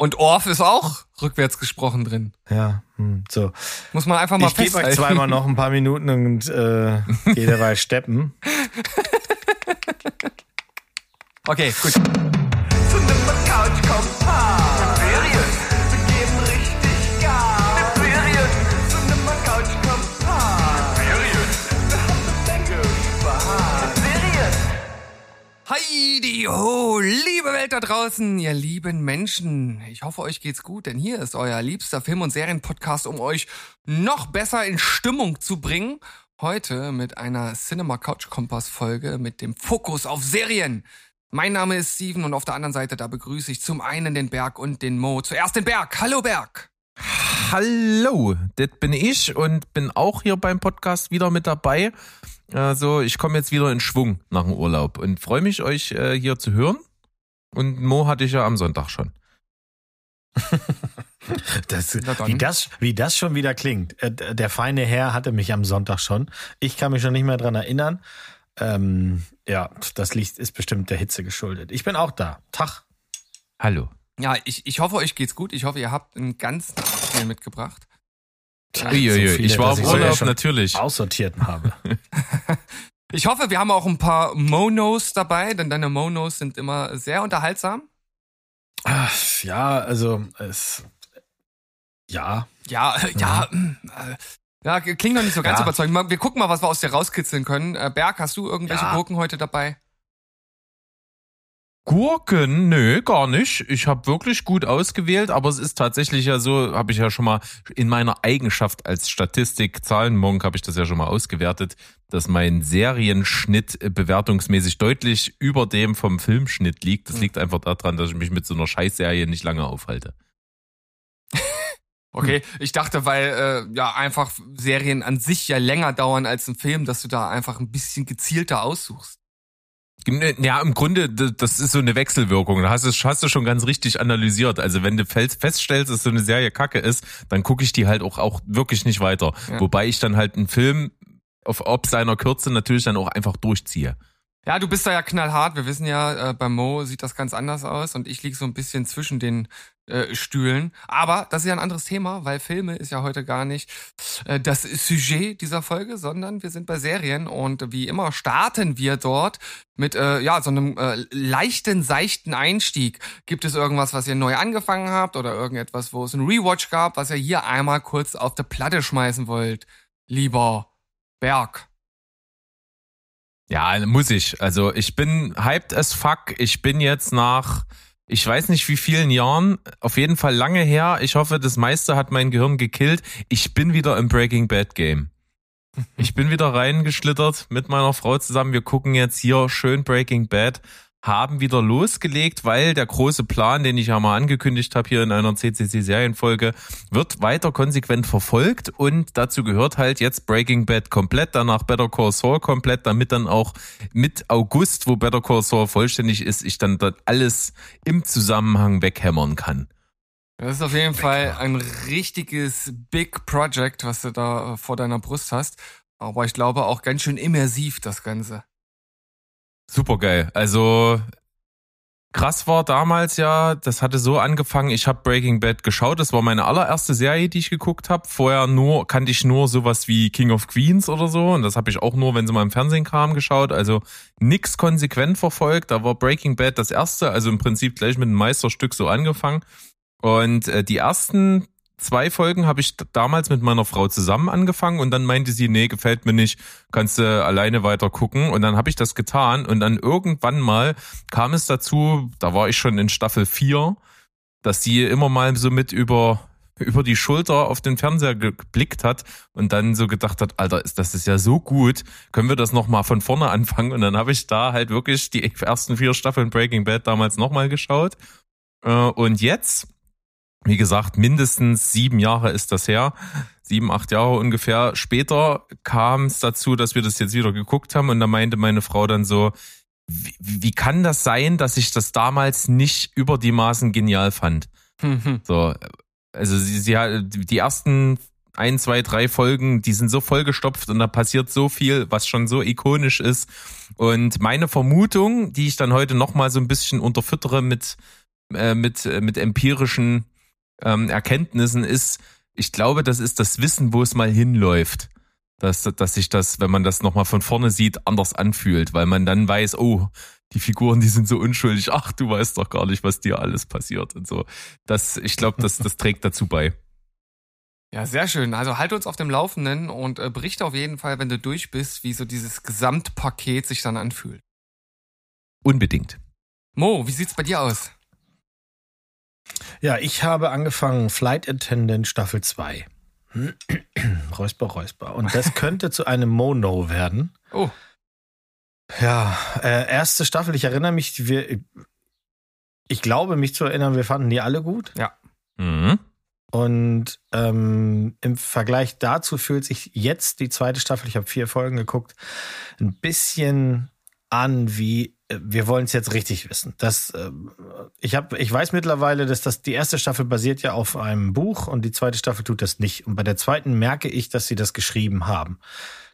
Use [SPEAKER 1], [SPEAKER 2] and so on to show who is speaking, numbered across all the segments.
[SPEAKER 1] Und Orf ist auch rückwärts gesprochen drin.
[SPEAKER 2] Ja, hm, so.
[SPEAKER 1] Muss man einfach mal
[SPEAKER 2] Ich gebe euch zweimal noch ein paar Minuten und äh, gehe dabei steppen.
[SPEAKER 1] Okay, gut. Heidi ho, liebe Welt da draußen, ihr lieben Menschen. Ich hoffe, euch geht's gut, denn hier ist euer liebster Film- und Serienpodcast, um euch noch besser in Stimmung zu bringen. Heute mit einer Cinema Couch Kompass Folge mit dem Fokus auf Serien. Mein Name ist Steven und auf der anderen Seite da begrüße ich zum einen den Berg und den Mo. Zuerst den Berg. Hallo Berg.
[SPEAKER 3] Hallo, das bin ich und bin auch hier beim Podcast wieder mit dabei. Also ich komme jetzt wieder in Schwung nach dem Urlaub und freue mich, euch äh, hier zu hören. Und Mo hatte ich ja am Sonntag schon.
[SPEAKER 2] Das, wie, das, wie das schon wieder klingt. Äh, Der feine Herr hatte mich am Sonntag schon. Ich kann mich schon nicht mehr dran erinnern. Ähm, ja, das liegt, ist bestimmt der Hitze geschuldet. Ich bin auch da. Tag.
[SPEAKER 3] Hallo.
[SPEAKER 1] Ja, ich, ich hoffe, euch geht's gut. Ich hoffe, ihr habt einen ganzen Film mitgebracht.
[SPEAKER 3] Uiuiui,
[SPEAKER 2] so viele,
[SPEAKER 3] ich war
[SPEAKER 2] sogar
[SPEAKER 3] Urlaub natürlich.
[SPEAKER 2] Aussortierten habe.
[SPEAKER 1] Ich hoffe, wir haben auch ein paar Monos dabei, denn deine Monos sind immer sehr unterhaltsam.
[SPEAKER 2] Ach, ja, also es. Ja.
[SPEAKER 1] Ja, äh, ja, mm, äh, ja, klingt noch nicht so ganz
[SPEAKER 2] Ja.
[SPEAKER 1] überzeugend. Wir gucken mal, was wir aus dir rauskitzeln können. Äh, Berg, hast du irgendwelche
[SPEAKER 2] Ja.
[SPEAKER 1] Gurken heute dabei?
[SPEAKER 3] Gurken? Nö, gar nicht. Ich habe wirklich gut ausgewählt, aber es ist tatsächlich ja so, habe ich ja schon mal in meiner Eigenschaft als Statistik-Zahlenmonk habe ich das ja schon mal ausgewertet, dass mein Serienschnitt äh, bewertungsmäßig deutlich über dem vom Filmschnitt liegt. Das
[SPEAKER 1] Hm.
[SPEAKER 3] liegt einfach daran, dass ich mich mit so einer Scheißserie nicht lange aufhalte.
[SPEAKER 1] Okay, ich dachte, weil äh, ja einfach Serien an sich ja länger dauern als ein Film, dass du da einfach ein bisschen gezielter aussuchst.
[SPEAKER 3] Ja, im Grunde, das ist so eine Wechselwirkung. Da hast du, hast du schon ganz richtig analysiert. Also wenn du fest- feststellst, dass so eine Serie kacke ist, dann gucke ich die halt auch, auch wirklich nicht weiter.
[SPEAKER 1] Ja.
[SPEAKER 3] Wobei ich dann halt einen Film auf ob seiner Kürze natürlich dann auch einfach durchziehe.
[SPEAKER 1] Ja, du bist da ja knallhart. Wir wissen ja, äh, bei Mo sieht das ganz anders aus und ich lieg so ein bisschen zwischen den äh, Stühlen. Aber das ist ja ein anderes Thema, weil Filme ist ja heute gar nicht äh, das Sujet dieser Folge, sondern wir sind bei Serien und wie immer starten wir dort mit äh, ja so einem äh, leichten, seichten Einstieg. Gibt es irgendwas, was ihr neu angefangen habt oder irgendetwas, wo es ein Rewatch gab, was ihr hier einmal kurz auf der Platte schmeißen wollt? Lieber Berg.
[SPEAKER 3] Ja, muss ich. Also ich bin hyped as fuck. Ich bin jetzt nach, ich weiß nicht wie vielen Jahren, auf jeden Fall lange her. Ich hoffe, das meiste hat mein Gehirn gekillt. Ich bin wieder im Breaking Bad Game. Ich bin wieder reingeschlittert mit meiner Frau zusammen. Wir gucken jetzt hier schön Breaking Bad. Haben wieder losgelegt, weil der große Plan, den ich ja mal angekündigt habe hier in einer CCC-Serienfolge, wird weiter konsequent verfolgt und dazu gehört halt jetzt Breaking Bad komplett, danach Better Call Saul komplett, damit dann auch mit August, wo Better Call Saul vollständig ist, ich dann dort alles im Zusammenhang weghämmern kann.
[SPEAKER 1] Das ist auf jeden Fall ein richtiges Big Project, was du da äh, vor deiner Brust hast. Aber ich glaube auch ganz schön immersiv, das Ganze.
[SPEAKER 3] Super geil. Also krass war damals ja, das hatte so angefangen, ich habe Breaking Bad geschaut, das war meine allererste Serie, die ich geguckt habe. Vorher nur kannte ich nur sowas wie King of Queens oder so und das habe ich auch nur, wenn sie mal im Fernsehen kam, geschaut. Also nix konsequent verfolgt. Da war Breaking Bad das erste, also im Prinzip gleich mit einem Meisterstück so angefangen. Und äh, die ersten zwei Folgen habe ich damals mit meiner Frau zusammen angefangen und dann meinte sie, nee, gefällt mir nicht, kannst du alleine weiter gucken. Und dann habe ich das getan und dann irgendwann mal kam es dazu, da war ich schon in Staffel 4, dass sie immer mal so mit über über die Schulter auf den Fernseher geblickt hat und dann so gedacht hat, Alter, das ist ja so gut, können wir das nochmal von vorne anfangen? Und dann habe ich da halt wirklich die ersten vier Staffeln Breaking Bad damals nochmal geschaut. Äh, Und jetzt, wie gesagt, mindestens sieben Jahre ist das her. Sieben, acht Jahre ungefähr. Später kam es dazu, dass wir das jetzt wieder geguckt haben und da meinte meine Frau dann so, wie, wie kann das sein, dass ich das damals nicht über die Maßen genial fand? So, also sie, sie hat die ersten ein, zwei, drei Folgen, die sind so vollgestopft und da passiert so viel, was schon so ikonisch ist. Und meine Vermutung, die ich dann heute nochmal so ein bisschen unterfüttere mit äh, mit, äh, mit empirischen ähm, Erkenntnissen ist, ich glaube, das ist das Wissen, wo es mal hinläuft. Dass, dass sich das, wenn man das nochmal von vorne sieht, anders anfühlt, weil man dann weiß, oh, die Figuren, die sind so unschuldig, ach, du weißt doch gar nicht, was dir alles passiert und so. Das, ich glaube, das, das trägt dazu bei.
[SPEAKER 1] Ja, sehr schön. Also halt uns auf dem Laufenden und äh, berichte auf jeden Fall, wenn du durch bist, wie so dieses Gesamtpaket sich dann anfühlt.
[SPEAKER 3] Unbedingt.
[SPEAKER 1] Mo, wie sieht's bei dir aus?
[SPEAKER 2] Ja, ich habe angefangen Flight Attendant Staffel 2. räusper, räusper. Und das könnte zu einem Mono werden.
[SPEAKER 1] Oh,
[SPEAKER 2] Ja, äh, erste Staffel, ich erinnere mich, wir, ich glaube mich zu erinnern, wir fanden die alle gut.
[SPEAKER 3] Mhm.
[SPEAKER 2] Und ähm, im Vergleich dazu fühlt sich jetzt die zweite Staffel, ich habe vier Folgen geguckt, ein bisschen an wie wir wollen es jetzt richtig wissen. Das, äh, ich habe, ich weiß mittlerweile, dass das die erste Staffel basiert ja auf einem Buch und die zweite Staffel tut das nicht. Und bei der zweiten merke ich, dass sie das geschrieben haben.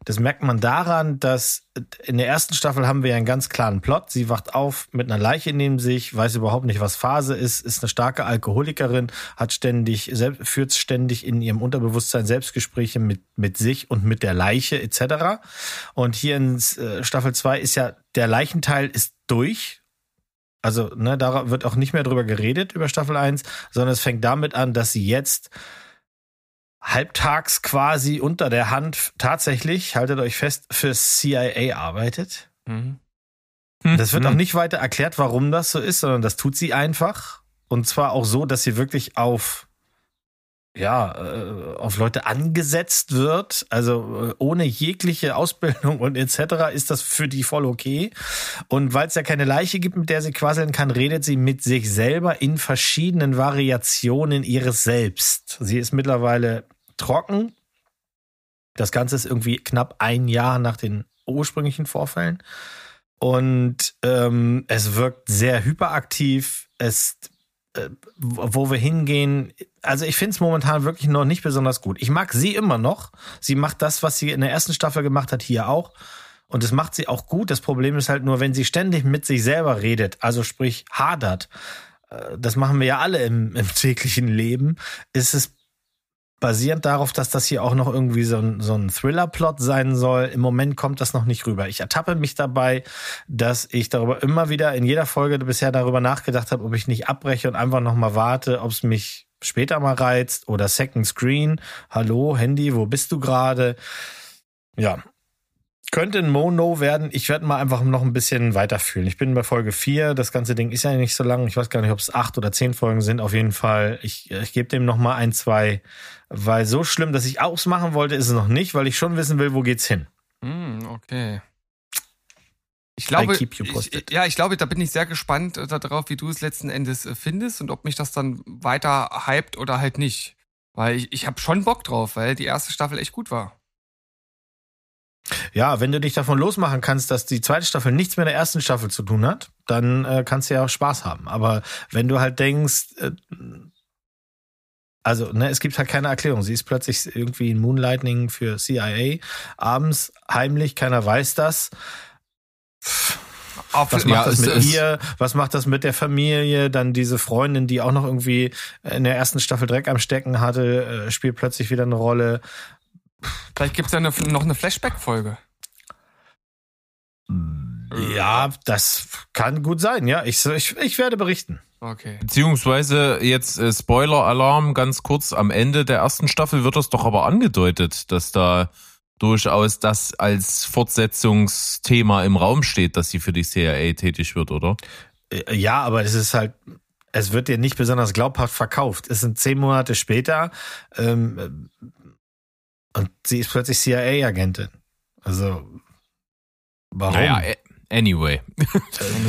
[SPEAKER 2] Das merkt man daran, dass in der ersten Staffel haben wir ja einen ganz klaren Plot. Sie wacht auf mit einer Leiche neben sich, weiß überhaupt nicht, was Phase ist, ist eine starke Alkoholikerin, hat ständig, führt ständig in ihrem Unterbewusstsein Selbstgespräche mit, mit sich und mit der Leiche etc. Und hier in äh, Staffel 2 ist ja, der Leichenteil ist durch. Also, ne, da wird auch nicht mehr drüber geredet über Staffel 1, sondern es fängt damit an, dass sie jetzt halbtags quasi unter der Hand tatsächlich, haltet euch fest, für CIA arbeitet.
[SPEAKER 1] mhm.
[SPEAKER 2] Das wird auch nicht weiter erklärt, warum das so ist, sondern das tut sie einfach. Und zwar auch so, dass sie wirklich auf, ja, äh, auf Leute angesetzt wird. Also äh, ohne jegliche Ausbildung und etc. ist das für die voll okay. Und weil es ja keine Leiche gibt, mit der sie quasseln kann, redet sie mit sich selber in verschiedenen Variationen ihres Selbst. Sie ist mittlerweile trocken. Das Ganze ist irgendwie knapp ein Jahr nach den ursprünglichen Vorfällen. Und ähm, es wirkt sehr hyperaktiv. Es, äh, wo wir hingehen, also ich finde es momentan wirklich noch nicht besonders gut. Ich mag sie immer noch. Sie macht das, was sie in der ersten Staffel gemacht hat, hier auch. Und das macht sie auch gut. Das Problem ist halt nur, wenn sie ständig mit sich selber redet, also sprich hadert, äh, das machen wir ja alle im, im täglichen Leben, ist es basierend darauf, dass das hier auch noch irgendwie so ein, so ein Thriller-Plot sein soll. Im Moment kommt das noch nicht rüber. Ich ertappe mich dabei, dass ich darüber immer wieder in jeder Folge bisher darüber nachgedacht habe, ob ich nicht abbreche und einfach noch mal warte, ob es mich später mal reizt oder Second Screen. Hallo, Handy, wo bist du gerade? Ja. Könnte ein Mono werden. Ich werde mal einfach noch ein bisschen weiterfühlen. Ich bin bei Folge 4. Das ganze Ding ist ja nicht so lang. Ich weiß gar nicht, ob es acht oder zehn Folgen sind. Auf jeden Fall. Ich, ich gebe dem noch mal ein, zwei. Weil so schlimm, dass ich ausmachen wollte, ist es noch nicht, weil ich schon wissen will, wo geht's hin.
[SPEAKER 1] Hm, okay. Ich glaube, ich, ja, ich glaube, da bin ich sehr gespannt äh, darauf, wie du es letzten Endes äh, findest und ob mich das dann weiter hypt oder halt nicht. Weil ich, ich habe schon Bock drauf, weil die erste Staffel echt gut war.
[SPEAKER 2] Ja, wenn du dich davon losmachen kannst, dass die zweite Staffel nichts mit der ersten Staffel zu tun hat, dann äh, kannst du ja auch Spaß haben. Aber wenn du halt denkst, äh, also ne, es gibt halt keine Erklärung. Sie ist plötzlich irgendwie ein Moonlightning für CIA, abends heimlich, keiner weiß das.
[SPEAKER 1] Auf,
[SPEAKER 2] Was
[SPEAKER 3] Ja,
[SPEAKER 2] macht das
[SPEAKER 3] es
[SPEAKER 2] mit ihr? Was macht das mit der Familie? Dann diese Freundin, die auch noch irgendwie in der ersten Staffel Dreck am Stecken hatte, äh, spielt plötzlich wieder eine Rolle.
[SPEAKER 1] vielleicht gibt's ja eine, noch eine Flashback-Folge.
[SPEAKER 2] Ja, das kann gut sein. Ja, ich, ich, ich werde berichten.
[SPEAKER 1] Okay.
[SPEAKER 3] Beziehungsweise jetzt äh, Spoiler-Alarm ganz kurz am Ende der ersten Staffel wird das doch aber angedeutet, dass da durchaus das als Fortsetzungsthema im Raum steht, dass sie für die CIA tätig wird, oder?
[SPEAKER 2] Äh, Ja, aber es ist halt, es wird dir nicht besonders glaubhaft verkauft. Es sind zehn Monate später ähm, und sie ist plötzlich CIA-Agentin. Also, warum?
[SPEAKER 3] Naja, äh, anyway.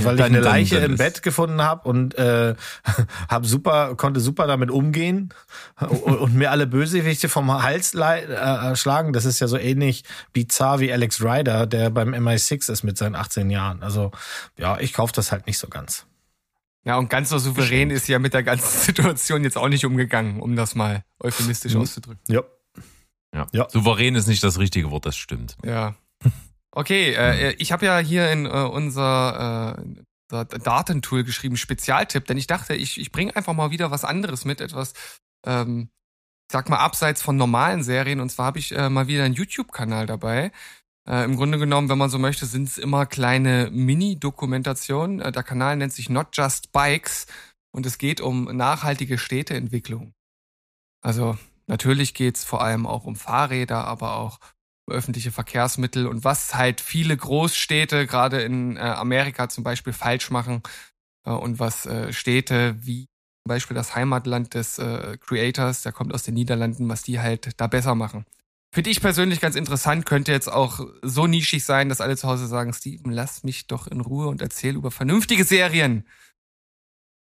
[SPEAKER 2] Weil ich
[SPEAKER 3] dann-
[SPEAKER 2] eine Leiche im
[SPEAKER 3] ist-
[SPEAKER 2] Bett gefunden habe und äh, hab super, konnte super damit umgehen und, und mir alle Bösewichte vom Hals äh, schlagen. Das ist ja so ähnlich bizarr wie Alex Ryder, der beim MI6 ist mit seinen 18 Jahren. Also ja, ich kaufe das halt nicht so ganz.
[SPEAKER 1] Ja, und ganz so souverän ist sie ja mit der ganzen Situation jetzt auch nicht umgegangen, um das mal euphemistisch
[SPEAKER 2] Mhm.
[SPEAKER 1] auszudrücken.
[SPEAKER 2] Ja.
[SPEAKER 3] Ja.
[SPEAKER 2] Ja.
[SPEAKER 3] Souverän ist nicht das richtige Wort, das stimmt.
[SPEAKER 1] Ja. Okay, äh, ich habe ja hier in äh, unser äh, Datentool geschrieben, Spezialtipp, denn ich dachte, ich, ich bringe einfach mal wieder was anderes mit, etwas, ähm, sag mal, abseits von normalen Serien. Und zwar habe ich äh, mal wieder einen YouTube-Kanal dabei. Äh, Im Grunde genommen, wenn man so möchte, sind es immer kleine Mini-Dokumentationen. Äh, der Kanal nennt sich Not Just Bikes und es geht um nachhaltige Städteentwicklung. Also natürlich geht's vor allem auch um Fahrräder, aber auch öffentliche Verkehrsmittel und was halt viele Großstädte, gerade in äh, Amerika zum Beispiel, falsch machen äh, und was äh, Städte wie zum Beispiel das Heimatland des äh, Creators, der kommt aus den Niederlanden, was die halt da besser machen. Finde ich persönlich ganz interessant, könnte jetzt auch so nischig sein, dass alle zu Hause sagen, Steven, lass mich doch in Ruhe und erzähl über vernünftige Serien.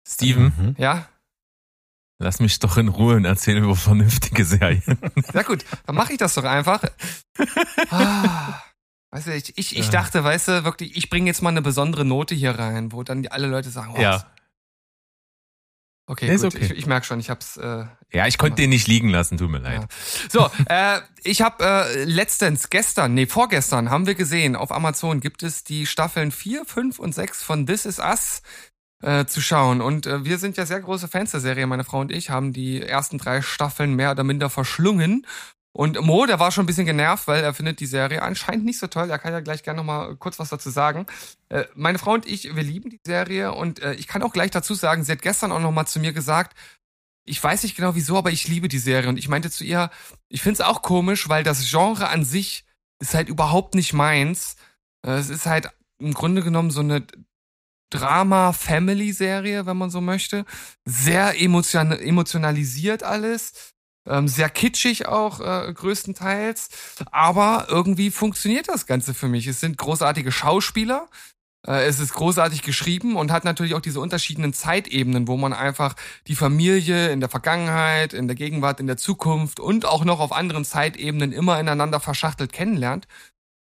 [SPEAKER 3] Steven,
[SPEAKER 2] Mhm.
[SPEAKER 1] Ja?
[SPEAKER 3] Lass mich doch in Ruhe und erzähl über vernünftige Serien.
[SPEAKER 1] Ja gut, dann mache ich das doch einfach. Ah, weißt du, ich, ich, ich dachte, weißt du, wirklich, ich bringe jetzt mal eine besondere Note hier rein, wo dann alle Leute sagen, oh,
[SPEAKER 3] ja.
[SPEAKER 1] okay, gut,
[SPEAKER 3] okay.
[SPEAKER 1] ich, ich merke schon, ich hab's äh,
[SPEAKER 3] Ja, ich konnte den nicht liegen lassen, tut mir leid.
[SPEAKER 1] So, äh, ich habe äh, letztens, gestern, nee, vorgestern haben wir gesehen, auf Amazon gibt es die Staffeln 4, 5 und 6 von This Is Us äh, zu schauen. Und äh, wir sind ja sehr große Fans der Serie, meine Frau und ich, haben die ersten drei Staffeln mehr oder minder verschlungen. Und Mo, der war schon ein bisschen genervt, weil er findet die Serie anscheinend nicht so toll. Er kann ja gleich gerne noch mal kurz was dazu sagen. Äh, meine Frau und ich, wir lieben die Serie und äh, ich kann auch gleich dazu sagen, sie hat gestern auch noch mal zu mir gesagt, ich weiß nicht genau wieso, aber ich liebe die Serie. Und ich meinte zu ihr, ich finde es auch komisch, weil das Genre an sich ist halt überhaupt nicht meins. Äh, Es ist halt im Grunde genommen so eine Drama-Family-Serie, wenn man so möchte. Sehr emotion emotionalisiert alles. Ähm, sehr kitschig auch äh, größtenteils. Aber irgendwie funktioniert das Ganze für mich. Es sind großartige Schauspieler. Äh, Es ist großartig geschrieben und hat natürlich auch diese unterschiedlichen Zeitebenen, wo man einfach die Familie in der Vergangenheit, in der Gegenwart, in der Zukunft und auch noch auf anderen Zeitebenen immer ineinander verschachtelt kennenlernt.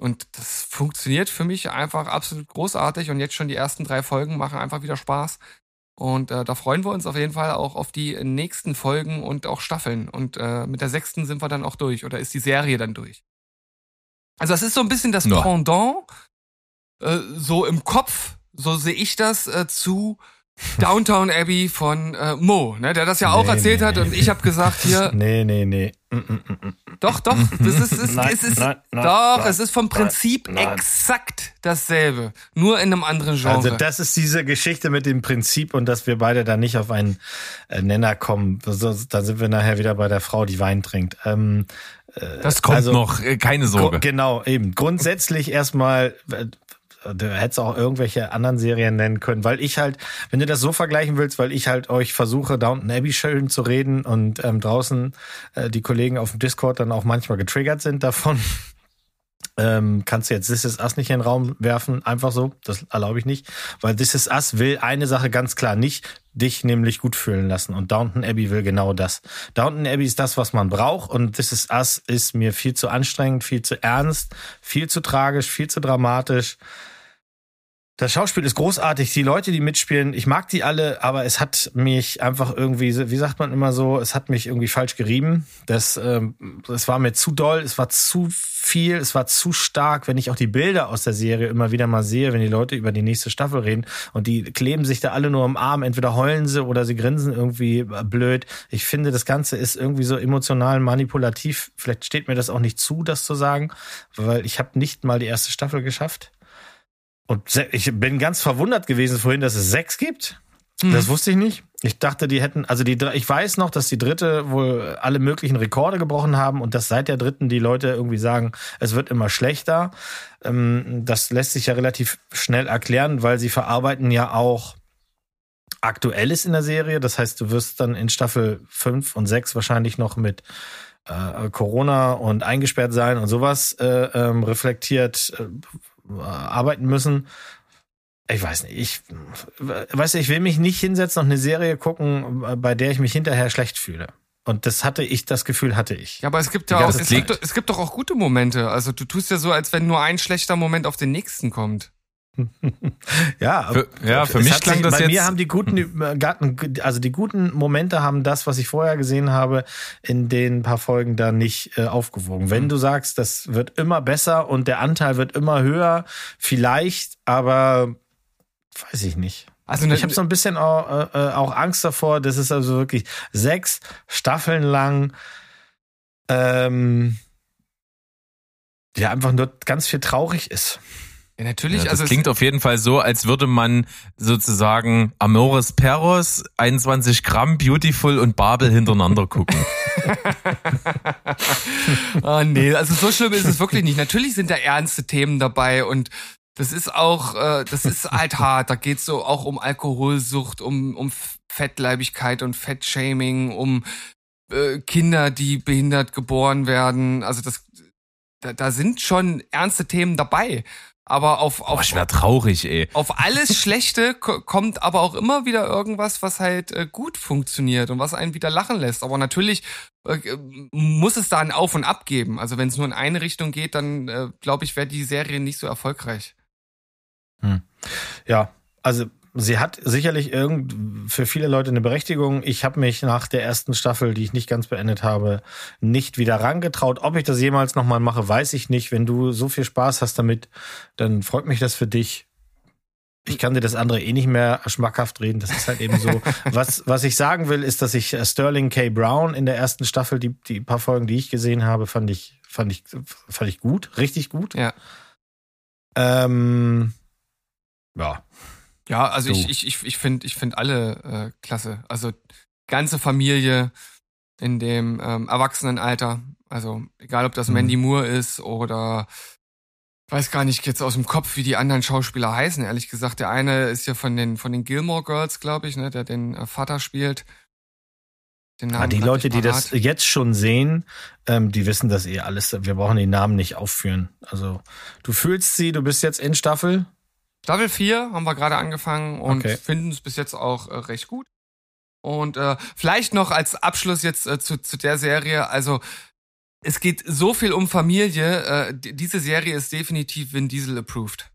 [SPEAKER 1] Und das funktioniert für mich einfach absolut großartig und jetzt schon die ersten drei Folgen machen einfach wieder Spaß. Und äh, da freuen wir uns auf jeden Fall auch auf die nächsten Folgen und auch Staffeln. Und äh, mit der sechsten sind wir dann auch durch oder ist die Serie dann durch. Also das ist so ein bisschen das
[SPEAKER 3] Ja.
[SPEAKER 1] Pendant, äh, so im Kopf, so sehe ich das, äh, zu Downtown Abbey von äh, Mo, ne, der das ja auch
[SPEAKER 2] Nee,
[SPEAKER 1] erzählt
[SPEAKER 2] nee,
[SPEAKER 1] hat
[SPEAKER 2] nee.
[SPEAKER 1] und ich habe gesagt hier,
[SPEAKER 2] Nee, nee, nee. Mm, mm, mm,
[SPEAKER 1] doch, doch, das ist, ist,
[SPEAKER 2] Nein,
[SPEAKER 1] es ist
[SPEAKER 2] nein, nein,
[SPEAKER 1] doch,
[SPEAKER 2] nein,
[SPEAKER 1] es ist vom Prinzip
[SPEAKER 2] nein.
[SPEAKER 1] exakt dasselbe, nur in einem anderen Genre.
[SPEAKER 2] Also das ist diese Geschichte mit dem Prinzip und dass wir beide da nicht auf einen äh, Nenner kommen. So, da sind wir nachher wieder bei der Frau, die Wein trinkt. Ähm,
[SPEAKER 3] Das kommt
[SPEAKER 2] also-
[SPEAKER 3] noch, äh, keine Sorge.
[SPEAKER 2] Genau, eben. Grundsätzlich erstmal, äh, du hättest auch irgendwelche anderen Serien nennen können, weil ich halt, wenn du das so vergleichen willst, weil ich halt euch versuche, Downton Abbey schön zu reden und ähm, draußen äh, die Kollegen auf dem Discord dann auch manchmal getriggert sind davon. Ähm, kannst du jetzt This Is Us nicht in den Raum werfen, einfach so, das erlaube ich nicht, weil This Is Us will eine Sache ganz klar nicht, dich nämlich gut fühlen lassen und Downton Abbey will genau das. Downton Abbey ist das, was man braucht und This Is Us ist mir viel zu anstrengend, viel zu ernst, viel zu tragisch, viel zu dramatisch. Das Schauspiel ist großartig, die Leute, die mitspielen, ich mag die alle, aber es hat mich einfach irgendwie, wie sagt man immer so, es hat mich irgendwie falsch gerieben. Das, ähm, das war mir zu doll, es war zu viel, es war zu stark, wenn ich auch die Bilder aus der Serie immer wieder mal sehe, wenn die Leute über die nächste Staffel reden und die kleben sich da alle nur am Arm, entweder heulen sie oder sie grinsen irgendwie blöd. Ich finde, das Ganze ist irgendwie so emotional manipulativ. Vielleicht steht mir das auch nicht zu, das zu sagen, weil ich habe nicht mal die erste Staffel geschafft. Und ich bin ganz verwundert gewesen vorhin, dass es sechs gibt. Das wusste ich nicht. Ich dachte, die hätten, also die, ich weiß noch, dass die dritte wohl alle möglichen Rekorde gebrochen haben und dass seit der dritten die Leute irgendwie sagen, es wird immer schlechter. Ähm, Das lässt sich ja relativ schnell erklären, weil sie verarbeiten ja auch Aktuelles in der Serie. Das heißt, du wirst dann in Staffel 5 und 6 wahrscheinlich noch mit äh, Corona und eingesperrt sein und sowas äh, ähm, reflektiert äh, arbeiten müssen. Ich weiß nicht, ich weiß ich will mich nicht hinsetzen und eine Serie gucken, bei der ich mich hinterher schlecht fühle. Und das hatte ich, das Gefühl hatte ich.
[SPEAKER 1] Ja, aber es gibt ja auch, es gibt, es gibt doch auch gute Momente. Also du tust ja so, als wenn nur ein schlechter Moment auf den nächsten kommt.
[SPEAKER 2] Ja,
[SPEAKER 3] Für- ja, für mich klang
[SPEAKER 2] sich,
[SPEAKER 3] das
[SPEAKER 2] bei mir
[SPEAKER 3] jetzt-
[SPEAKER 2] haben die guten, äh, Garten- also die guten Momente haben das, was ich vorher gesehen habe, in den paar Folgen da nicht äh, aufgewogen. Wenn du sagst, das wird immer besser und der Anteil wird immer höher, vielleicht, aber weiß ich nicht.
[SPEAKER 1] Also ne,
[SPEAKER 2] ich habe so ein bisschen auch, äh, äh, auch Angst davor, das ist also wirklich sechs Staffeln lang ähm, ja einfach nur ganz viel traurig ist.
[SPEAKER 1] Ja, natürlich,
[SPEAKER 3] Ja, das
[SPEAKER 1] also
[SPEAKER 3] klingt auf jeden Fall so, als würde man sozusagen Amores Perros, 21 Gramm, Beautiful und Babel hintereinander gucken.
[SPEAKER 1] Ah, nee, also so schlimm ist es wirklich nicht. Natürlich sind da ernste Themen dabei und das ist auch, äh, das ist halt hart. Da geht's so auch um Alkoholsucht, um, um Fettleibigkeit und Fettshaming, um äh, Kinder, die behindert geboren werden. Also das, da, da sind schon ernste Themen dabei. Aber auf,
[SPEAKER 3] Boah,
[SPEAKER 1] auf,
[SPEAKER 3] ich wär traurig, ey.
[SPEAKER 1] auf alles Schlechte ko- kommt aber auch immer wieder irgendwas, was halt äh, gut funktioniert und was einen wieder lachen lässt. Aber natürlich äh, muss es da ein Auf und Ab geben. Also wenn es nur in eine Richtung geht, dann äh, glaube ich, wäre die Serie nicht so erfolgreich.
[SPEAKER 2] Ja, also sie hat sicherlich irgend für viele Leute eine Berechtigung. Ich habe mich nach der ersten Staffel, die ich nicht ganz beendet habe, nicht wieder rangetraut. Ob ich das jemals nochmal mache, weiß ich nicht. Wenn du so viel Spaß hast damit, dann freut mich das für dich. Ich kann dir das andere eh nicht mehr schmackhaft reden. Das ist halt eben so. was, was ich sagen will, ist, dass ich äh, Sterling K. Brown in der ersten Staffel, die, die paar Folgen, die ich gesehen habe, fand ich, fand ich, fand ich gut, richtig gut.
[SPEAKER 1] Ja.
[SPEAKER 2] Ähm, ja.
[SPEAKER 1] Ja, also
[SPEAKER 2] So.
[SPEAKER 1] ich, ich, ich, ich finde ich find alle äh, klasse. Also ganze Familie in dem ähm, Erwachsenenalter. Also egal, ob das
[SPEAKER 2] Mhm.
[SPEAKER 1] Mandy Moore ist oder weiß gar nicht jetzt aus dem Kopf, wie die anderen Schauspieler heißen. Ehrlich gesagt, der eine ist ja von den von den Gilmore Girls, glaube ich, ne, der den äh, Vater spielt. Den
[SPEAKER 2] Ja,
[SPEAKER 1] Namen
[SPEAKER 2] die
[SPEAKER 1] grad
[SPEAKER 2] Leute, die das jetzt schon sehen, ähm, die wissen das eh alles. Wir brauchen die Namen nicht aufführen. Also du fühlst sie, du bist jetzt in Staffel.
[SPEAKER 1] Staffel 4 haben wir gerade angefangen und
[SPEAKER 2] Okay.
[SPEAKER 1] finden es bis jetzt auch äh, recht gut. Und äh, vielleicht noch als Abschluss jetzt äh, zu, zu der Serie, also es geht so viel um Familie, äh, die- diese Serie ist definitiv Vin Diesel approved.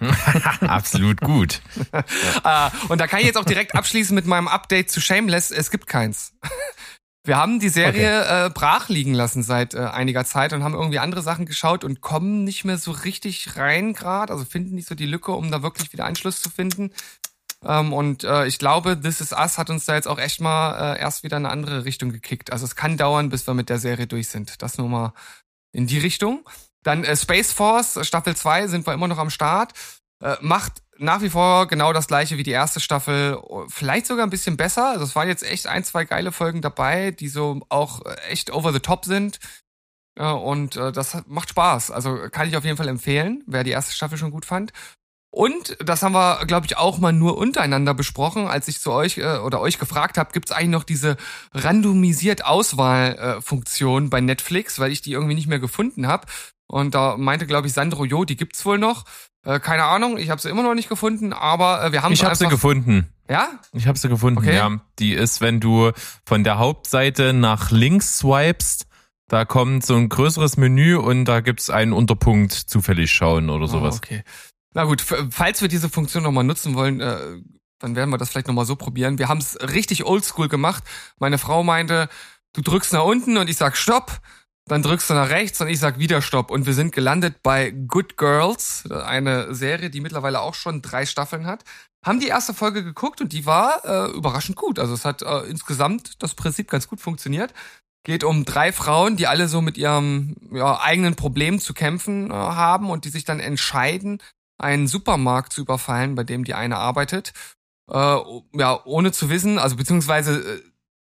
[SPEAKER 3] Absolut gut.
[SPEAKER 1] Äh, und da kann ich jetzt auch direkt abschließen mit meinem Update zu Shameless, es gibt keins. Wir haben die Serie äh, brach liegen lassen seit äh, einiger Zeit und haben irgendwie andere Sachen geschaut und kommen nicht mehr so richtig rein gerade, also finden nicht so die Lücke, um da wirklich wieder Anschluss zu finden. Ähm, und äh, ich glaube, This Is Us hat uns da jetzt auch echt mal äh, erst wieder in eine andere Richtung gekickt. Also es kann dauern, bis wir mit der Serie durch sind. Das nur mal in die Richtung. Dann äh, Space Force, Staffel 2 sind wir immer noch am Start. Äh, macht nach wie vor genau das gleiche wie die erste Staffel. Vielleicht sogar ein bisschen besser. Also es waren jetzt echt ein, zwei geile Folgen dabei, die so auch äh, echt over the top sind. Äh, und äh, das macht Spaß. Also kann ich auf jeden Fall empfehlen, wer die erste Staffel schon gut fand. Und das haben wir, glaube ich, auch mal nur untereinander besprochen, als ich zu euch äh, oder euch gefragt habe, gibt es eigentlich noch diese randomisiert Auswahl-Funktion bei Netflix, weil ich die irgendwie nicht mehr gefunden habe. Und da meinte, glaube ich, Sandro, jo, die gibt's wohl noch. Äh, keine Ahnung, ich habe sie immer noch nicht gefunden, aber äh, wir haben
[SPEAKER 3] Ich habe sie gefunden.
[SPEAKER 1] Ja?
[SPEAKER 3] Ich habe sie gefunden,
[SPEAKER 1] Okay.
[SPEAKER 3] ja. Die ist, wenn du von der Hauptseite nach links swipest, da kommt so ein größeres Menü und da gibt's einen Unterpunkt zufällig schauen oder sowas.
[SPEAKER 1] Oh, okay. Na gut, falls wir diese Funktion nochmal nutzen wollen, äh, dann werden wir das vielleicht nochmal so probieren. Wir haben es richtig oldschool gemacht. Meine Frau meinte, du drückst nach unten und ich sag Stopp. Dann drückst du nach rechts und ich sag wieder Stopp. Und wir sind gelandet bei Good Girls, eine Serie, die mittlerweile auch schon drei Staffeln hat. Haben die erste Folge geguckt und die war äh, überraschend gut. Also es hat äh, insgesamt das Prinzip ganz gut funktioniert. Geht um drei Frauen, die alle so mit ihrem ja, eigenen Problem zu kämpfen äh, haben und die sich dann entscheiden, einen Supermarkt zu überfallen, bei dem die eine arbeitet. Äh, ja, ohne zu wissen, also beziehungsweise äh,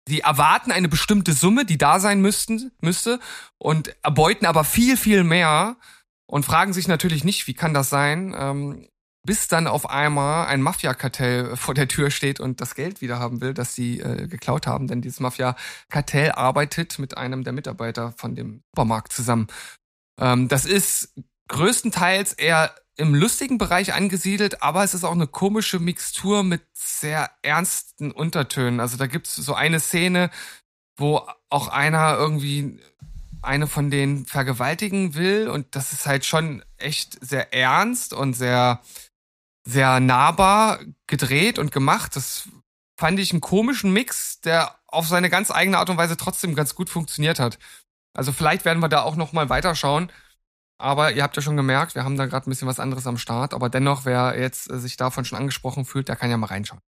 [SPEAKER 1] die erwarten eine bestimmte Summe, die da sein müssten, müsste und erbeuten aber viel, viel mehr und fragen sich natürlich nicht, wie kann das sein, ähm, bis dann auf einmal ein Mafia-Kartell vor der Tür steht und das Geld wieder haben will, das sie äh, geklaut haben. Denn dieses Mafia-Kartell arbeitet mit einem der Mitarbeiter von dem Supermarkt zusammen. Ähm, das ist größtenteils eher im lustigen Bereich angesiedelt, aber es ist auch eine komische Mixtur mit sehr ernsten Untertönen. Also da gibt's so eine Szene, wo auch einer irgendwie eine von denen vergewaltigen will und das ist halt schon echt sehr ernst und sehr sehr nahbar gedreht und gemacht. Das fand ich einen komischen Mix, der auf seine ganz eigene Art und Weise trotzdem ganz gut funktioniert hat. Also vielleicht werden wir da auch noch mal weiterschauen. Aber ihr habt ja schon gemerkt, wir haben da gerade ein bisschen was anderes am Start. Aber dennoch, wer jetzt äh, sich davon schon angesprochen fühlt, der kann ja mal reinschauen.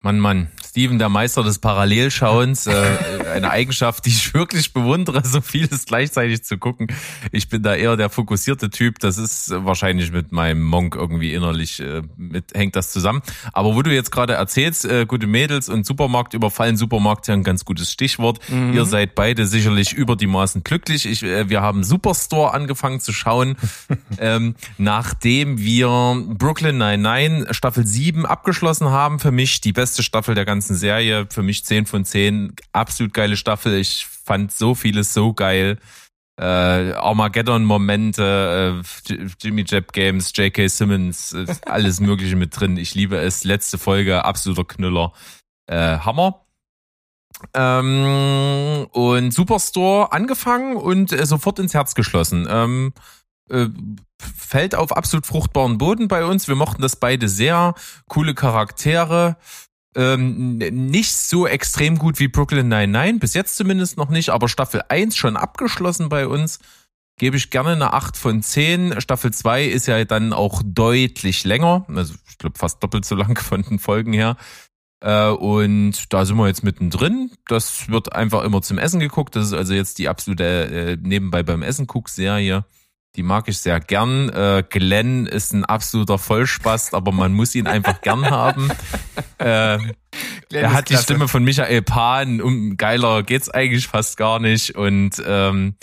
[SPEAKER 3] Mann, Mann, Steven, der Meister des Parallelschauens, äh, eine Eigenschaft, die ich wirklich bewundere, so vieles gleichzeitig zu gucken. Ich bin da eher der fokussierte Typ. Das ist wahrscheinlich mit meinem Monk irgendwie innerlich äh, mit hängt das zusammen. Aber wo du jetzt gerade erzählst, äh, gute Mädels und Supermarkt überfallen, Supermarkt ja ein ganz gutes Stichwort.
[SPEAKER 1] Mhm.
[SPEAKER 3] Ihr seid beide sicherlich über die Maßen glücklich. Ich, äh, wir haben Superstore angefangen zu schauen, ähm, nachdem wir Brooklyn 99 Staffel 7 abgeschlossen haben. Für mich die beste Staffel der ganzen Serie. Für mich 10 von 10. Absolut geile Staffel. Ich fand so vieles so geil. Äh, Armageddon-Momente, äh, Jimmy Jab Games, J.K. Simmons, äh, alles Mögliche mit drin. Ich liebe es. Letzte Folge, absoluter Knüller. Äh, Hammer. Ähm, und Superstore angefangen und äh, sofort ins Herz geschlossen. Ähm, äh, fällt auf absolut fruchtbaren Boden bei uns. Wir mochten das beide sehr. Coole Charaktere. Ähm, nicht so extrem gut wie Brooklyn 99, bis jetzt zumindest noch nicht, aber Staffel 1 schon abgeschlossen bei uns. Gebe ich gerne eine 8 von 10. Staffel 2 ist ja dann auch deutlich länger, also ich glaube fast doppelt so lang von den Folgen her. Äh, und da sind wir jetzt mittendrin. Das wird einfach immer zum Essen geguckt. Das ist also jetzt die absolute äh, nebenbei beim Essen guck Serie. Die mag ich sehr gern. Äh, Glenn ist ein absoluter Vollspast, aber man muss ihn einfach gern haben. Äh, er hat die Stimme von Michael Pan. Um, geiler geht's eigentlich fast gar nicht. Und ähm,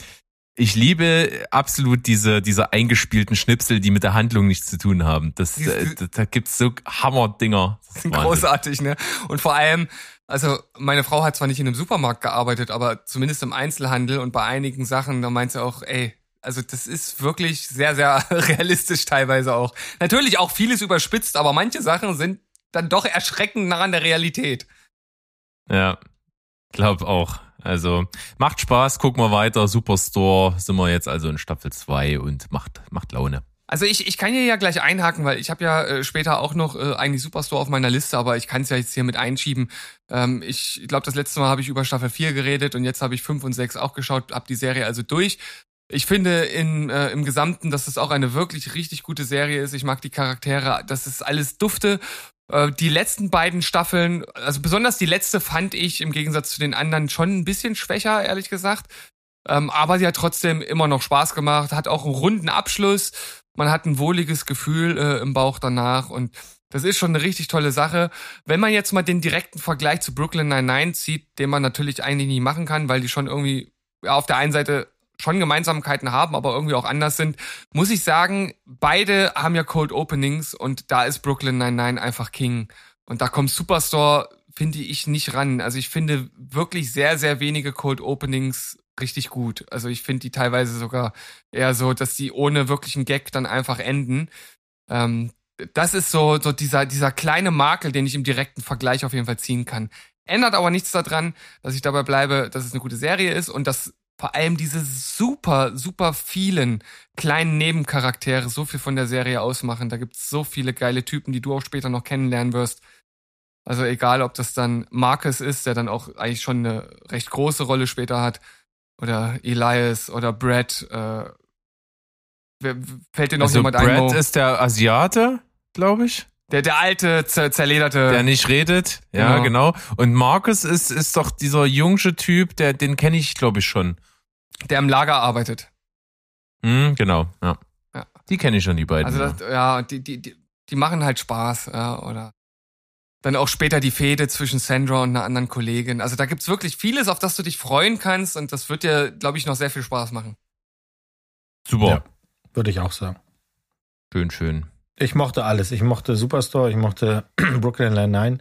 [SPEAKER 3] ich liebe absolut diese, diese eingespielten Schnipsel, die mit der Handlung nichts zu tun haben. Das, äh, da, da gibt's so Hammer-Dinger. Das.
[SPEAKER 1] Großartig, ne? Und vor allem, also meine Frau hat zwar nicht in einem Supermarkt gearbeitet, aber zumindest im Einzelhandel und bei einigen Sachen, da meint sie auch, ey, also das ist wirklich sehr, sehr realistisch teilweise auch. Natürlich auch vieles überspitzt, aber manche Sachen sind dann doch erschreckend nah an der Realität.
[SPEAKER 3] Ja, glaub auch. Also macht Spaß, gucken wir weiter. Superstore sind wir jetzt also in Staffel 2 und macht, macht Laune.
[SPEAKER 1] Also ich, ich kann hier ja gleich einhaken, weil ich habe ja äh, später auch noch äh, eigentlich Superstore auf meiner Liste, aber ich kann es ja jetzt hier mit einschieben. Ähm, ich glaube, das letzte Mal habe ich über Staffel 4 geredet und jetzt habe ich 5 und 6 auch geschaut, hab die Serie also durch. Ich finde in, äh, im Gesamten, dass es auch eine wirklich richtig gute Serie ist. Ich mag die Charaktere, das ist alles dufte. Äh, die letzten beiden Staffeln, also besonders die letzte fand ich im Gegensatz zu den anderen schon ein bisschen schwächer, ehrlich gesagt. Ähm, aber sie hat trotzdem immer noch Spaß gemacht, hat auch einen runden Abschluss. Man hat ein wohliges Gefühl äh, im Bauch danach und das ist schon eine richtig tolle Sache. Wenn man jetzt mal den direkten Vergleich zu Brooklyn 99 zieht, den man natürlich eigentlich nie machen kann, weil die schon irgendwie ja, auf der einen Seite schon Gemeinsamkeiten haben, aber irgendwie auch anders sind, muss ich sagen, beide haben ja Cold Openings und da ist Brooklyn 99 einfach King. Und da kommt Superstore, finde ich, nicht ran. Also ich finde wirklich sehr, sehr wenige Cold Openings richtig gut. Also ich finde die teilweise sogar eher so, dass die ohne wirklichen Gag dann einfach enden. Ähm, das ist so, so dieser, dieser kleine Makel, den ich im direkten Vergleich auf jeden Fall ziehen kann. Ändert aber nichts daran, dass ich dabei bleibe, dass es eine gute Serie ist und dass vor allem diese super, super vielen kleinen Nebencharaktere so viel von der Serie ausmachen. Da gibt's so viele geile Typen, die du auch später noch kennenlernen wirst. Also egal, ob das dann Marcus ist, der dann auch eigentlich schon eine recht große Rolle später hat, oder Elias oder Brett. Äh, fällt dir noch
[SPEAKER 3] Also
[SPEAKER 1] jemand ein?
[SPEAKER 3] Brad ist der Asiate, glaube ich.
[SPEAKER 1] Der, der alte, zer zerlederte.
[SPEAKER 3] Der nicht redet. Ja,
[SPEAKER 1] Genau.
[SPEAKER 3] genau. Und Marcus ist, ist doch dieser jungsche Typ, der, den kenne ich, glaube ich, schon.
[SPEAKER 1] der im Lager arbeitet.
[SPEAKER 3] Hm, genau, ja.
[SPEAKER 1] Ja.
[SPEAKER 3] Die kenne ich schon, die beiden.
[SPEAKER 1] Also
[SPEAKER 3] ja.
[SPEAKER 1] das, ja, die, die, die, die machen halt Spaß, ja, oder dann auch später die Fehde zwischen Sandra und einer anderen Kollegin. Also da gibt's wirklich vieles, auf das du dich freuen kannst und das wird dir, glaube ich, noch sehr viel Spaß machen.
[SPEAKER 3] Super.
[SPEAKER 2] Ja. Würde ich auch sagen.
[SPEAKER 3] Schön, schön.
[SPEAKER 2] Ich mochte alles. Ich mochte Superstore, ich mochte Brooklyn Nine-Nine.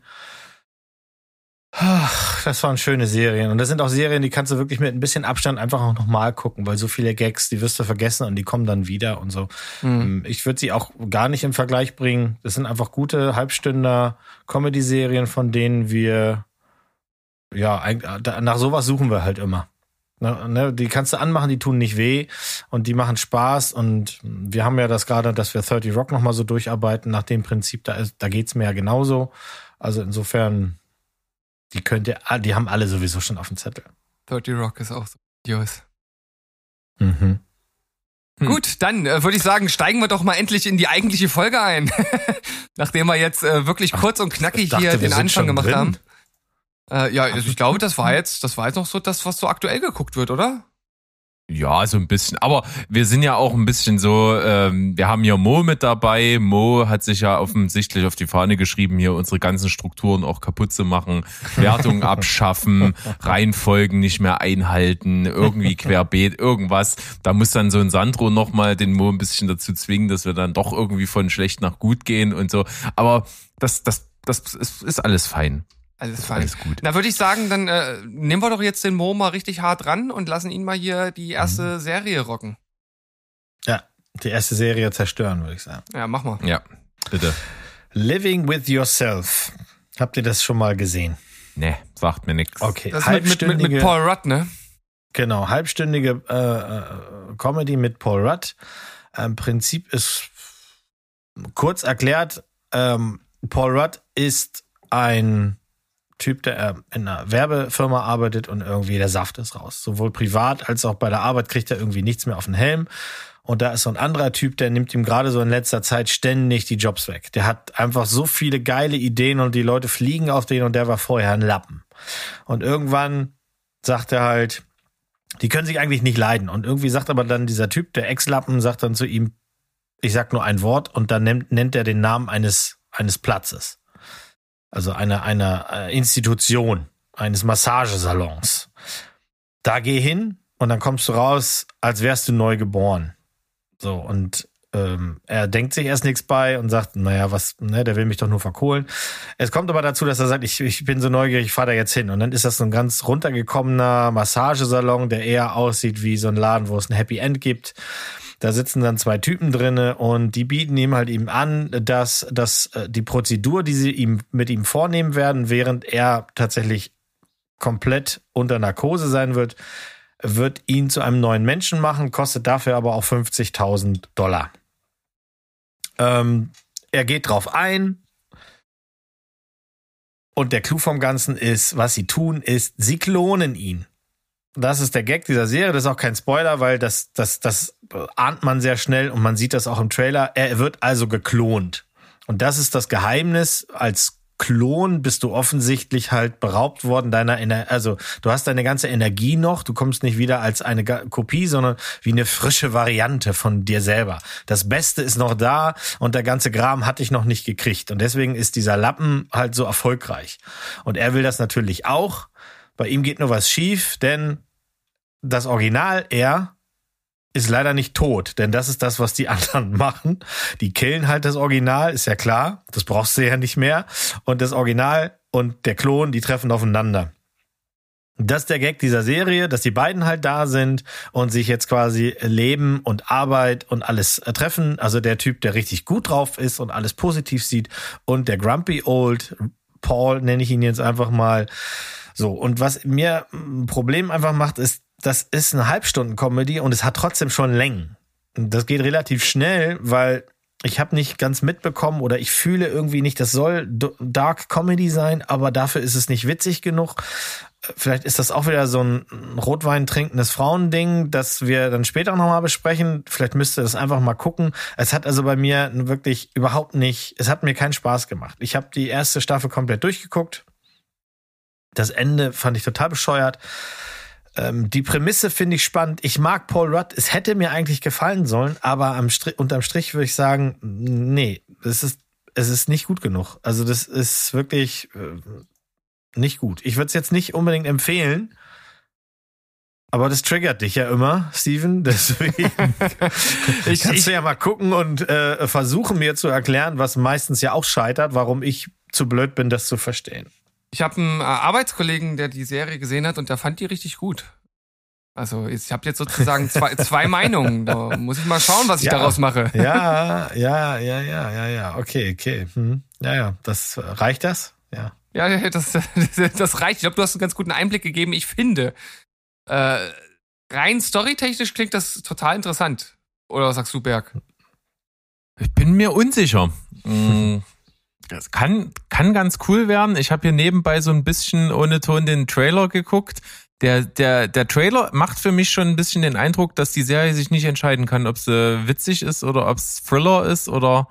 [SPEAKER 2] Das waren schöne Serien. Und das sind auch Serien, die kannst du wirklich mit ein bisschen Abstand einfach auch nochmal gucken, weil so viele Gags, die wirst du vergessen und die kommen dann wieder und so.
[SPEAKER 1] Mhm.
[SPEAKER 2] Ich würde sie auch gar nicht im Vergleich bringen. Das sind einfach gute Halbstünder Comedy-Serien, von denen wir, ja, nach sowas suchen wir halt immer. Ne, ne, die kannst du anmachen, die tun nicht weh und die machen Spaß und wir haben ja das gerade, dass wir 30 Rock nochmal so durcharbeiten nach dem Prinzip, da, ist, da geht's mir ja genauso. Also insofern, die könnt ihr, die haben alle sowieso schon auf dem Zettel.
[SPEAKER 1] 30 Rock ist auch so. Jos.
[SPEAKER 2] Mhm.
[SPEAKER 3] Hm.
[SPEAKER 1] Gut, dann äh, würde ich sagen, steigen wir doch mal endlich in die eigentliche Folge ein. Nachdem wir jetzt äh, wirklich kurz und knackig
[SPEAKER 2] dachte,
[SPEAKER 1] hier den Anfang gemacht
[SPEAKER 2] drin.
[SPEAKER 1] haben. Äh, ja, also ich glaube, das war jetzt, das war jetzt noch so das, was so aktuell geguckt wird, oder?
[SPEAKER 3] Ja, so ein bisschen. Aber wir sind ja auch ein bisschen so, ähm, wir haben hier Mo mit dabei. Mo hat sich ja offensichtlich auf die Fahne geschrieben, hier unsere ganzen Strukturen auch kaputt zu machen, Wertung abschaffen, Reihenfolgen nicht mehr einhalten, irgendwie querbeet, irgendwas. Da muss dann so ein Sandro nochmal den Mo ein bisschen dazu zwingen, dass wir dann doch irgendwie von schlecht nach gut gehen und so. Aber das, das, das ist, ist alles fein.
[SPEAKER 1] Alles fein.
[SPEAKER 3] Alles gut.
[SPEAKER 1] Na, würde ich sagen, dann äh, nehmen wir doch jetzt den Mo mal richtig hart ran und lassen ihn mal hier die erste Serie rocken.
[SPEAKER 2] Ja, die erste Serie zerstören, würde ich sagen.
[SPEAKER 1] Ja, mach mal.
[SPEAKER 3] Ja, bitte.
[SPEAKER 2] Living with Yourself. Habt ihr das schon mal gesehen?
[SPEAKER 3] Nee, sagt mir nichts.
[SPEAKER 2] Okay,
[SPEAKER 1] Das ist mit, mit, mit Paul Rudd, ne?
[SPEAKER 2] genau, halbstündige äh, äh, Comedy mit Paul Rudd. Im Prinzip ist kurz erklärt, ähm, Paul Rudd ist ein Typ, der äh, in einer Werbefirma arbeitet und irgendwie der Saft ist raus. Sowohl privat als auch bei der Arbeit kriegt er irgendwie nichts mehr auf den Helm. Und da ist so ein anderer Typ, der nimmt ihm gerade so in letzter Zeit ständig die Jobs weg. Der hat einfach so viele geile Ideen und die Leute fliegen auf den und der war vorher ein Lappen. Und irgendwann sagt er halt, die können sich eigentlich nicht leiden. Und irgendwie sagt aber dann dieser Typ, der Ex-Lappen, sagt dann zu ihm, ich sag nur ein Wort und dann nennt, nennt er den Namen eines, eines Platzes. Also einer, einer äh, Institution, eines Massagesalons. Da geh hin und dann kommst du raus, als wärst du neu geboren. So, und ähm, er denkt sich erst nichts bei und sagt, naja, was, ne, der will mich doch nur verkohlen. Es kommt aber dazu, dass er sagt, ich, ich bin so neugierig, ich fahre da jetzt hin. Und dann ist das so ein ganz runtergekommener Massagesalon, der eher aussieht wie so ein Laden, wo es ein Happy End gibt. Da sitzen dann zwei Typen drinne und die bieten ihm halt eben an, dass, dass äh, die Prozedur, die sie ihm mit ihm vornehmen werden, während er tatsächlich komplett unter Narkose sein wird, wird ihn zu einem neuen Menschen machen, kostet dafür aber auch 50.000 Dollar. Ähm, er geht drauf ein. Und der Clou vom Ganzen ist, was sie tun, ist, sie klonen ihn. Das ist der Gag dieser Serie. Das ist auch kein Spoiler, weil das, das, das ahnt man sehr schnell und man sieht das auch im Trailer. Er wird also geklont. Und das ist das Geheimnis. Als Klon bist du offensichtlich halt beraubt worden deiner Ener also du hast deine ganze Energie noch, du kommst nicht wieder als eine Kopie, sondern wie eine frische Variante von dir selber. Das Beste ist noch da und der ganze Gram hatte ich noch nicht gekriegt und deswegen ist dieser Lappen halt so erfolgreich. Und er will das natürlich auch. Bei ihm geht nur was schief, denn das Original er ist leider nicht tot, denn das ist das, was die anderen machen. Die killen halt das Original, ist ja klar. Das brauchst du ja nicht mehr. Und das Original und der Klon, die treffen aufeinander. Das ist der Gag dieser Serie, dass die beiden halt da sind und sich jetzt quasi Leben und Arbeit und alles äh, treffen. Also der Typ, der richtig gut drauf ist und alles positiv sieht und der Grumpy Old Paul, nenne ich ihn jetzt einfach mal. So, und was mir ein Problem einfach macht, ist, das ist eine Halbstunden-Comedy und es hat trotzdem schon Längen. Das geht relativ schnell, weil ich habe nicht ganz mitbekommen oder ich fühle irgendwie nicht, das soll Dark Comedy sein, aber dafür ist es nicht witzig genug. Vielleicht ist das auch wieder so ein Rotwein trinkendes Frauending, das wir dann später nochmal besprechen. Vielleicht müsst ihr das einfach mal gucken. Es hat also bei mir wirklich überhaupt nicht, es hat mir keinen Spaß gemacht. Ich habe die erste Staffel komplett durchgeguckt. Das Ende fand ich total bescheuert. Ähm, die Prämisse finde ich spannend. Ich mag Paul Rudd. Es hätte mir eigentlich gefallen sollen, aber am Strich, unterm Strich würde ich sagen, nee, es ist, es ist nicht gut genug. Also das ist wirklich äh, nicht gut. Ich würde es jetzt nicht unbedingt empfehlen. Aber das triggert dich ja immer, Steven. Deswegen
[SPEAKER 1] Ich,
[SPEAKER 2] kannst du ja mal gucken und äh, versuchen mir zu erklären, was meistens ja auch scheitert, warum ich zu blöd bin, das zu verstehen.
[SPEAKER 1] Ich habe einen äh, Arbeitskollegen, der die Serie gesehen hat und der fand die richtig gut. Also ich habe jetzt sozusagen zwei, zwei Meinungen. Da muss ich mal schauen, was ich
[SPEAKER 2] Ja.
[SPEAKER 1] daraus mache.
[SPEAKER 2] Ja, ja, ja, ja, ja, ja. Okay, okay. Hm. Ja, ja. Das reicht das? Ja.
[SPEAKER 1] Ja, das, das reicht. Ich glaube, du hast einen ganz guten Einblick gegeben. Ich finde, äh, rein storytechnisch klingt das total interessant. Oder was sagst du, Berg?
[SPEAKER 3] Ich bin mir unsicher. Mm, das kann, kann ganz cool werden. Ich habe hier nebenbei so ein bisschen ohne Ton den Trailer geguckt. Der, der, der Trailer macht für mich schon ein bisschen den Eindruck, dass die Serie sich nicht entscheiden kann, ob sie witzig ist oder ob es Thriller ist oder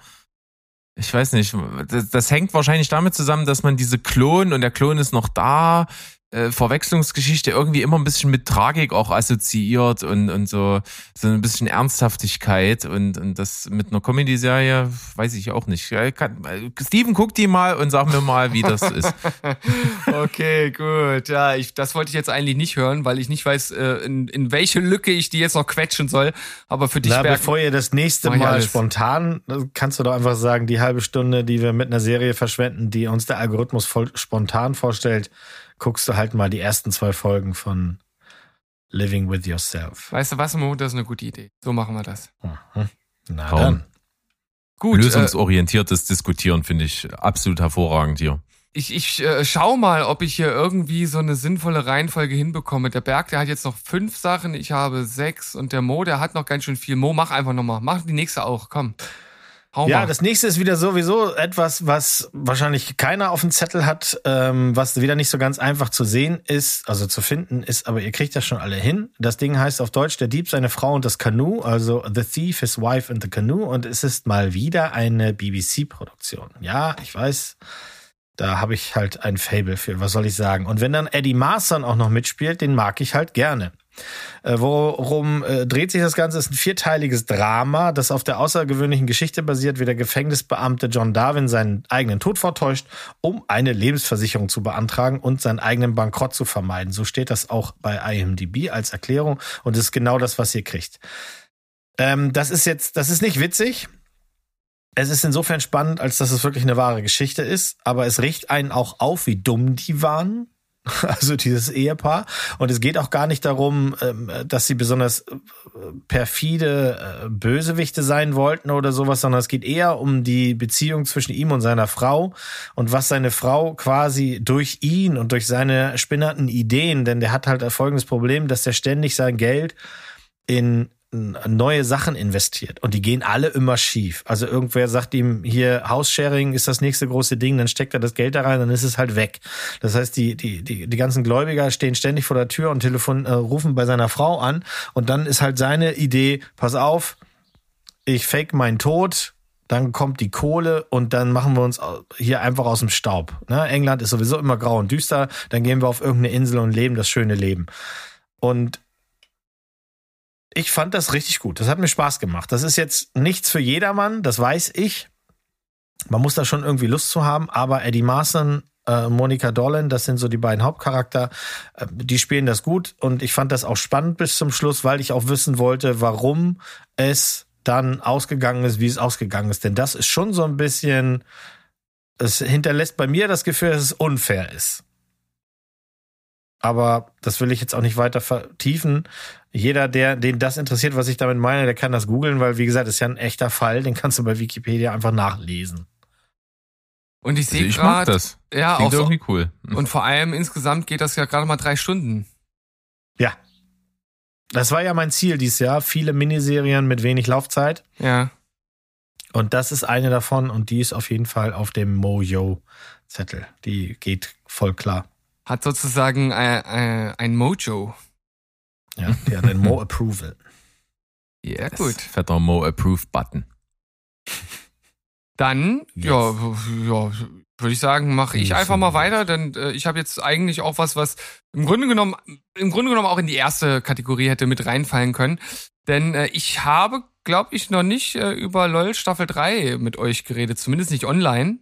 [SPEAKER 3] ich weiß nicht. Das, das hängt wahrscheinlich damit zusammen, dass man diese Klon und der Klon ist noch da, äh, Verwechslungsgeschichte irgendwie immer ein bisschen mit Tragik auch assoziiert und, und so, so ein bisschen Ernsthaftigkeit und, und das mit einer Comedy-Serie weiß ich auch nicht. Ja, kann, äh, Steven, guck die mal und sag mir mal, wie das ist.
[SPEAKER 1] okay, gut. Ja, ich, das wollte ich jetzt eigentlich nicht hören, weil ich nicht weiß, äh, in, in welche Lücke ich die jetzt noch quetschen soll. Aber für dich,
[SPEAKER 2] Na,
[SPEAKER 1] Berg,
[SPEAKER 2] bevor ihr das nächste Mal
[SPEAKER 1] alles.
[SPEAKER 2] spontan, äh, kannst du doch einfach sagen, die halbe Stunde, die wir mit einer Serie verschwenden, die uns der Algorithmus voll spontan vorstellt, guckst du halt mal die ersten zwei Folgen von Living with Yourself.
[SPEAKER 1] weißt du was, Mo, das ist eine gute Idee. So machen wir das.
[SPEAKER 2] Mhm. Na
[SPEAKER 3] Traum.
[SPEAKER 2] dann.
[SPEAKER 1] Gut, äh,
[SPEAKER 3] Lösungsorientiertes Diskutieren finde ich absolut hervorragend hier.
[SPEAKER 1] ich, ich äh, schau mal, ob ich hier irgendwie so eine sinnvolle Reihenfolge hinbekomme. Der Berg, der hat jetzt noch fünf Sachen, ich habe sechs und der Mo, der hat noch ganz schön viel. Mo, mach einfach nochmal. Mach die nächste auch, komm. Hau
[SPEAKER 2] Ja,
[SPEAKER 1] mal.
[SPEAKER 2] das nächste ist wieder sowieso etwas, was wahrscheinlich keiner auf dem Zettel hat, ähm, was wieder nicht so ganz einfach zu sehen ist, also zu finden ist, aber ihr kriegt das schon alle hin. Das Ding heißt auf Deutsch Der Dieb, seine Frau und das Kanu, also The Thief, His Wife and the Canoe und es ist mal wieder eine BBC-Produktion. Ja, ich weiß, da habe ich halt ein Fable für, was soll ich sagen. Und wenn dann Eddie Marson auch noch mitspielt, den mag ich halt gerne. Äh, worum äh, dreht sich das Ganze? Es ist ein vierteiliges Drama, das auf der außergewöhnlichen Geschichte basiert, wie der Gefängnisbeamte John Darwin seinen eigenen Tod vortäuscht, um eine Lebensversicherung zu beantragen und seinen eigenen Bankrott zu vermeiden. So steht das auch bei IMDb als Erklärung und ist genau das, was ihr kriegt. Ähm, das ist jetzt, das ist nicht witzig. Es ist insofern spannend, als dass es wirklich eine wahre Geschichte ist, aber es riecht einen auch auf, wie dumm die waren. Also dieses Ehepaar. Und es geht auch gar nicht darum, ähm, dass sie besonders äh, perfide äh, Bösewichte sein wollten oder sowas, sondern es geht eher um die Beziehung zwischen ihm und seiner Frau und was seine Frau quasi durch ihn und durch seine spinnerten Ideen, denn der hat halt folgendes Problem, dass er ständig sein Geld in neue Sachen investiert und die gehen alle immer schief. Also irgendwer sagt ihm hier Haussharing ist das nächste große Ding, dann steckt er das Geld da rein, dann ist es halt weg. Das heißt, die die die, die ganzen Gläubiger stehen ständig vor der Tür und telefon äh, rufen bei seiner Frau an und dann ist halt seine Idee, pass auf, ich fake meinen Tod, dann kommt die Kohle und dann machen wir uns hier einfach aus dem Staub. Ne? England ist sowieso immer grau und düster, dann gehen wir auf irgendeine Insel und leben das schöne Leben. Und ich fand das richtig gut. Das hat mir Spaß gemacht. Das ist jetzt nichts für jedermann, das weiß ich. Man muss da schon irgendwie Lust zu haben, aber Eddie Marson, äh, Monica Dolan, das sind so die beiden Hauptcharakter, äh, die spielen das gut und ich fand das auch spannend bis zum Schluss, weil ich auch wissen wollte, warum es dann ausgegangen ist, wie es ausgegangen ist. Denn das ist schon so ein bisschen, es hinterlässt bei mir das Gefühl, dass es unfair ist. Aber das will ich jetzt auch nicht weiter vertiefen. Jeder, der, den das interessiert, was ich damit meine, der kann das googeln, weil, wie gesagt, ist ja ein echter Fall. Den kannst du bei Wikipedia einfach nachlesen.
[SPEAKER 1] Und ich
[SPEAKER 3] Also
[SPEAKER 1] sehe
[SPEAKER 3] ich mag
[SPEAKER 1] gerade,
[SPEAKER 3] das.
[SPEAKER 1] ja, auch
[SPEAKER 3] Klingt
[SPEAKER 1] so,
[SPEAKER 3] irgendwie cool.
[SPEAKER 1] und vor allem insgesamt geht das ja gerade mal drei Stunden.
[SPEAKER 2] Ja. Das war ja mein Ziel dieses Jahr. Viele Miniserien mit wenig Laufzeit.
[SPEAKER 1] Ja.
[SPEAKER 2] Und das ist eine davon und die ist auf jeden Fall auf dem Mojo-Zettel. Die geht voll klar.
[SPEAKER 1] Hat sozusagen äh, äh, ein Mojo.
[SPEAKER 2] Ja, die hat ein Mo-Approval.
[SPEAKER 3] Yes.
[SPEAKER 1] gut.
[SPEAKER 3] Fetter Mo Approve Button.
[SPEAKER 1] Dann,
[SPEAKER 2] Yes.
[SPEAKER 1] ja, ja, würde ich sagen, mache ich einfach mal weiter, denn äh, ich habe jetzt eigentlich auch was, was im Grunde genommen, im Grunde genommen auch in die erste Kategorie hätte mit reinfallen können. Denn äh, ich habe, glaube ich, noch nicht äh, über LOL Staffel 3 mit euch geredet, zumindest nicht online.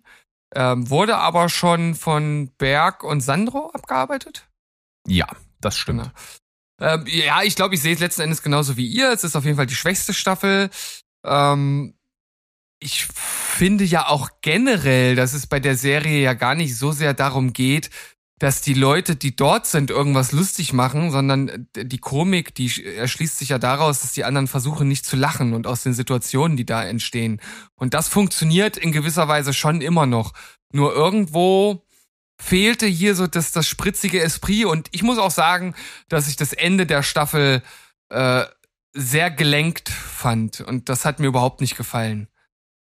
[SPEAKER 1] Ähm, wurde aber schon von Berg und Sandro abgearbeitet.
[SPEAKER 3] Ja, das stimmt.
[SPEAKER 1] Genau. Ähm, ja, ich glaube, ich sehe es letzten Endes genauso wie ihr. Es ist auf jeden Fall die schwächste Staffel. Ähm, ich finde ja auch generell, dass es bei der Serie ja gar nicht so sehr darum geht, dass die Leute, die dort sind, irgendwas lustig machen, sondern die Komik, die erschließt sich ja daraus, dass die anderen versuchen, nicht zu lachen und aus den Situationen, die da entstehen. Und das funktioniert in gewisser Weise schon immer noch. Nur irgendwo fehlte hier so das, das spritzige Esprit und ich muss auch sagen, dass ich das Ende der Staffel äh, sehr gelenkt fand und das hat mir überhaupt nicht gefallen.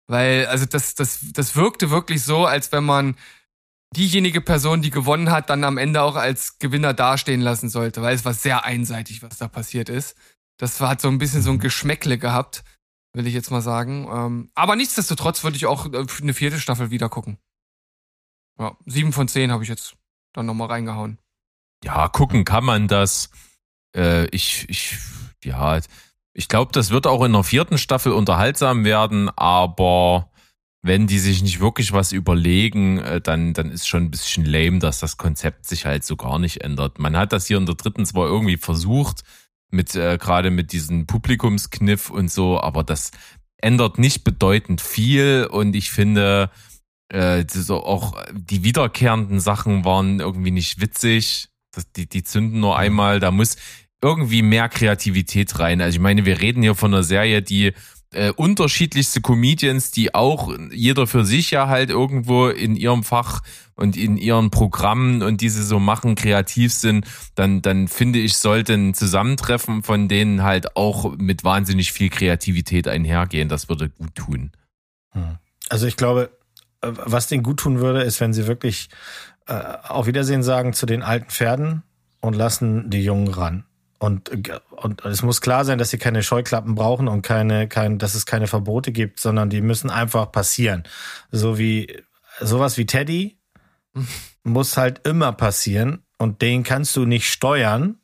[SPEAKER 1] Weil, also das, das, das wirkte wirklich so, als wenn man diejenige Person, die gewonnen hat, dann am Ende auch als Gewinner dastehen lassen sollte, weil es war sehr einseitig, was da passiert ist. Das hat so ein bisschen so ein Geschmäckle gehabt, will ich jetzt mal sagen. Ähm, aber nichtsdestotrotz würde ich auch äh, eine vierte Staffel wieder gucken. Ja, sieben von zehn habe ich jetzt dann nochmal reingehauen.
[SPEAKER 3] Ja, gucken kann man das. Äh, ich, ich, ja, ich glaube, das wird auch in der vierten Staffel unterhaltsam werden, aber wenn die sich nicht wirklich was überlegen, äh, dann, dann ist schon ein bisschen lame, dass das Konzept sich halt so gar nicht ändert. Man hat das hier in der dritten zwar irgendwie versucht, mit äh, gerade mit diesem Publikumskniff und so, aber das ändert nicht bedeutend viel und ich finde, äh, so auch die wiederkehrenden Sachen waren irgendwie nicht witzig. Das, die, die zünden nur einmal, da muss irgendwie mehr Kreativität rein. Also ich meine, wir reden hier von einer Serie, die äh, unterschiedlichste Comedians, die auch jeder für sich ja halt irgendwo in ihrem Fach und in ihren Programmen und diese so machen, kreativ sind, dann, dann finde ich, sollte ein Zusammentreffen von denen halt auch mit wahnsinnig viel Kreativität einhergehen. Das würde gut tun.
[SPEAKER 2] Hm. Also ich glaube, was denen gut tun würde, ist, wenn sie wirklich äh, auf Wiedersehen sagen zu den alten Pferden und lassen die Jungen ran. Und, und es muss klar sein, dass sie keine Scheuklappen brauchen und keine, kein, dass es keine Verbote gibt, sondern die müssen einfach passieren. So wie sowas wie Teddy muss halt immer passieren und den kannst du nicht steuern.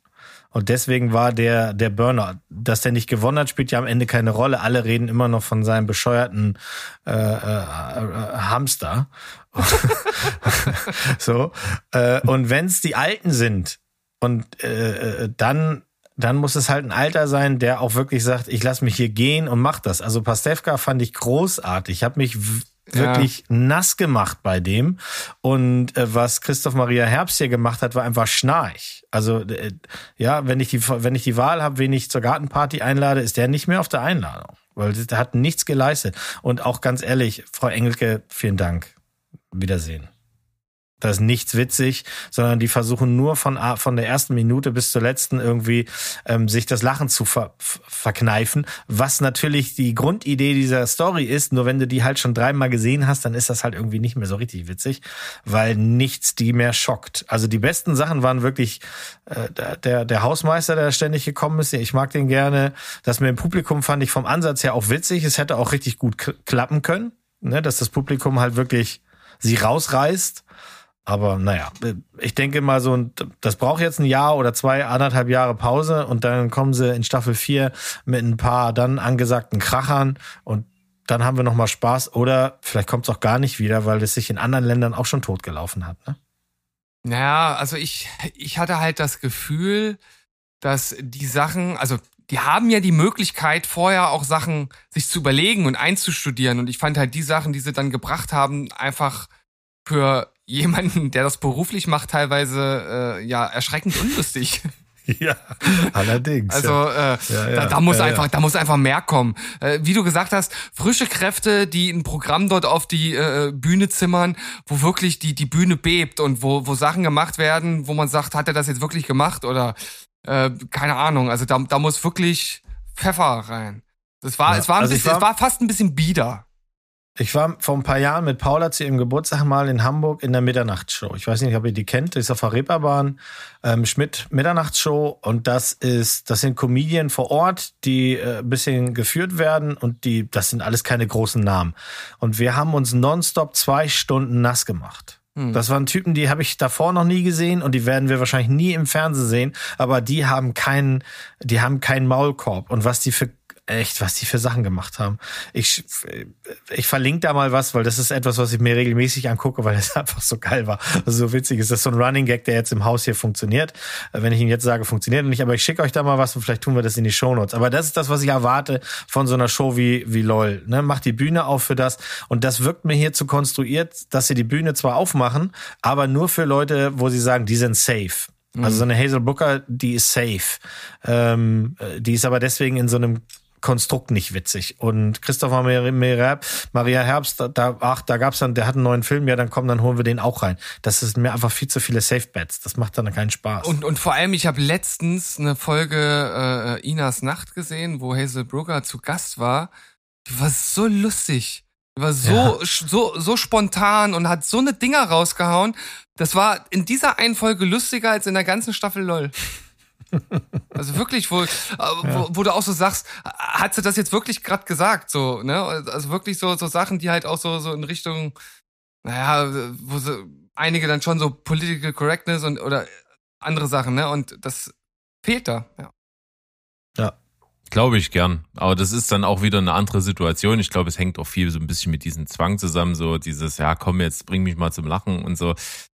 [SPEAKER 2] Und deswegen war der, der Burner, dass der nicht gewonnen hat, spielt ja am Ende keine Rolle. Alle reden immer noch von seinem bescheuerten äh, äh, äh, Hamster. so. Äh, und wenn es die Alten sind, und äh, äh, dann, dann muss es halt ein Alter sein, der auch wirklich sagt, ich lasse mich hier gehen und mach das. Also Pastewka fand ich großartig. Ich habe mich wirklich ja. nass gemacht bei dem. Und äh, was Christoph Maria Herbst hier gemacht hat, war einfach schnarch. Also äh, ja, wenn ich die, wenn ich die Wahl habe, wen ich zur Gartenparty einlade, ist der nicht mehr auf der Einladung, weil der hat nichts geleistet. Und auch ganz ehrlich, Frau Engelke, vielen Dank. Wiedersehen. Da ist nichts witzig, sondern die versuchen nur von, von der ersten Minute bis zur letzten irgendwie ähm, sich das Lachen zu ver verkneifen, was natürlich die Grundidee dieser Story ist. Nur wenn du die halt schon dreimal gesehen hast, dann ist das halt irgendwie nicht mehr so richtig witzig, weil nichts die mehr schockt. Also die besten Sachen waren wirklich äh, der, der Hausmeister, der ständig gekommen ist. Ich mag den gerne. Das mit dem Publikum fand ich vom Ansatz her auch witzig. Es hätte auch richtig gut klappen können, ne? dass das Publikum halt wirklich sie rausreißt aber naja, ich denke mal so, das braucht jetzt ein Jahr oder zwei, anderthalb Jahre Pause und dann kommen sie in Staffel 4 mit ein paar dann angesagten Krachern und dann haben wir nochmal Spaß. Oder vielleicht kommt es auch gar nicht wieder, weil es sich in anderen Ländern auch schon totgelaufen hat. Ne?
[SPEAKER 1] Naja, also ich, ich hatte halt das Gefühl, dass die Sachen, also die haben ja die Möglichkeit, vorher auch Sachen sich zu überlegen und einzustudieren. Und ich fand halt die Sachen, die sie dann gebracht haben, einfach für jemanden, der das beruflich macht, teilweise äh, ja erschreckend unlustig.
[SPEAKER 2] Ja, allerdings.
[SPEAKER 1] Also äh, ja, ja, da, da muss ja, einfach, da muss einfach mehr kommen. Äh, wie du gesagt hast, frische Kräfte, die ein Programm dort auf die äh, Bühne zimmern, wo wirklich die die Bühne bebt und wo wo Sachen gemacht werden, wo man sagt, hat er das jetzt wirklich gemacht oder äh, keine Ahnung. Also da da muss wirklich Pfeffer rein. Das war es war ein also bisschen, war, es war fast ein bisschen bieder.
[SPEAKER 2] Ich war vor ein paar Jahren mit Paula zu ihrem Geburtstag mal in Hamburg in der Mitternachtsshow. Ich weiß nicht, ob ihr die kennt. Das ist auf der Reeperbahn. Ähm, Schmidt Mitternachtsshow. Und das ist, das sind Comedien vor Ort, die äh, ein bisschen geführt werden. Und die, das sind alles keine großen Namen. Und wir haben uns nonstop zwei Stunden nass gemacht. Hm. Das waren Typen, die habe ich davor noch nie gesehen und die werden wir wahrscheinlich nie im Fernsehen sehen, aber die haben keinen, die haben keinen Maulkorb und was die für echt, was die für Sachen gemacht haben. Ich, ich verlinke da mal was, weil das ist etwas, was ich mir regelmäßig angucke, weil es einfach so geil war. Also so witzig ist das so ein Running Gag, der jetzt im Haus hier funktioniert. Wenn ich ihn jetzt sage, funktioniert nicht, aber ich schicke euch da mal was und vielleicht tun wir das in die Shownotes. Aber das ist das, was ich erwarte von so einer Show wie, wie LOL. Ne? Macht die Bühne auf für das. Und das wirkt mir hier zu konstruiert, dass sie die Bühne zwar aufmachen, aber nur für Leute, wo sie sagen, die sind safe. Also so eine Hazel Booker, die ist safe. Ähm, die ist aber deswegen in so einem Konstrukt nicht witzig. Und Christopher Maria Herbst, da, ach, da gab's dann, der hat einen neuen Film, ja, dann komm, dann holen wir den auch rein. Das ist mir einfach viel zu viele Safe Bets. Das macht dann keinen Spaß.
[SPEAKER 1] Und, und vor allem, ich habe letztens eine Folge äh, Inas Nacht gesehen, wo Hazel Brugger zu Gast war. Die war so lustig. Die war so, so, so spontan und hat so eine Dinger rausgehauen. Das war in dieser einen Folge lustiger als in der ganzen Staffel LOL. Also wirklich, wo, äh, wo, wo du auch so sagst, hat sie das jetzt wirklich gerade gesagt, so, ne? Also wirklich so, so Sachen, die halt auch so, so in Richtung, naja, wo sie einige dann schon so Political Correctness und oder andere Sachen, ne? Und das fehlt da, ja.
[SPEAKER 2] Ja.
[SPEAKER 3] Glaube ich gern. Aber das ist dann auch wieder eine andere Situation. Ich glaube, es hängt auch viel so ein bisschen mit diesem Zwang zusammen, so dieses, ja, komm jetzt, bring mich mal zum Lachen und so.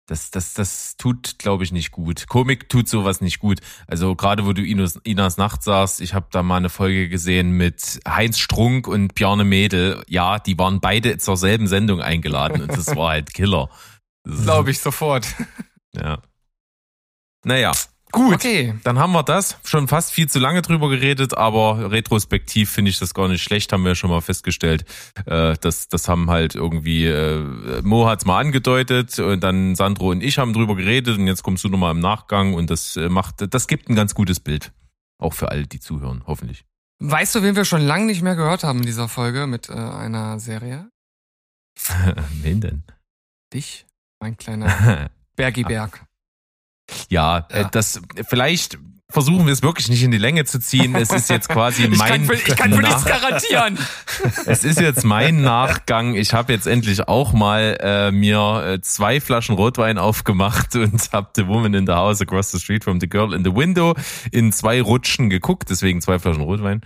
[SPEAKER 3] Das, das, das tut, glaube ich, nicht gut. Komik tut sowas nicht gut. Also gerade wo du Inas, Inas Nacht sagst, ich habe da mal eine Folge gesehen mit Heinz Strunk und Bjarne Mädel. Ja, die waren beide zur selben Sendung eingeladen und das war halt Killer.
[SPEAKER 1] Glaube ich sofort.
[SPEAKER 3] Ja. Naja, gut.
[SPEAKER 1] Okay.
[SPEAKER 3] Dann haben wir das. Schon fast viel zu lange drüber geredet, aber retrospektiv finde ich das gar nicht schlecht, haben wir ja schon mal festgestellt. Äh, das, das haben halt irgendwie, äh, Mo hat's mal angedeutet und dann Sandro und ich haben drüber geredet und jetzt kommst du nochmal im Nachgang und das äh, macht, das gibt ein ganz gutes Bild. Auch für alle, die zuhören, hoffentlich.
[SPEAKER 1] Weißt du, wen wir schon lange nicht mehr gehört haben in dieser Folge mit äh, einer Serie?
[SPEAKER 3] Wen denn?
[SPEAKER 1] Dich, mein kleiner Bergi Berg.
[SPEAKER 3] Ja, Äh,
[SPEAKER 1] Ja.
[SPEAKER 3] das vielleicht versuchen wir es wirklich nicht in die Länge zu ziehen. Es ist jetzt quasi
[SPEAKER 1] Ich
[SPEAKER 3] mein
[SPEAKER 1] kann, für, ich kann für nichts garantieren.
[SPEAKER 3] Es ist jetzt mein Nachgang. Ich habe jetzt endlich auch mal äh, mir äh, zwei Flaschen Rotwein aufgemacht und habe The Woman in the House Across the Street from the Girl in the Window in zwei Rutschen geguckt. Deswegen zwei Flaschen Rotwein.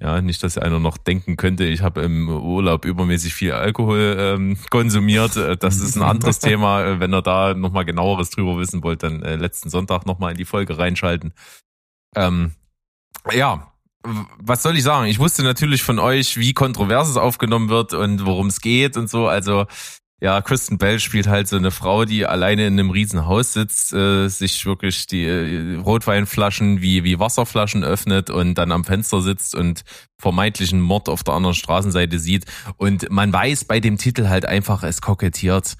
[SPEAKER 3] Ja, nicht, dass einer noch denken könnte, ich habe im Urlaub übermäßig viel Alkohol ähm, konsumiert. Äh, Das ist ein anderes Thema. Äh, Wenn ihr da nochmal genaueres drüber wissen wollt, dann äh, letzten Sonntag nochmal in die Folge reinschalten. Ähm, ja, was soll ich sagen? Ich wusste natürlich von euch, wie kontrovers es aufgenommen wird und worum es geht und so. Also ja, Kristen Bell spielt halt so eine Frau, die alleine in einem riesen Haus sitzt, äh, sich wirklich die äh, Rotweinflaschen wie wie Wasserflaschen öffnet und dann am Fenster sitzt und vermeintlichen Mord auf der anderen Straßenseite sieht. Und man weiß bei dem Titel halt einfach, es kokettiert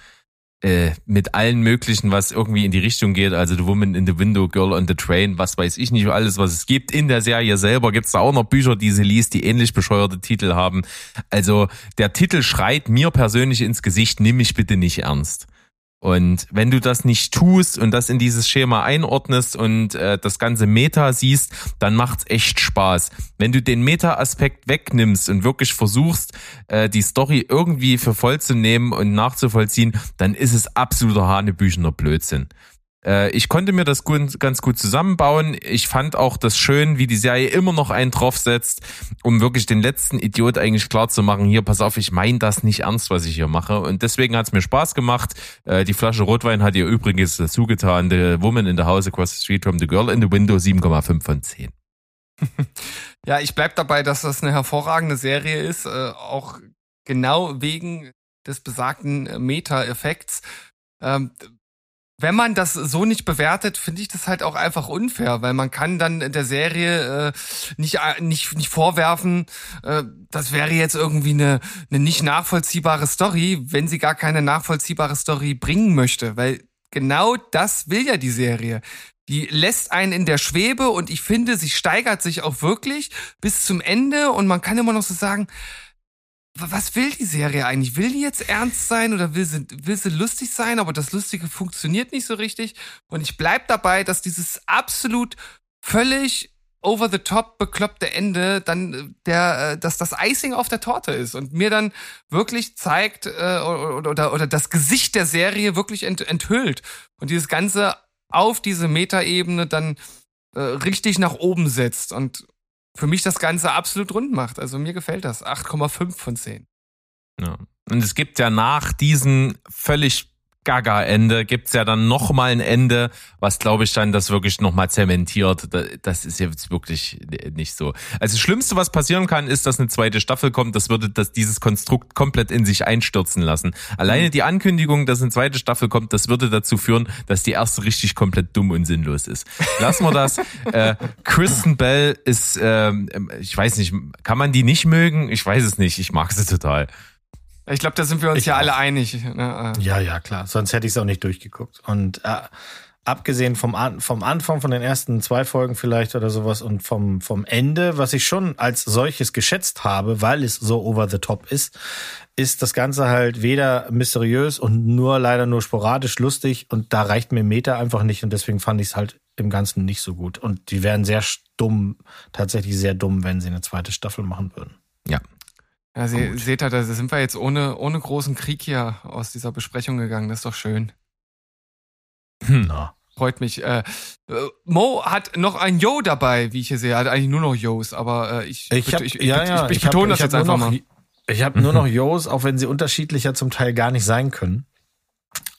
[SPEAKER 3] äh, mit allen möglichen, was irgendwie in die Richtung geht. Also The Woman in the Window, Girl on the Train, was weiß ich nicht, alles, was es gibt. In der Serie selber gibt's da auch noch Bücher, die sie liest, die ähnlich bescheuerte Titel haben. Also der Titel schreit mir persönlich ins Gesicht, nimm mich bitte nicht ernst. Und wenn du das nicht tust und das in dieses Schema einordnest und äh, das ganze Meta siehst, dann macht's echt Spaß. Wenn du den Meta-Aspekt wegnimmst und wirklich versuchst, äh, die Story irgendwie für voll zu nehmen und nachzuvollziehen, dann ist es absoluter hanebüchener Blödsinn. Äh, ich konnte mir das gut, ganz gut zusammenbauen. Ich fand auch das schön, wie die Serie immer noch einen draufsetzt, um wirklich den letzten Idiot eigentlich klar zu machen, hier, pass auf, ich meine das nicht ernst, was ich hier mache. Und deswegen hat's mir Spaß gemacht. Äh, die Flasche Rotwein hat ihr übrigens dazu getan. The Woman in the House Across the Street from the Girl in the Window 7,5 von 10.
[SPEAKER 1] Ja, ich bleib dabei, dass das eine hervorragende Serie ist, äh, auch genau wegen des besagten Meta-Effekts. Wenn man das so nicht bewertet, finde ich das halt auch einfach unfair, weil man kann dann der Serie äh, nicht, äh, nicht, nicht vorwerfen, äh, das wäre jetzt irgendwie eine, eine nicht nachvollziehbare Story, wenn sie gar keine nachvollziehbare Story bringen möchte, weil genau das will ja die Serie. Die lässt einen in der Schwebe und ich finde, sie steigert sich auch wirklich bis zum Ende und man kann immer noch so sagen, was will die Serie eigentlich? Will die jetzt ernst sein oder will sie, will sie lustig sein? Aber das Lustige funktioniert nicht so richtig. Und ich bleib dabei, dass dieses absolut völlig over the top bekloppte Ende dann äh, der, äh, dass das Icing auf der Torte ist und mir dann wirklich zeigt äh, oder, oder, oder das Gesicht der Serie wirklich ent, enthüllt und dieses Ganze auf diese Metaebene dann äh, richtig nach oben setzt und für mich das Ganze absolut rund macht. Also mir gefällt das. 8,5 von 10.
[SPEAKER 3] Ja. Und es gibt ja nach diesem völlig Gaga-Ende gibt's ja dann noch mal ein Ende, was glaube ich dann das wirklich noch mal zementiert. Da- Das ist jetzt wirklich nicht so. Also das Schlimmste, was passieren kann, ist, dass eine zweite Staffel kommt. Das würde das, dieses Konstrukt komplett in sich einstürzen lassen. Alleine die Ankündigung, dass eine zweite Staffel kommt, das würde dazu führen, dass die erste richtig komplett dumm und sinnlos ist. Lassen wir das. äh, Kristen Bell ist, ähm, ich weiß nicht, kann man die nicht mögen? Ich weiß es nicht. Ich mag sie total.
[SPEAKER 1] Ich glaube, da sind wir uns
[SPEAKER 2] Ich
[SPEAKER 1] ja
[SPEAKER 2] auch.
[SPEAKER 1] alle einig. Ne?
[SPEAKER 2] Ja, ja, klar. Sonst hätte ich es auch nicht durchgeguckt. Und äh, abgesehen vom, An vom Anfang, von den ersten zwei Folgen vielleicht oder sowas und vom, vom Ende, was ich schon als solches geschätzt habe, weil es so over the top ist, ist das Ganze halt weder mysteriös und nur leider nur sporadisch lustig und da reicht mir Meta einfach nicht und deswegen fand ich es halt im Ganzen nicht so gut. Und die wären sehr dumm, tatsächlich sehr dumm, wenn sie eine zweite Staffel machen würden.
[SPEAKER 3] Ja.
[SPEAKER 1] Ja,
[SPEAKER 2] Gut.
[SPEAKER 1] seht ihr, da sind wir jetzt ohne, ohne großen Krieg hier aus dieser Besprechung gegangen. Das ist doch schön.
[SPEAKER 3] Hm.
[SPEAKER 2] Na.
[SPEAKER 1] Freut mich. Äh, äh, Mo hat noch ein Yo dabei, wie ich hier sehe. Er hat eigentlich nur noch Yos, aber äh, ich,
[SPEAKER 2] Ich habe
[SPEAKER 1] ich, ich,
[SPEAKER 2] ja, ja,
[SPEAKER 1] ich, ich
[SPEAKER 2] hab-
[SPEAKER 1] betone
[SPEAKER 2] ich
[SPEAKER 1] das
[SPEAKER 2] hab
[SPEAKER 1] jetzt einfach
[SPEAKER 2] noch,
[SPEAKER 1] mal.
[SPEAKER 2] Ich habe nur noch Jos, auch wenn sie unterschiedlicher zum Teil gar nicht sein können.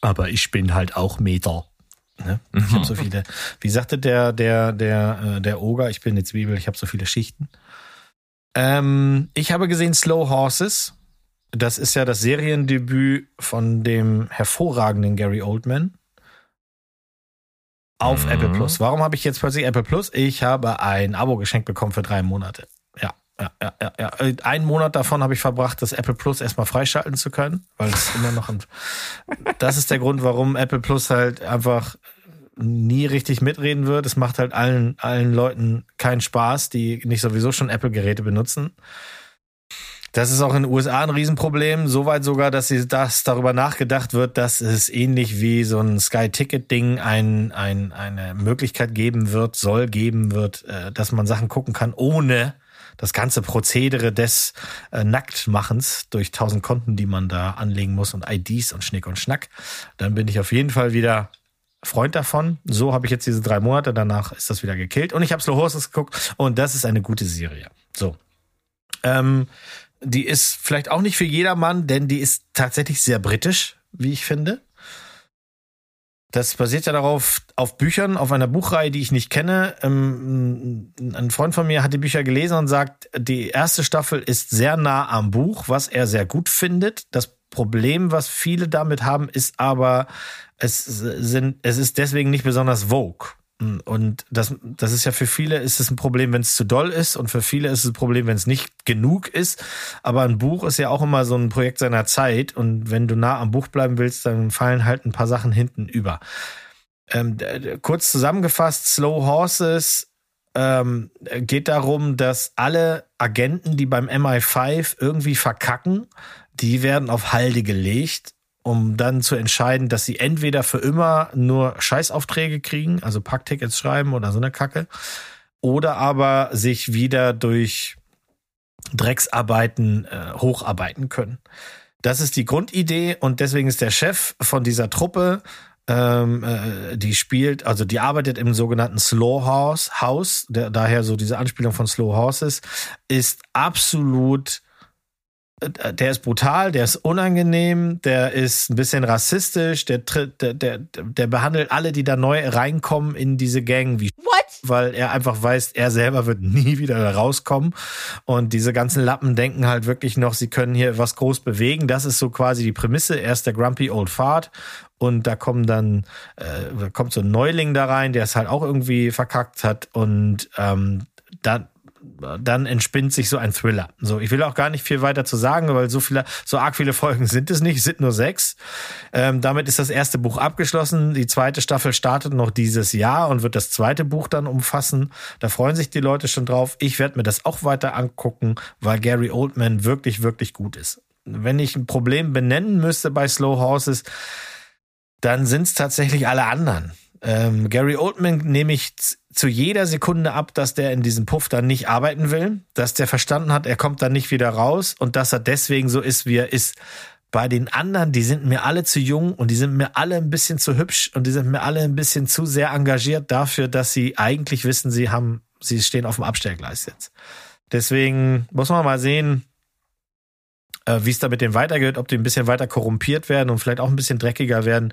[SPEAKER 2] Aber ich bin halt auch Meter. Ne? Ich habe so viele. Wie sagte der der der äh, der Oger? Ich bin eine Zwiebel. Ich habe so viele Schichten. Ähm, ich habe gesehen Slow Horses. Das ist ja das Seriendebüt von dem hervorragenden Gary Oldman auf
[SPEAKER 3] Mhm.
[SPEAKER 2] Apple Plus. Warum habe ich jetzt plötzlich Apple Plus? Ich habe ein Abo geschenkt bekommen für drei Monate. Ja, ja, ja, ja. ja. Einen Monat davon habe ich verbracht, das Apple Plus erstmal freischalten zu können, weil es immer noch ein. Das ist der Grund, warum Apple Plus halt einfach nie richtig mitreden wird. Es macht halt allen, allen Leuten keinen Spaß, die nicht sowieso schon Apple-Geräte benutzen. Das ist auch in den USA ein Riesenproblem, soweit sogar, dass sie das darüber nachgedacht wird, dass es ähnlich wie so ein Sky-Ticket-Ding ein, ein, eine Möglichkeit geben wird, soll geben wird, äh, dass man Sachen gucken kann, ohne das ganze Prozedere des äh, Nacktmachens durch tausend Konten, die man da anlegen muss und IDs und Schnick und Schnack. Dann bin ich auf jeden Fall wieder Freund davon. So habe ich jetzt diese drei Monate, danach ist das wieder gekillt. Und ich habe Slow Horses geguckt und das ist eine gute Serie. So. Ähm, die ist vielleicht auch nicht für jedermann, denn die ist tatsächlich sehr britisch, wie ich finde. Das basiert ja darauf, auf Büchern, auf einer Buchreihe, die ich nicht kenne. Ähm, ein Freund von mir hat die Bücher gelesen und sagt, die erste Staffel ist sehr nah am Buch, was er sehr gut findet. Das Problem, was viele damit haben, ist aber, es sind, es ist deswegen nicht besonders vogue. Und das, das ist ja für viele ist es ein Problem, wenn es zu doll ist und für viele ist es ein Problem, wenn es nicht genug ist. Aber ein Buch ist ja auch immer so ein Projekt seiner Zeit und wenn du nah am Buch bleiben willst, dann fallen halt ein paar Sachen hinten über. Ähm, kurz zusammengefasst, Slow Horses ähm, geht darum, dass alle Agenten, die beim MI5 irgendwie verkacken, die werden auf Halde gelegt um dann zu entscheiden, dass sie entweder für immer nur Scheißaufträge kriegen, also Packtickets schreiben oder so eine Kacke, oder aber sich wieder durch Drecksarbeiten äh, hocharbeiten können. Das ist die Grundidee und deswegen ist der Chef von dieser Truppe, ähm, äh, die spielt, also die arbeitet im sogenannten Slow House, House der, daher so diese Anspielung von Slow Horses, ist absolut der ist brutal, der ist unangenehm, der ist ein bisschen rassistisch, der tritt, der, der, der behandelt alle, die da neu reinkommen in diese Gang wie
[SPEAKER 4] What?
[SPEAKER 2] weil er einfach weiß, er selber wird nie wieder da rauskommen. Und diese ganzen Lappen denken halt wirklich noch, sie können hier was groß bewegen. Das ist so quasi die Prämisse. Er ist der Grumpy Old Fart. Und da kommen dann, äh, kommt so ein Neuling da rein, der es halt auch irgendwie verkackt hat. Und ähm, da, dann entspinnt sich so ein Thriller. So, ich will auch gar nicht viel weiter zu sagen, weil so viele, so arg viele Folgen sind es nicht, sind nur sechs. Ähm, damit ist das erste Buch abgeschlossen. Die zweite Staffel startet noch dieses Jahr und wird das zweite Buch dann umfassen. Da freuen sich die Leute schon drauf. Ich werde mir das auch weiter angucken, weil Gary Oldman wirklich, wirklich gut ist. Wenn ich ein Problem benennen müsste bei Slow Horses, dann sind es tatsächlich alle anderen. Ähm, Gary Oldman nehme ich zu jeder Sekunde ab, dass der in diesem Puff dann nicht arbeiten will, dass der verstanden hat, er kommt dann nicht wieder raus und dass er deswegen so ist, wie er ist. Bei den anderen, die sind mir alle zu jung und die sind mir alle ein bisschen zu hübsch und die sind mir alle ein bisschen zu sehr engagiert dafür, dass sie eigentlich wissen, sie haben, sie stehen auf dem Abstellgleis jetzt. Deswegen muss man mal sehen, äh, wie es da mit denen weitergeht, ob die ein bisschen weiter korrumpiert werden und vielleicht auch ein bisschen dreckiger werden.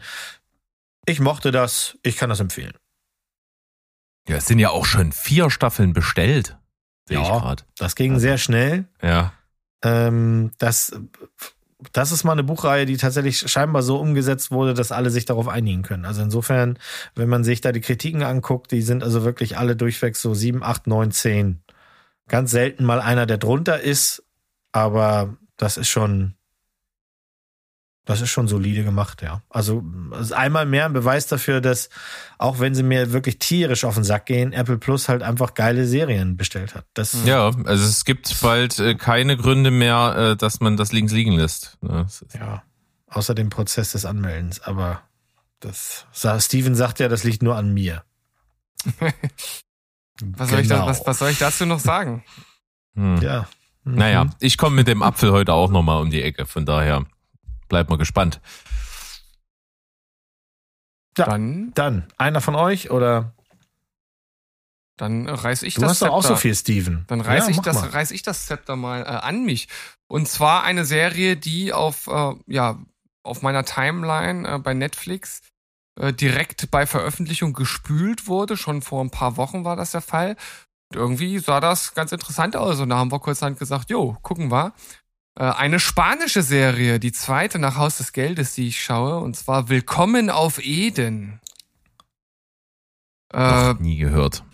[SPEAKER 2] Ich mochte das, ich kann das empfehlen.
[SPEAKER 3] Ja, es sind ja auch schon vier Staffeln bestellt. Sehe ich
[SPEAKER 2] Ja.
[SPEAKER 3] gerade.
[SPEAKER 2] Das ging
[SPEAKER 3] Also-
[SPEAKER 2] sehr schnell.
[SPEAKER 3] Ja.
[SPEAKER 2] Ähm, das, das ist mal eine Buchreihe, die tatsächlich scheinbar so umgesetzt wurde, dass alle sich darauf einigen können. Also insofern, wenn man sich da die Kritiken anguckt, die sind also wirklich alle durchweg so sieben, acht, neun, zehn. Ganz selten mal einer, der drunter ist, aber das ist schon, Das ist schon solide gemacht, ja. Also ist einmal mehr ein Beweis dafür, dass auch wenn sie mir wirklich tierisch auf den Sack gehen, Apple Plus halt einfach geile Serien bestellt hat. Das
[SPEAKER 3] Ja, also es gibt bald äh, keine Gründe mehr, äh, dass man das links liegen lässt. Ne?
[SPEAKER 2] Ja, außer dem Prozess des Anmeldens. Aber das Steven sagt ja, das liegt nur an mir.
[SPEAKER 1] Was, soll ich da,
[SPEAKER 2] Genau.
[SPEAKER 1] was, was soll ich dazu noch sagen?
[SPEAKER 3] Hm.
[SPEAKER 2] Ja. Mhm.
[SPEAKER 3] Naja, ich komme mit dem Apfel heute auch nochmal um die Ecke, von daher bleibt mal gespannt.
[SPEAKER 2] Ja.
[SPEAKER 1] Dann,
[SPEAKER 2] Dann, einer von euch oder
[SPEAKER 1] dann reiß ich
[SPEAKER 2] du
[SPEAKER 1] das
[SPEAKER 2] hast doch auch
[SPEAKER 1] Zepter.
[SPEAKER 2] so viel, Steven.
[SPEAKER 1] Dann reiß,
[SPEAKER 2] Ja,
[SPEAKER 1] ich das,
[SPEAKER 2] mal.
[SPEAKER 1] reiß ich das Zepter mal äh, an mich. Und zwar eine Serie, die auf, äh, ja, auf meiner Timeline äh, bei Netflix äh, direkt bei Veröffentlichung gespült wurde. Schon vor ein paar Wochen war das der Fall. Und irgendwie sah das ganz interessant aus. Und da haben wir kurzerhand gesagt, jo, gucken wir. Äh, eine spanische Serie, die zweite nach Haus des Geldes, die ich schaue. Und zwar Willkommen auf Eden. Äh,
[SPEAKER 3] nie gehört.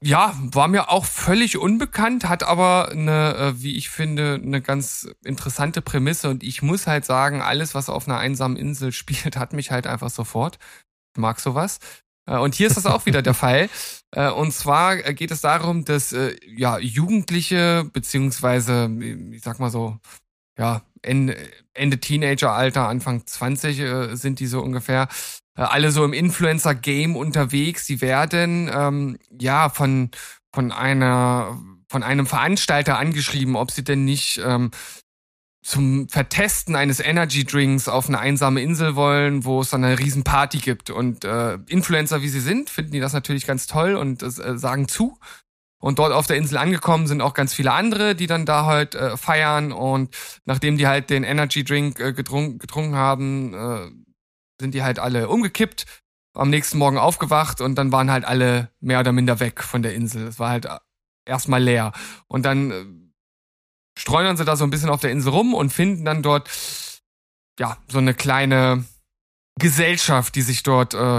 [SPEAKER 1] ja, war mir auch völlig unbekannt, hat aber eine, äh, wie ich finde, eine ganz interessante Prämisse und ich muss halt sagen, alles, was auf einer einsamen Insel spielt, hat mich halt einfach sofort. Ich mag sowas. Äh, Und hier ist das auch wieder der Fall. Äh, Und zwar äh, geht es darum, dass ja Jugendliche beziehungsweise, ich sag mal so, ja Ende, Ende Teenageralter, Anfang 20 äh, sind die so ungefähr, äh, alle so im Influencer-Game unterwegs. Die werden ähm, ja von von einer von einem Veranstalter angeschrieben, ob sie denn nicht ähm, zum Vertesten eines Energy Drinks auf eine einsame Insel wollen, wo es dann eine riesen Party gibt. Und äh, Influencer, wie sie sind, finden die das natürlich ganz toll und äh, sagen zu. Und dort auf der Insel angekommen sind auch ganz viele andere, die dann da halt äh, feiern. Und nachdem die halt den Energy Drink äh, getrunken, getrunken haben, äh, sind die halt alle umgekippt, am nächsten Morgen aufgewacht und dann waren halt alle mehr oder minder weg von der Insel. Es war halt äh, erstmal leer. Und dann äh, streunern sie da so ein bisschen auf der Insel rum und finden dann dort ja so eine kleine Gesellschaft, die sich dort äh,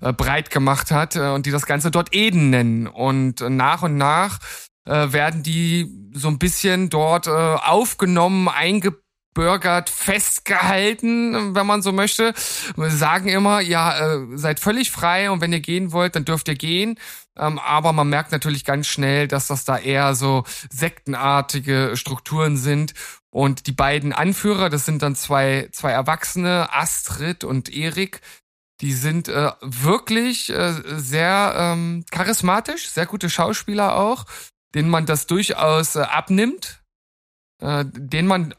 [SPEAKER 1] äh, breit gemacht hat äh, und die das Ganze dort Eden nennen. Und nach und nach äh, werden die so ein bisschen dort äh, aufgenommen, eingebürgert, festgehalten, wenn man so möchte. Wir sagen immer, ja, äh, seid völlig frei und wenn ihr gehen wollt, dann dürft ihr gehen. Ähm, aber man merkt natürlich ganz schnell, dass das da eher so sektenartige Strukturen sind. Und die beiden Anführer, das sind dann zwei, zwei Erwachsene, Astrid und Erik, die sind äh, wirklich äh, sehr ähm, charismatisch, sehr gute Schauspieler auch, denen man das durchaus abnimmt, äh, denen man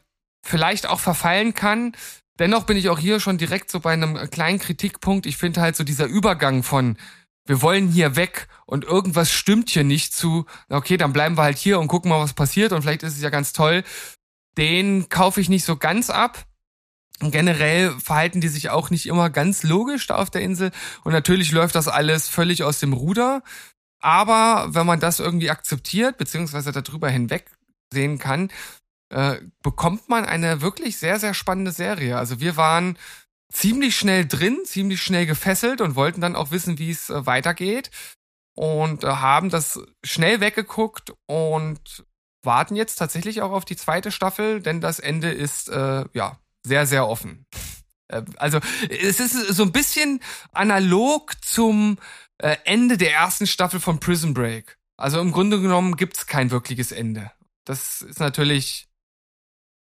[SPEAKER 1] vielleicht auch verfallen kann. Dennoch bin ich auch hier schon direkt so bei einem kleinen Kritikpunkt. Ich finde halt so dieser Übergang von wir wollen hier weg und irgendwas stimmt hier nicht zu, okay, dann bleiben wir halt hier und gucken mal, was passiert und vielleicht ist es ja ganz toll. Den kaufe ich nicht so ganz ab. Und generell verhalten die sich auch nicht immer ganz logisch da auf der Insel. Und natürlich läuft das alles völlig aus dem Ruder. Aber wenn man das irgendwie akzeptiert, beziehungsweise darüber hinweg sehen kann, äh, bekommt man eine wirklich sehr, sehr spannende Serie. Also wir waren ziemlich schnell drin, ziemlich schnell gefesselt und wollten dann auch wissen, wie es äh, weitergeht. Und äh, haben das schnell weggeguckt und warten jetzt tatsächlich auch auf die zweite Staffel, denn das Ende ist äh, ja sehr, sehr offen. Äh, also es ist so ein bisschen analog zum äh, Ende der ersten Staffel von Prison Break. Also im Grunde genommen gibt's kein wirkliches Ende. Das ist natürlich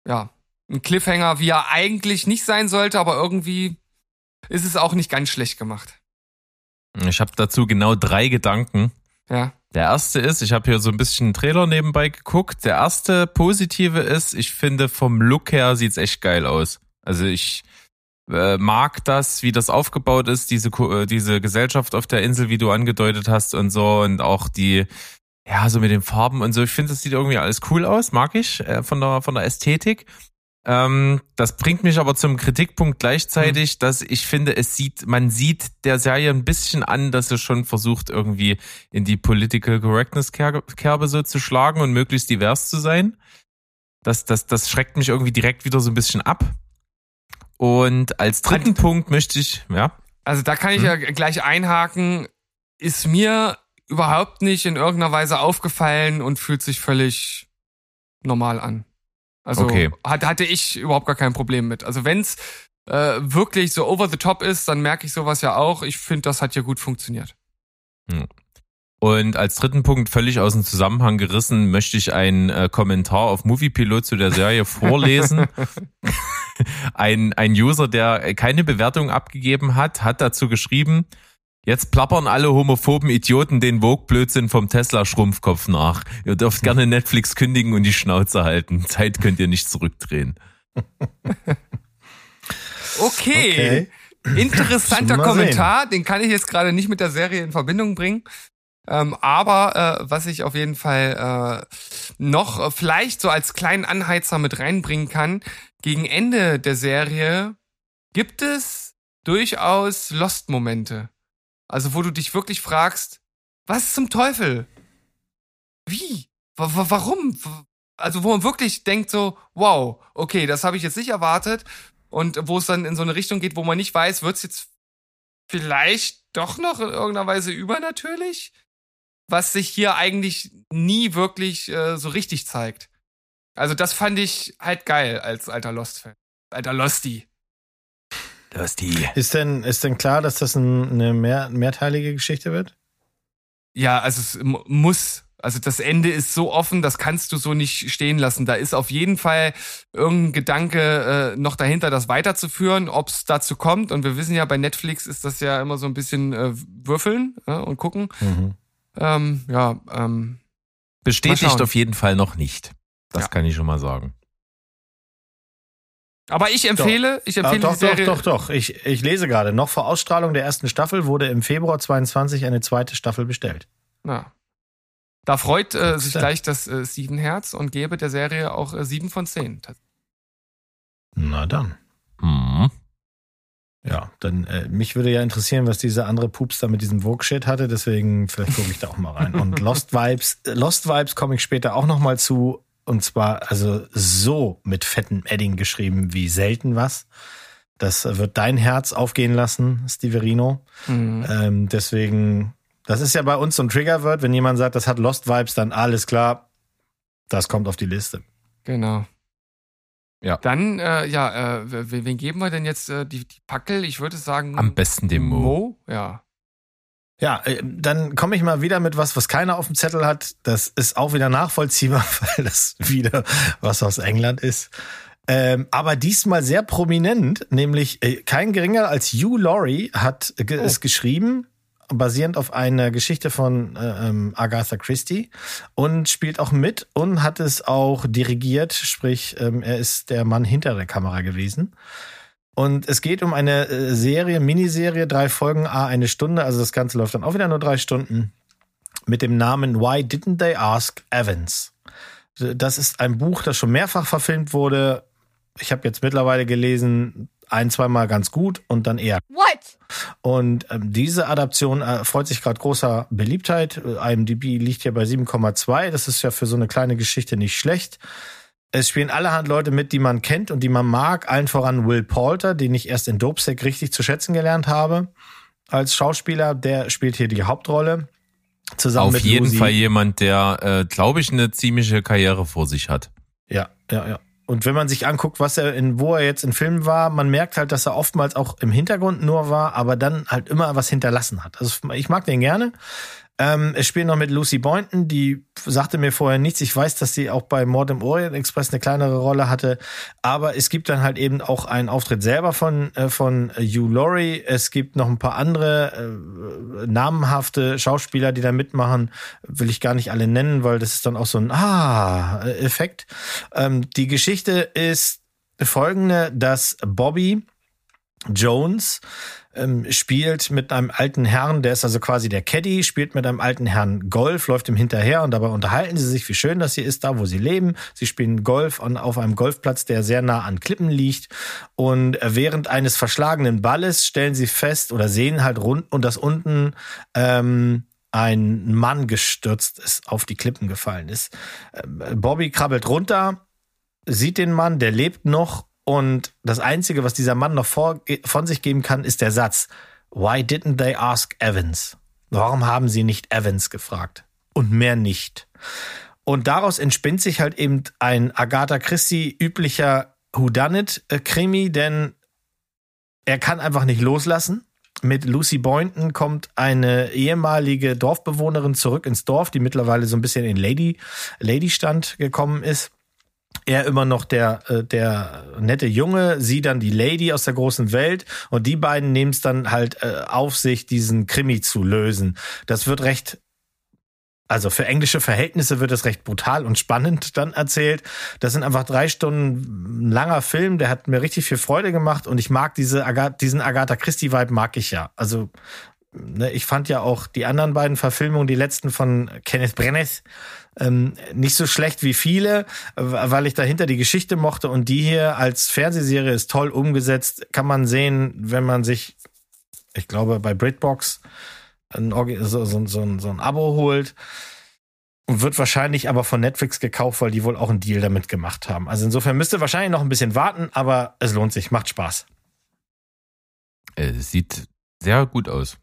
[SPEAKER 1] ja ein Cliffhanger, wie er eigentlich nicht sein sollte, aber irgendwie ist es auch nicht ganz schlecht gemacht.
[SPEAKER 3] Ich habe dazu genau drei Gedanken.
[SPEAKER 1] Ja.
[SPEAKER 3] Der erste ist, ich habe hier so ein bisschen einen Trailer nebenbei geguckt. Der erste positive ist, ich finde vom Look her sieht's echt geil aus. Also ich äh, mag das, wie das aufgebaut ist, diese äh, diese Gesellschaft auf der Insel, wie du angedeutet hast und so und auch die ja so mit den Farben und so. Ich finde, das sieht irgendwie alles cool aus, mag ich äh, von der von der Ästhetik. Ähm, das bringt mich aber zum Kritikpunkt gleichzeitig, dass ich finde, es sieht, man sieht der Serie ein bisschen an, dass sie schon versucht, irgendwie in die Political Correctness Kerbe Kerbe so zu schlagen und möglichst divers zu sein. Das, das, das schreckt mich irgendwie direkt wieder so ein bisschen ab. Und als dritten Punkt möchte ich, ja,
[SPEAKER 1] Also da kann ich ja gleich einhaken, ist mir überhaupt nicht in irgendeiner Weise aufgefallen und fühlt sich völlig normal an. Also
[SPEAKER 3] Okay.
[SPEAKER 1] hat, hatte ich überhaupt gar kein Problem mit. Also wenn's äh, wirklich so over the top ist, dann merke ich sowas ja auch. Ich finde, das hat ja gut funktioniert.
[SPEAKER 3] Und als dritten Punkt, völlig aus dem Zusammenhang gerissen, möchte ich einen äh, Kommentar auf Moviepilot zu der Serie vorlesen. ein, ein User, der keine Bewertung abgegeben hat, hat dazu geschrieben, jetzt plappern alle homophoben Idioten den Vogue-Blödsinn vom Tesla-Schrumpfkopf nach. Ihr dürft gerne Netflix kündigen und die Schnauze halten. Zeit könnt ihr nicht zurückdrehen.
[SPEAKER 1] Okay. Interessanter
[SPEAKER 2] Mal
[SPEAKER 1] Kommentar, den kann ich jetzt gerade nicht mit der Serie in Verbindung bringen. Ähm, aber äh, was ich auf jeden Fall äh, noch äh, vielleicht so als kleinen Anheizer mit reinbringen kann, gegen Ende der Serie gibt es durchaus Lost-Momente. Also wo du dich wirklich fragst, was zum Teufel? Wie? Wa- warum? W- Also wo man wirklich denkt so, wow, okay, das habe ich jetzt nicht erwartet. Und wo es dann in so eine Richtung geht, wo man nicht weiß, wird's jetzt vielleicht doch noch in irgendeiner Weise übernatürlich? Was sich hier eigentlich nie wirklich äh, so richtig zeigt. Also das fand ich halt geil als alter Lost-Fan. Alter Losty.
[SPEAKER 3] Lusty.
[SPEAKER 2] Ist denn, ist denn klar, dass das ein, eine mehr, mehrteilige Geschichte wird?
[SPEAKER 1] Ja, also es muss. Also das Ende ist so offen, das kannst du so nicht stehen lassen. Da ist auf jeden Fall irgendein Gedanke äh, noch dahinter, das weiterzuführen, ob es dazu kommt. Und wir wissen ja, bei Netflix ist das ja immer so ein bisschen äh, würfeln äh, und gucken.
[SPEAKER 2] Mhm.
[SPEAKER 1] Ähm, ja, ähm,
[SPEAKER 3] Bestätigt auf jeden Fall noch nicht. Das
[SPEAKER 1] Ja.
[SPEAKER 3] kann ich schon mal sagen.
[SPEAKER 1] Aber ich empfehle, ich
[SPEAKER 2] Ah,
[SPEAKER 1] empfehle
[SPEAKER 2] doch,
[SPEAKER 1] die Serie.
[SPEAKER 2] doch, doch, doch. Ich, ich lese gerade. Noch vor Ausstrahlung der ersten Staffel wurde im Februar 22 eine zweite Staffel bestellt.
[SPEAKER 1] Ja. Da freut äh, sich gleich das äh, Steven Herz und gebe der Serie auch äh, sieben von zehn.
[SPEAKER 2] Na dann.
[SPEAKER 3] Hm.
[SPEAKER 2] Ja, dann äh, mich würde ja interessieren, was dieser andere Pups da mit diesem Vogue-Shit hatte, deswegen vielleicht gucke ich da auch mal rein. Und Lost Vibes, äh, Lost Vibes komme ich später auch noch mal zu. Und zwar also so mit fettem Edding geschrieben wie selten was. Das wird dein Herz aufgehen lassen, Steverino.
[SPEAKER 1] Mhm.
[SPEAKER 2] Ähm, deswegen, das ist ja bei uns so ein Triggerwort, wenn jemand sagt, das hat Lost Vibes, dann alles klar, das kommt auf die Liste.
[SPEAKER 1] Genau.
[SPEAKER 3] Ja.
[SPEAKER 1] Dann, äh, ja, äh, wen, wen geben wir denn jetzt äh, die, die Packel? Ich würde sagen.
[SPEAKER 3] Am besten dem Mo.
[SPEAKER 1] Mo? Ja.
[SPEAKER 2] Ja, äh, dann komme ich mal wieder mit was, was keiner auf dem Zettel hat. Das ist auch wieder nachvollziehbar, weil das wieder was aus England ist. Ähm, aber diesmal sehr prominent, nämlich äh, kein geringer als Hugh Laurie hat äh,
[SPEAKER 1] Oh.
[SPEAKER 2] es geschrieben, basierend auf einer Geschichte von äh, ähm, Agatha Christie und spielt auch mit und hat es auch dirigiert, sprich ähm, er ist der Mann hinter der Kamera gewesen. Und es geht um eine äh, Serie, Miniserie, drei Folgen, a eine Stunde. Also das Ganze läuft dann auch wieder nur drei Stunden. Mit dem Namen Why Didn't They Ask Evans? Das ist ein Buch, das schon mehrfach verfilmt wurde. Ich habe jetzt mittlerweile gelesen, ein, zweimal ganz gut und dann eher.
[SPEAKER 4] What?
[SPEAKER 2] Und ähm, diese Adaption äh, freut sich gerade großer Beliebtheit. Äh, IMDb liegt hier bei 7,2. Das ist ja für so eine kleine Geschichte nicht schlecht. Es spielen allerhand Leute mit, die man kennt und die man mag. Allen voran Will Poulter, den ich erst in Dopesick richtig zu schätzen gelernt habe. Als Schauspieler, der spielt hier die Hauptrolle. Zusammen
[SPEAKER 3] Auf
[SPEAKER 2] mit
[SPEAKER 3] jeden
[SPEAKER 2] Lucy.
[SPEAKER 3] Fall jemand, der, äh, glaube ich, eine ziemliche Karriere vor sich hat.
[SPEAKER 2] Ja, ja, ja. Und wenn man sich anguckt, was er in, wo er jetzt in Filmen war, man merkt halt, dass er oftmals auch im Hintergrund nur war, aber dann halt immer was hinterlassen hat. Also ich mag den gerne. Ähm, es spielt noch mit Lucy Boynton, die sagte mir vorher nichts. Ich weiß, dass sie auch bei Mord im Orient Express eine kleinere Rolle hatte, aber es gibt dann halt eben auch einen Auftritt selber von äh, von Hugh Laurie. Es gibt noch ein paar andere äh, namenhafte Schauspieler, die da mitmachen. Will ich gar nicht alle nennen, weil das ist dann auch so ein Ah-Effekt. Ähm, die Geschichte ist folgende, dass Bobby Jones ähm, spielt mit einem alten Herrn, der ist also quasi der Caddy, spielt mit einem alten Herrn Golf, läuft ihm hinterher und dabei unterhalten sie sich, wie schön das hier ist, da wo sie leben. Sie spielen Golf an, auf einem Golfplatz, der sehr nah an Klippen liegt. Und während eines verschlagenen Balles stellen sie fest oder sehen halt rund und dass unten ähm, ein Mann gestürzt ist, auf die Klippen gefallen ist. Ähm, Bobby krabbelt runter, sieht den Mann, der lebt noch und das Einzige, was dieser Mann noch vor, von sich geben kann, ist der Satz, Why didn't they ask Evans? Warum haben sie nicht Evans gefragt? Und mehr nicht. Und daraus entspinnt sich halt eben ein Agatha Christie üblicher Whodunit-Krimi, denn er kann einfach nicht loslassen. Mit Lucy Boynton kommt eine ehemalige Dorfbewohnerin zurück ins Dorf, die mittlerweile so ein bisschen in Lady, Lady-Stand gekommen ist. Er immer noch der, äh, der nette Junge, sie dann die Lady aus der großen Welt und die beiden nehmen es dann halt äh, auf sich, diesen Krimi zu lösen. Das wird recht also für englische Verhältnisse wird es recht brutal und spannend dann erzählt. Das sind einfach drei Stunden langer Film, der hat mir richtig viel Freude gemacht und ich mag diese Agatha, diesen Agatha Christie-Vibe mag ich ja. Also ne, ich fand ja auch die anderen beiden Verfilmungen, die letzten von Kenneth Branagh, ähm, nicht so schlecht wie viele, weil ich dahinter die Geschichte mochte und die hier als Fernsehserie ist toll umgesetzt. Kann man sehen, wenn man sich, ich glaube, bei Britbox ein, so, so, so, so ein Abo holt. Und wird wahrscheinlich aber von Netflix gekauft, weil die wohl auch einen Deal damit gemacht haben. Also insofern müsste wahrscheinlich noch ein bisschen warten, aber es lohnt sich, macht Spaß.
[SPEAKER 3] Es sieht sehr gut aus.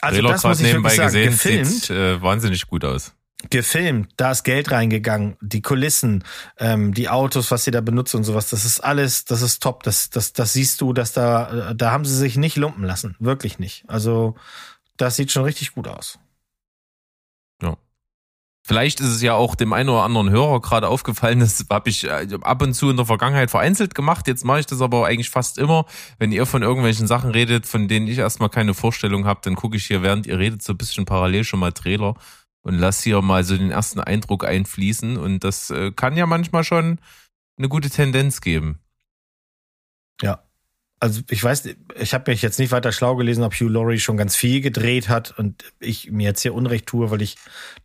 [SPEAKER 2] Also
[SPEAKER 3] Trailer
[SPEAKER 2] das muss ich
[SPEAKER 3] nebenbei
[SPEAKER 2] sagen.
[SPEAKER 3] gesehen,
[SPEAKER 2] Gefilmt,
[SPEAKER 3] sieht äh, wahnsinnig gut aus.
[SPEAKER 2] Gefilmt, da ist Geld reingegangen, die Kulissen, ähm, die Autos, was sie da benutzen und sowas, das ist alles, das ist top. Das, das, das siehst du, dass da, da haben sie sich nicht lumpen lassen. Wirklich nicht. Also das sieht schon richtig gut aus.
[SPEAKER 3] Vielleicht ist es ja auch dem einen oder anderen Hörer gerade aufgefallen, das habe ich äh, ab und zu in der Vergangenheit vereinzelt gemacht. Jetzt mache ich das aber eigentlich fast immer. Wenn ihr von irgendwelchen Sachen redet, von denen ich erstmal keine Vorstellung habe, dann gucke ich hier, während ihr redet, so ein bisschen parallel schon mal Trailer und lass hier mal so den ersten Eindruck einfließen. Und das äh, kann ja manchmal schon eine gute Tendenz geben.
[SPEAKER 2] Ja. Also ich weiß, ich habe mich jetzt nicht weiter schlau gelesen, ob Hugh Laurie schon ganz viel gedreht hat und ich mir jetzt hier Unrecht tue, weil ich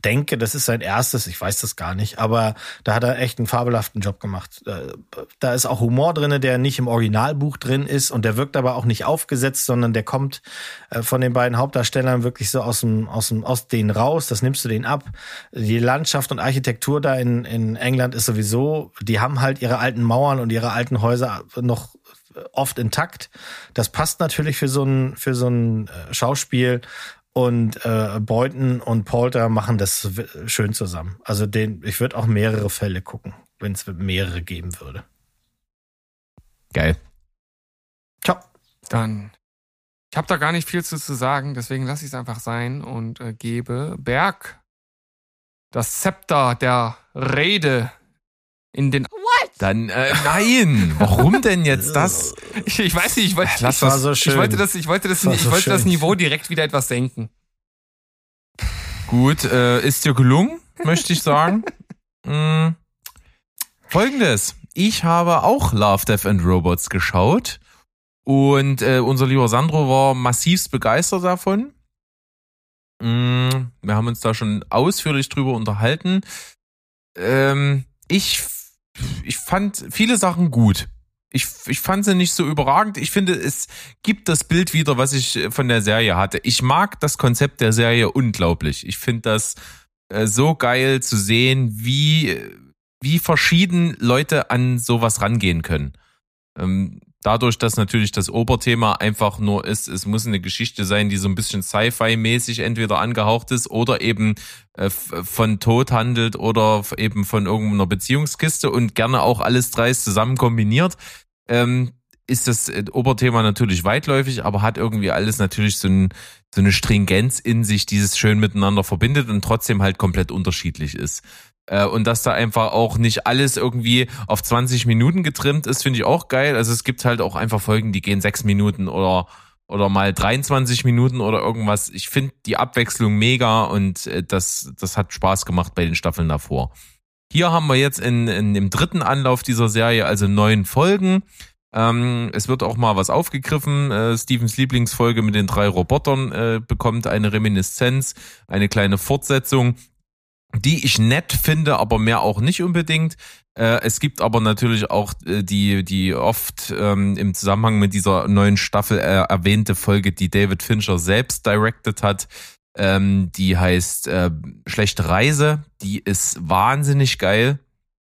[SPEAKER 2] denke, das ist sein erstes, ich weiß das gar nicht, aber da hat er echt einen fabelhaften Job gemacht. Äh, Da ist auch Humor drinne, der nicht im Originalbuch drin ist und der wirkt aber auch nicht aufgesetzt, sondern der kommt äh, von den beiden Hauptdarstellern wirklich so aus dem aus dem aus denen raus, das nimmst du denen ab. Die Landschaft und Architektur da in in England ist sowieso, die haben halt ihre alten Mauern und ihre alten Häuser noch oft intakt. Das passt natürlich für so ein, für so ein äh, Schauspiel. Und äh, Beuthen und Polter machen das schön zusammen. Also den, ich würde auch mehrere Fälle gucken, wenn es mehrere geben würde.
[SPEAKER 3] Geil.
[SPEAKER 2] Ciao.
[SPEAKER 1] Dann. Ich habe da gar nicht viel zu, zu sagen, deswegen lasse ich es einfach sein und äh, gebe Berg das Zepter der Rede in den.
[SPEAKER 3] Dann, äh, nein, warum denn jetzt das?
[SPEAKER 1] Ich, ich weiß nicht, ich wollte,
[SPEAKER 3] Lass
[SPEAKER 1] ich,
[SPEAKER 2] war
[SPEAKER 3] das.
[SPEAKER 2] so schön.
[SPEAKER 1] ich wollte das, ich wollte das,
[SPEAKER 2] war
[SPEAKER 1] ich
[SPEAKER 2] so
[SPEAKER 1] wollte das. Niveau direkt wieder etwas senken.
[SPEAKER 3] Gut, äh, ist dir gelungen, möchte ich sagen. mm, Folgendes. Ich habe auch Love, Death and Robots geschaut. Und äh, unser lieber Sandro war massivst begeistert davon. Mm, wir haben uns da schon ausführlich drüber unterhalten. Ähm, ich, ich fand viele Sachen gut. Ich, ich fand sie nicht so überragend. Ich finde, es gibt das Bild wieder, was ich äh, von der Serie hatte. Ich mag das Konzept der Serie unglaublich. Ich finde das äh, so geil zu sehen, wie, wie verschieden Leute an sowas rangehen können. Ähm, dadurch, dass natürlich das Oberthema einfach nur ist, es muss eine Geschichte sein, die so ein bisschen Sci-Fi-mäßig entweder angehaucht ist oder eben äh, von Tod handelt oder eben von irgendeiner Beziehungskiste und gerne auch alles dreist zusammen kombiniert, ähm, ist das äh, Oberthema natürlich weitläufig, aber hat irgendwie alles natürlich so, ein, so eine Stringenz in sich, die es schön miteinander verbindet und trotzdem halt komplett unterschiedlich ist. Äh, und dass da einfach auch nicht alles irgendwie auf 20 Minuten getrimmt ist, finde ich auch geil. Also es gibt halt auch einfach Folgen, die gehen sechs Minuten oder oder mal 23 Minuten oder irgendwas. Ich finde die Abwechslung mega und äh, das, das hat Spaß gemacht bei den Staffeln davor. Hier haben wir jetzt in, in dem dritten Anlauf dieser Serie also neun Folgen. Ähm, es wird auch mal was aufgegriffen. Äh, Stevens Lieblingsfolge mit den drei Robotern äh, bekommt eine Reminiszenz, eine kleine Fortsetzung die ich nett finde, aber mehr auch nicht unbedingt. Äh, es gibt aber natürlich auch äh, die, die oft ähm, im Zusammenhang mit dieser neuen Staffel äh, erwähnte Folge, die David Fincher selbst directed hat. Ähm, die heißt äh, Schlechte Reise. Die ist wahnsinnig geil.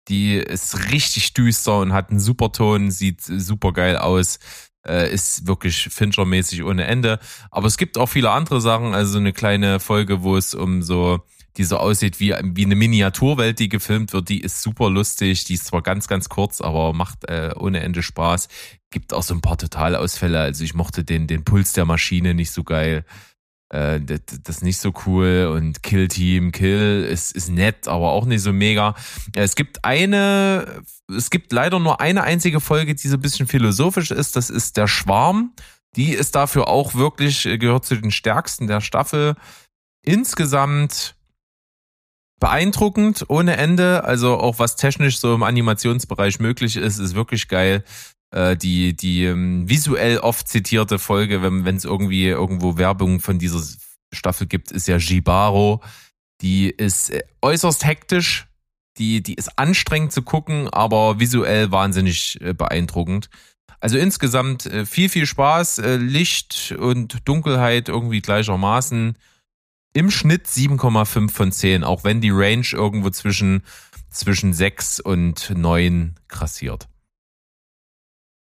[SPEAKER 3] Die ist richtig düster und hat einen super Ton, sieht super geil aus. Äh, ist wirklich Fincher-mäßig ohne Ende. Aber es gibt auch viele andere Sachen, also eine kleine Folge, wo es um so die so aussieht wie, wie eine Miniaturwelt, die gefilmt wird. Die ist super lustig. Die ist zwar ganz, ganz kurz, aber macht äh, ohne Ende Spaß. Gibt auch so ein paar Totalausfälle. Also ich mochte den, den Puls der Maschine nicht so geil. Äh, das, das ist nicht so cool und Kill Team Kill ist, ist nett, aber auch nicht so mega. Es gibt eine, es gibt leider nur eine einzige Folge, die so ein bisschen philosophisch ist. Das ist der Schwarm. Die ist dafür auch wirklich, äh, gehört zu den stärksten der Staffel. Insgesamt beeindruckend ohne Ende. Also auch was technisch so im Animationsbereich möglich ist, ist wirklich geil. Äh, die die ähm, visuell oft zitierte Folge, wenn es irgendwie irgendwo Werbung von dieser Staffel gibt, ist ja Jibaro. Die ist äh, äußerst hektisch. Die die ist anstrengend zu gucken, aber visuell wahnsinnig äh, beeindruckend. Also insgesamt viel, viel Spaß, Licht und Dunkelheit irgendwie gleichermaßen. Im Schnitt 7,5 von 10, auch wenn die Range irgendwo zwischen, zwischen 6 und 9 krassiert.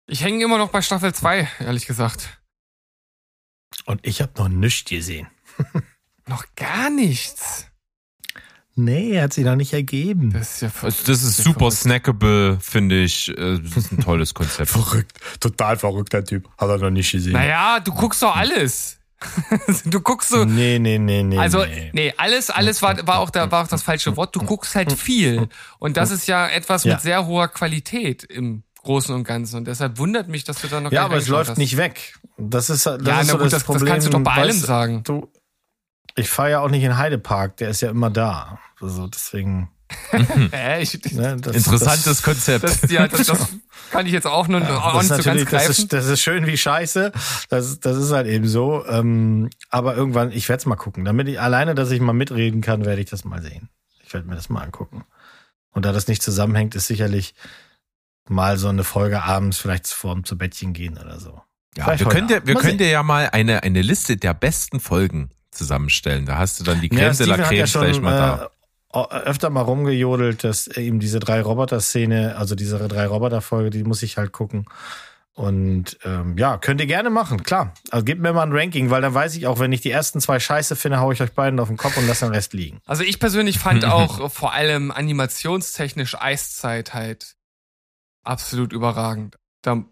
[SPEAKER 1] Ich hänge immer noch bei Staffel 2, ehrlich gesagt.
[SPEAKER 2] Und ich habe noch nichts gesehen.
[SPEAKER 1] Noch gar nichts.
[SPEAKER 2] Nee, hat sich noch nicht ergeben.
[SPEAKER 1] Das ist ja
[SPEAKER 3] Also das ist super snackable, finde ich. Äh, Das ist ein tolles Konzept.
[SPEAKER 2] Verrückt. Total verrückter Typ. Hat er noch nicht gesehen.
[SPEAKER 1] Naja, du guckst doch alles. du guckst so.
[SPEAKER 2] Nee, nee, nee, nee.
[SPEAKER 1] Also,
[SPEAKER 2] nee.
[SPEAKER 1] nee, alles, alles war, war, auch da, war auch das falsche Wort. Du guckst halt viel. Und das ist ja etwas
[SPEAKER 2] Ja.
[SPEAKER 1] mit sehr hoher Qualität im Großen und Ganzen. Und deshalb wundert mich, dass du da noch
[SPEAKER 2] Ja, aber es läuft
[SPEAKER 1] reingeschaut
[SPEAKER 2] nicht weg. Das ist, das
[SPEAKER 1] Ja,
[SPEAKER 2] ist
[SPEAKER 1] na
[SPEAKER 2] so
[SPEAKER 1] gut,
[SPEAKER 2] das,
[SPEAKER 1] das- das
[SPEAKER 2] Problem.
[SPEAKER 1] kannst du doch bei allem
[SPEAKER 2] weißt
[SPEAKER 1] sagen.
[SPEAKER 2] Du, ich fahre ja auch nicht in Heidepark, der ist ja immer da. Also deswegen.
[SPEAKER 1] hast. Äh, ich,
[SPEAKER 2] Ne, das,
[SPEAKER 3] Interessantes
[SPEAKER 2] das,
[SPEAKER 3] Konzept.
[SPEAKER 1] das, ja, das, das kann ich jetzt auch nur auch
[SPEAKER 2] das,
[SPEAKER 1] nicht
[SPEAKER 2] ist
[SPEAKER 1] so ganz
[SPEAKER 2] natürlich, das,
[SPEAKER 1] greifen.
[SPEAKER 2] ist, das ist schön wie Scheiße. Das, das ist halt eben so. Ähm, aber irgendwann, ich werde es mal gucken. Damit ich alleine, dass ich mal mitreden kann, werde ich das mal sehen. Ich werde mir das mal angucken. Und da das nicht zusammenhängt, ist sicherlich mal so eine Folge abends vielleicht vorm zu Bettchen gehen oder so.
[SPEAKER 3] Ja,
[SPEAKER 2] Vielleicht
[SPEAKER 3] wir
[SPEAKER 2] heute
[SPEAKER 3] können dir, wir können dir ja mal eine, eine Liste der besten Folgen zusammenstellen. Da hast du dann die Creme de la Creme
[SPEAKER 2] ja
[SPEAKER 3] gleich
[SPEAKER 2] schon
[SPEAKER 3] mal da.
[SPEAKER 2] äh, öfter mal rumgejodelt, dass eben diese drei Roboter-Szene, also diese drei Roboter-Folge, die muss ich halt gucken. Und ähm, ja, könnt ihr gerne machen, klar. Also gebt mir mal ein Ranking, weil dann weiß ich auch, wenn ich die ersten zwei scheiße finde, hau ich euch beiden auf den Kopf und lasse den Rest liegen.
[SPEAKER 1] Also ich persönlich fand auch vor allem animationstechnisch Eiszeit halt absolut überragend. Da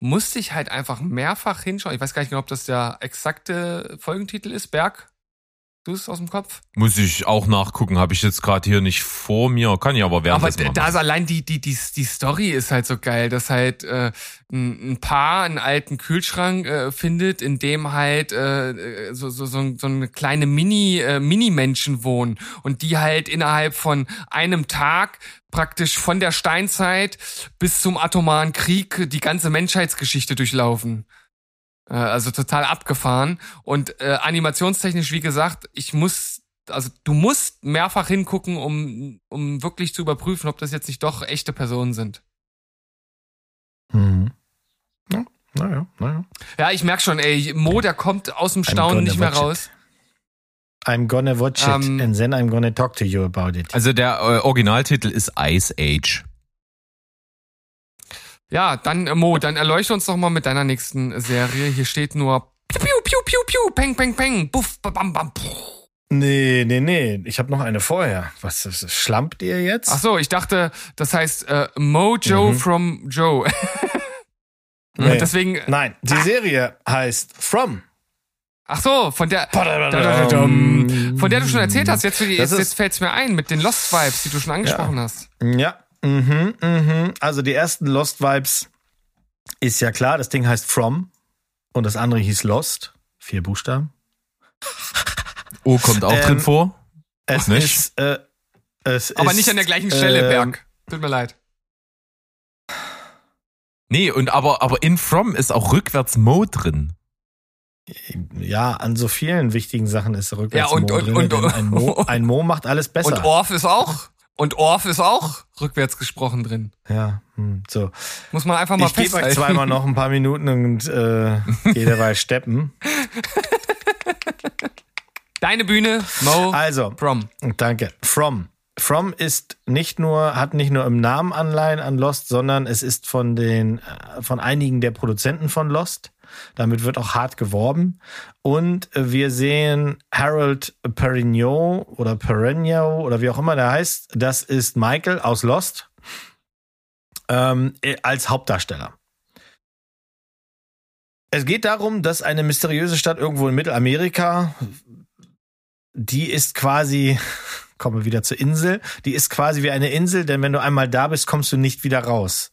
[SPEAKER 1] musste ich halt einfach mehrfach hinschauen. Ich weiß gar nicht genau, ob das der exakte Folgentitel ist. Berg, du es aus dem Kopf?
[SPEAKER 3] Muss ich auch nachgucken, habe ich jetzt gerade hier nicht vor mir. Kann ich aber
[SPEAKER 1] Aber
[SPEAKER 3] währenddessen mal
[SPEAKER 1] da ist allein die, die, die, die Story ist halt so geil, dass halt äh, ein, ein Paar einen alten Kühlschrank äh, findet, in dem halt äh, so, so, so, so eine kleine Mini, äh, Mini-Menschen wohnen und die halt innerhalb von einem Tag praktisch von der Steinzeit bis zum atomaren Krieg die ganze Menschheitsgeschichte durchlaufen. Äh, also total abgefahren. Und äh, animationstechnisch, wie gesagt, ich muss, also du musst mehrfach hingucken, um, um wirklich zu überprüfen, ob das jetzt nicht doch echte Personen sind.
[SPEAKER 2] Mhm. Ja, naja, naja.
[SPEAKER 1] Ja, ich merk schon, ey, Mo, der kommt aus dem Staunen nicht mehr
[SPEAKER 2] watch it.
[SPEAKER 1] raus.
[SPEAKER 2] I'm gonna watch it
[SPEAKER 1] Ähm,
[SPEAKER 2] and then I'm gonna talk to you about it.
[SPEAKER 3] Also der äh, Originaltitel ist Ice Age.
[SPEAKER 1] Ja, dann, äh, Mo, dann erleuchte uns doch mal mit deiner nächsten Serie. Hier steht nur Piu, piu, piu, piu, piu, peng, peng, peng, buff, bam, bam, puh.
[SPEAKER 2] Nee, nee, nee. Ich habe noch eine vorher. Was ist, schlampt ihr jetzt?
[SPEAKER 1] Ach so, ich dachte, das heißt äh, Mojo
[SPEAKER 2] Mhm.
[SPEAKER 1] from Joe.
[SPEAKER 2] Nee.
[SPEAKER 1] Deswegen,
[SPEAKER 2] Nein, die Serie heißt From.
[SPEAKER 1] ach so, von der, von der du schon erzählt hast. Jetzt, jetzt, jetzt fällt's mir ein mit den Lost Vibes, die du schon angesprochen hast.
[SPEAKER 2] Ja, mhm, mhm. Also die ersten Lost Vibes ist ja klar. Das Ding heißt From und das andere hieß Lost. Vier Buchstaben.
[SPEAKER 3] Oh, kommt auch
[SPEAKER 2] Ähm,
[SPEAKER 3] drin vor.
[SPEAKER 2] Es
[SPEAKER 3] nicht?
[SPEAKER 2] ist, äh, es
[SPEAKER 1] Aber
[SPEAKER 2] ist,
[SPEAKER 1] nicht an der gleichen Stelle,
[SPEAKER 2] ähm,
[SPEAKER 1] Berg. Tut mir leid.
[SPEAKER 3] Nee, und aber, aber in From ist auch rückwärts Mo drin.
[SPEAKER 2] Ja, an so vielen wichtigen Sachen ist rückwärts
[SPEAKER 1] Ja, und-
[SPEAKER 2] Mo
[SPEAKER 1] und-
[SPEAKER 2] drin,
[SPEAKER 1] und-
[SPEAKER 2] denn ein, Mo, ein Mo macht alles besser.
[SPEAKER 1] Und Orf ist auch. Und Orf ist auch rückwärts gesprochen drin.
[SPEAKER 2] ja, hm, so.
[SPEAKER 1] Muss man einfach mal
[SPEAKER 2] Ich gebe euch
[SPEAKER 1] festhalten.
[SPEAKER 2] zweimal noch ein paar Minuten und äh, gehe dabei steppen.
[SPEAKER 1] Deine Bühne, Mo,
[SPEAKER 2] Also,
[SPEAKER 1] Prom.
[SPEAKER 2] Danke. From. From ist nicht nur, hat nicht nur im Namen Anleihen an Lost, sondern es ist von den, äh, von einigen der Produzenten von Lost. Damit wird auch hart geworben. Und äh, wir sehen Harold Perignon oder Perignon oder wie auch immer der heißt. Das ist Michael aus Lost ähm, äh, als Hauptdarsteller. Es geht darum, dass eine mysteriöse Stadt irgendwo in Mittelamerika, die ist quasi, kommen wir wieder zur Insel, die ist quasi wie eine Insel, denn wenn du einmal da bist, kommst du nicht wieder raus.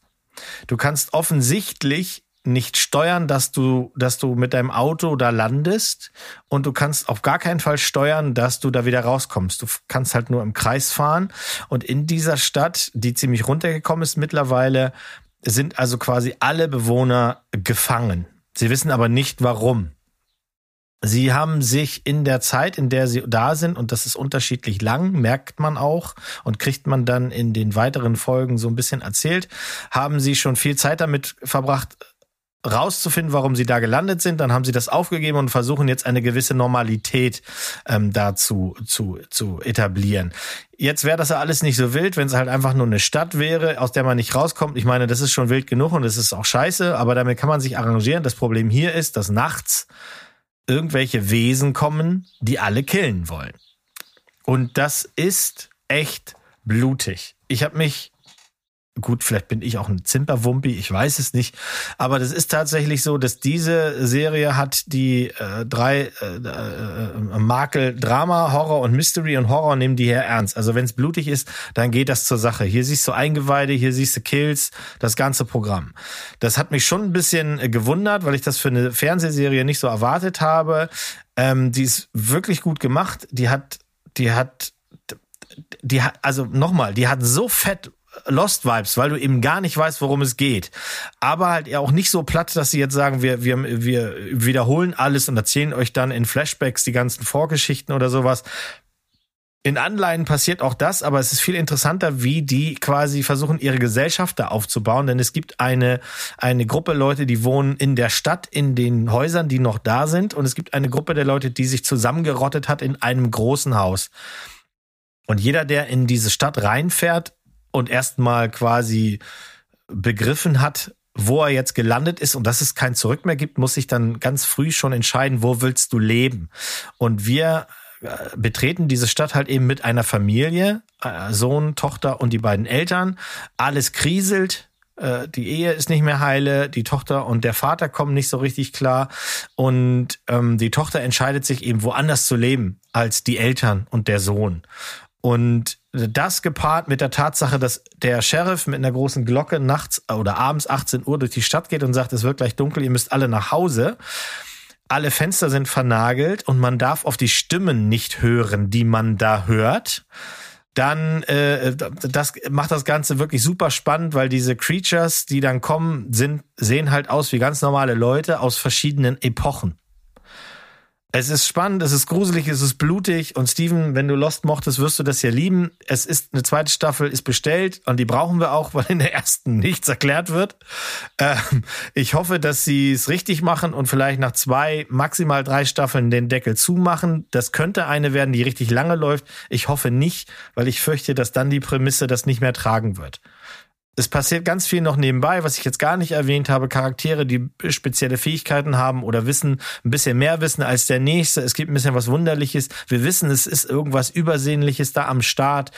[SPEAKER 2] Du kannst offensichtlich nicht steuern, dass du, dass du mit deinem Auto da landest und du kannst auf gar keinen Fall steuern, dass du da wieder rauskommst. Du kannst halt nur im Kreis fahren und in dieser Stadt, die ziemlich runtergekommen ist mittlerweile, sind also quasi alle Bewohner gefangen. Sie wissen aber nicht warum. Sie haben sich in der Zeit, in der sie da sind, und das ist unterschiedlich lang, merkt man auch und kriegt man dann in den weiteren Folgen so ein bisschen erzählt, haben sie schon viel Zeit damit verbracht, rauszufinden, warum sie da gelandet sind. Dann haben sie das aufgegeben und versuchen jetzt eine gewisse Normalität ähm, dazu zu, zu etablieren. Jetzt wäre das ja alles nicht so wild, wenn es halt einfach nur eine Stadt wäre, aus der man nicht rauskommt. Ich meine, das ist schon wild genug und das ist auch scheiße, aber damit kann man sich arrangieren. Das Problem hier ist, dass nachts irgendwelche Wesen kommen, die alle killen wollen. Und das ist echt blutig. Ich habe mich Gut, vielleicht bin ich auch ein Zimperwumpi, ich weiß es nicht. Aber das ist tatsächlich so, dass diese Serie hat die äh, drei äh, äh, Makel Drama, Horror und Mystery und Horror nehmen die hier ernst. Also wenn es blutig ist, dann geht das zur Sache. Hier siehst du Eingeweide, hier siehst du Kills, das ganze Programm. Das hat mich schon ein bisschen äh, gewundert, weil ich das für eine Fernsehserie nicht so erwartet habe. Ähm, die ist wirklich gut gemacht. Die hat, die hat die hat, also nochmal, die hat so fett Lost Vibes, weil du eben gar nicht weißt, worum es geht. Aber halt auch nicht so platt, dass sie jetzt sagen, wir, wir, wir wiederholen alles und erzählen euch dann in Flashbacks die ganzen Vorgeschichten oder sowas. In Anleihen passiert auch das, aber es ist viel interessanter, wie die quasi versuchen, ihre Gesellschaft da aufzubauen. Denn es gibt eine, eine Gruppe Leute, die wohnen in der Stadt, in den Häusern, die noch da sind. Und es gibt eine Gruppe der Leute, die sich zusammengerottet hat in einem großen Haus. Und jeder, der in diese Stadt reinfährt, und erstmal quasi begriffen hat, wo er jetzt gelandet ist und dass es kein Zurück mehr gibt, muss sich dann ganz früh schon entscheiden, wo willst du leben. Und wir äh, betreten diese Stadt halt eben mit einer Familie, äh, Sohn, Tochter und die beiden Eltern. Alles kriselt, äh, die Ehe ist nicht mehr heile, die Tochter und der Vater kommen nicht so richtig klar und ähm, die Tochter entscheidet sich eben woanders zu leben als die Eltern und der Sohn. Und das gepaart mit der Tatsache, dass der Sheriff mit einer großen Glocke nachts oder abends 18 Uhr durch die Stadt geht und sagt, es wird gleich dunkel, ihr müsst alle nach Hause. Alle Fenster sind vernagelt und man darf auf die Stimmen nicht hören, die man da hört. Dann äh, das macht das Ganze wirklich super spannend, weil diese Creatures, die dann kommen, sind sehen halt aus wie ganz normale Leute aus verschiedenen Epochen. Es ist spannend, es ist gruselig, es ist blutig und Steven, wenn du Lost mochtest, wirst du das ja lieben. Es ist eine zweite Staffel, ist bestellt und die brauchen wir auch, weil in der ersten nichts erklärt wird. Ähm, ich hoffe, dass sie es richtig machen und vielleicht nach zwei, maximal drei Staffeln den Deckel zumachen. Das könnte eine werden, die richtig lange läuft. Ich hoffe nicht, weil ich fürchte, dass dann die Prämisse das nicht mehr tragen wird es passiert ganz viel noch nebenbei, was ich jetzt gar nicht erwähnt habe. Charaktere, die spezielle Fähigkeiten haben oder wissen, ein bisschen mehr wissen als der nächste. Es gibt ein bisschen was Wunderliches. Wir wissen, es ist irgendwas Übersehnliches da am Start.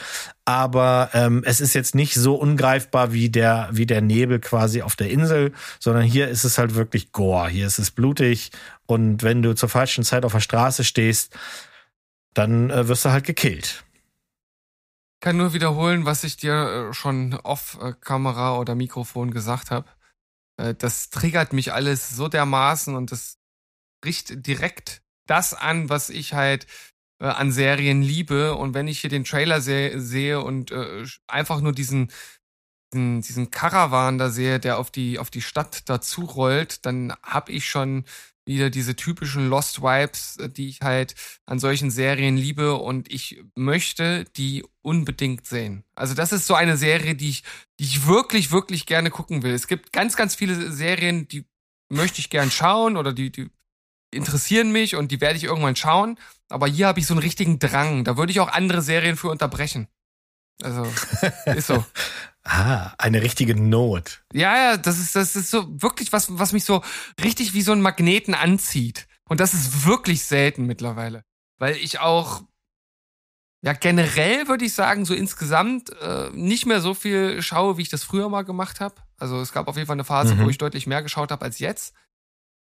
[SPEAKER 2] Aber ähm, es ist jetzt nicht so ungreifbar wie der, wie der Nebel quasi auf der Insel, sondern hier ist es halt wirklich Gore. Hier ist es blutig. Und wenn du zur falschen Zeit auf der Straße stehst, dann äh, wirst du halt gekillt
[SPEAKER 1] kann nur wiederholen, was ich dir äh, schon off äh, Kamera oder Mikrofon gesagt habe. Äh, das triggert mich alles so dermaßen und das bricht direkt das an, was ich halt an Serien liebe. Und wenn ich hier den Trailer se sehe und einfach nur diesen, diesen, diesen Karawan da sehe, der auf die, auf die Stadt dazu rollt, dann habe ich schon wieder diese typischen Lost Vibes, äh, die ich halt an solchen Serien liebe und ich möchte die unbedingt sehen. Also das ist so eine Serie, die ich, die ich wirklich, wirklich gerne gucken will. Es gibt ganz, ganz viele Serien, die möchte ich gern schauen oder die, die interessieren mich und die werde ich irgendwann schauen. Aber hier habe ich so einen richtigen Drang. Da würde ich auch andere Serien für unterbrechen. Also, ist so.
[SPEAKER 2] Ah, eine richtige Not.
[SPEAKER 1] Ja, ja, das ist, das ist so wirklich was, was mich so richtig wie so ein Magneten anzieht. Und das ist wirklich selten mittlerweile. Weil ich auch, ja, generell würde ich sagen, so insgesamt äh, nicht mehr so viel schaue, wie ich das früher mal gemacht habe. Also es gab auf jeden Fall eine Phase,
[SPEAKER 2] Mhm.
[SPEAKER 1] wo ich deutlich mehr geschaut habe als jetzt.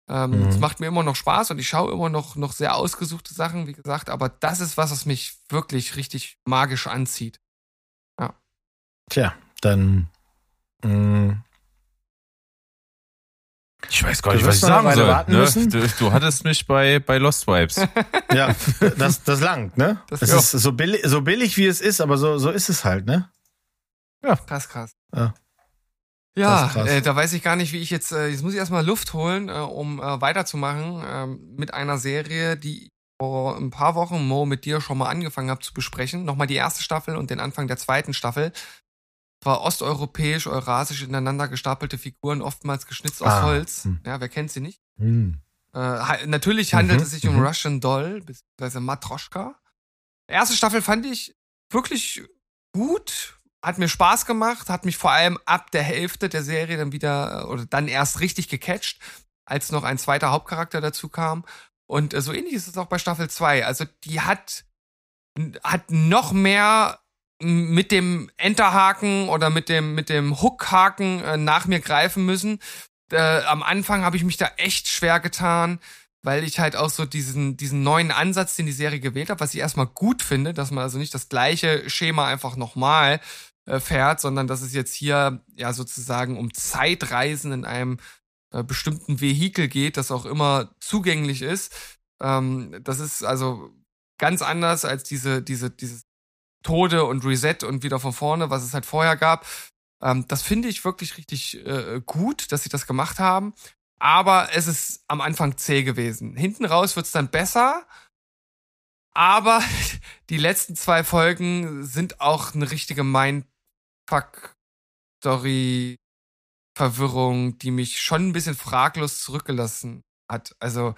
[SPEAKER 1] Ähm,
[SPEAKER 2] Mhm.
[SPEAKER 1] Es macht mir immer noch Spaß und ich schaue immer noch, noch sehr ausgesuchte Sachen, wie gesagt. Aber das ist was, was mich wirklich richtig magisch anzieht.
[SPEAKER 2] Tja, dann. mm, Mh,
[SPEAKER 3] Ich weiß gar nicht, was ich sagen soll. Ne? Du, du hattest mich bei, bei Lost Vibes.
[SPEAKER 2] ja, das, das langt, ne?
[SPEAKER 1] Das-
[SPEAKER 2] es
[SPEAKER 1] ja.
[SPEAKER 2] ist so billig, so billig, wie es ist, aber so, so ist es halt, ne?
[SPEAKER 1] Krass, krass.
[SPEAKER 2] Ja.
[SPEAKER 1] Ja,
[SPEAKER 2] Krass, krass.
[SPEAKER 1] Äh, da weiß ich gar nicht, wie ich jetzt, äh, jetzt muss ich erstmal Luft holen, äh, um äh, weiterzumachen ähm, mit einer Serie, die ich vor ein paar Wochen, Mo, mit dir schon mal angefangen habe zu besprechen. Nochmal die erste Staffel und den Anfang der zweiten Staffel. Es war osteuropäisch, eurasisch ineinander gestapelte Figuren, oftmals geschnitzt aus
[SPEAKER 2] Ah,
[SPEAKER 1] Holz.
[SPEAKER 2] hm.
[SPEAKER 1] Ja, wer kennt sie nicht?
[SPEAKER 2] Hm.
[SPEAKER 1] Äh, natürlich handelt
[SPEAKER 2] Mhm,
[SPEAKER 1] es sich um
[SPEAKER 2] mhm.
[SPEAKER 1] Russian Doll, beziehungsweise Matroschka. Erste Staffel fand ich wirklich gut, hat mir Spaß gemacht, hat mich vor allem ab der Hälfte der Serie dann wieder äh, oder dann erst richtig gecatcht, als noch ein zweiter Hauptcharakter dazu kam. Und äh, so ähnlich ist es auch bei Staffel 2. Also die hat, hat noch mehr mit dem Enterhaken oder mit dem, mit dem Hookhaken äh, nach mir greifen müssen. Äh, am Anfang habe ich mich da echt schwer getan, weil ich halt auch so diesen, diesen neuen Ansatz, den die Serie gewählt hat, was ich erstmal gut finde, dass man also nicht das gleiche Schema einfach nochmal äh, fährt, sondern dass es jetzt hier ja sozusagen um Zeitreisen in einem äh, bestimmten Vehikel geht, das auch immer zugänglich ist. Ähm, das ist also ganz anders als diese, diese, dieses Tode und Reset und wieder von vorne, was es halt vorher gab. Ähm, das finde ich wirklich richtig äh, gut, dass sie das gemacht haben. Aber es ist am Anfang zäh gewesen. Hinten raus wird's dann besser. Aber die letzten zwei Folgen sind auch eine richtige Mindfuck-Story-Verwirrung, die mich schon ein bisschen fraglos zurückgelassen hat. Also,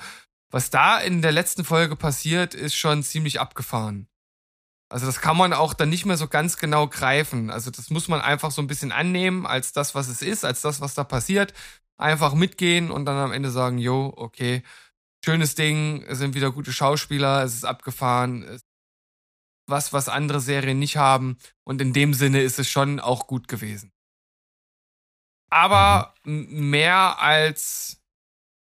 [SPEAKER 1] was da in der letzten Folge passiert, ist schon ziemlich abgefahren. Also das kann man auch dann nicht mehr so ganz genau greifen. Also das muss man einfach so ein bisschen annehmen als das, was es ist, als das, was da passiert. Einfach mitgehen und dann am Ende sagen, jo, okay, schönes Ding, es sind wieder gute Schauspieler, es ist abgefahren, was, was andere Serien nicht haben. Und in dem Sinne ist es schon auch gut gewesen. Aber m- mehr als,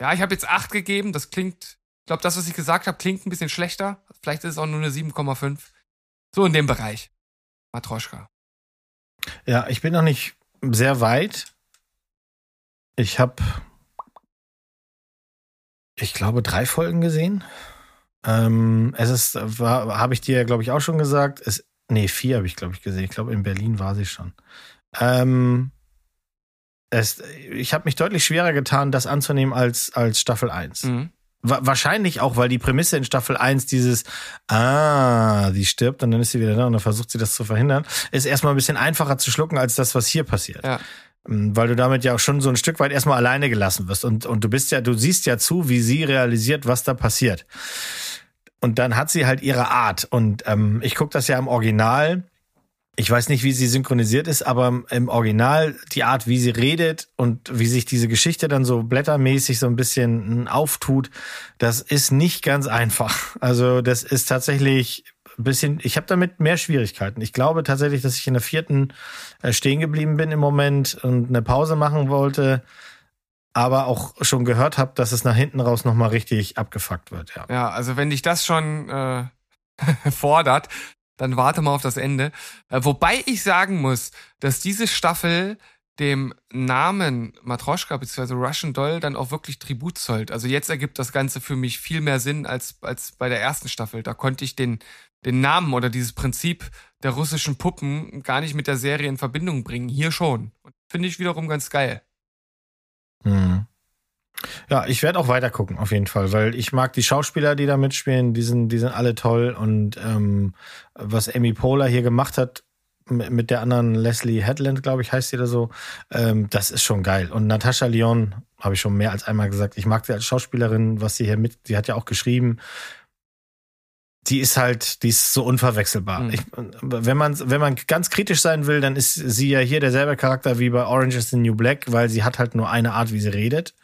[SPEAKER 1] ja, ich habe jetzt acht gegeben, das klingt, ich glaube, das, was ich gesagt habe, klingt ein bisschen schlechter. Vielleicht ist es auch nur eine 7,5. So in dem Bereich. Matroschka.
[SPEAKER 2] Ja, ich bin noch nicht sehr weit. Ich habe, ich glaube, drei Folgen gesehen. Ähm, es ist, habe ich dir, glaube ich, auch schon gesagt. Es, nee, vier habe ich, glaube ich, gesehen. Ich glaube, in Berlin war sie schon. Ähm, es, ich habe mich deutlich schwerer getan, das anzunehmen als, als Staffel 1.
[SPEAKER 1] Mhm.
[SPEAKER 2] Wa wahrscheinlich auch, weil die Prämisse in Staffel 1 dieses, ah, sie stirbt und dann ist sie wieder da und dann versucht sie das zu verhindern, ist erstmal ein bisschen einfacher zu schlucken als das, was hier passiert.
[SPEAKER 1] Ja.
[SPEAKER 2] Ähm, Weil du damit ja auch schon so ein Stück weit erstmal alleine gelassen wirst und, und du bist ja, du siehst ja zu, wie sie realisiert, was da passiert. Und dann hat sie halt ihre Art. Und ähm, ich gucke das ja im Original. Ich weiß nicht, wie sie synchronisiert ist, aber im Original die Art, wie sie redet und wie sich diese Geschichte dann so blättermäßig so ein bisschen auftut, das ist nicht ganz einfach. Also das ist tatsächlich ein bisschen, ich habe damit mehr Schwierigkeiten. Ich glaube tatsächlich, dass ich in der vierten äh, stehen geblieben bin im Moment und eine Pause machen wollte, aber auch schon gehört habe, dass es nach hinten raus nochmal richtig abgefuckt wird. Ja.
[SPEAKER 1] Ja, also wenn dich das schon äh, fordert, dann warte mal auf das Ende. Äh, wobei ich sagen muss, dass diese Staffel dem Namen Matroschka bzw. Russian Doll dann auch wirklich Tribut zollt. Also jetzt ergibt das Ganze für mich viel mehr Sinn als, als bei der ersten Staffel. Da konnte ich den, den Namen oder dieses Prinzip der russischen Puppen gar nicht mit der Serie in Verbindung bringen. Hier schon. Finde ich wiederum ganz geil.
[SPEAKER 2] Hm. Ja, ich werde auch weiter gucken, auf jeden Fall, weil ich mag die Schauspieler, die da mitspielen, die sind, die sind alle toll und ähm, was Amy Poehler hier gemacht hat mit der anderen Leslie Headland, glaube ich, heißt sie da so, ähm, das ist schon geil. Und Natascha Lyon habe ich schon mehr als einmal gesagt, ich mag sie als Schauspielerin, was sie hier mit, sie hat ja auch geschrieben. die ist halt, die ist so unverwechselbar.
[SPEAKER 1] Mhm.
[SPEAKER 2] Ich, wenn man, wenn man ganz kritisch sein will, dann ist sie ja hier derselbe Charakter wie bei Orange is the New Black, weil sie hat halt nur eine Art, wie sie redet.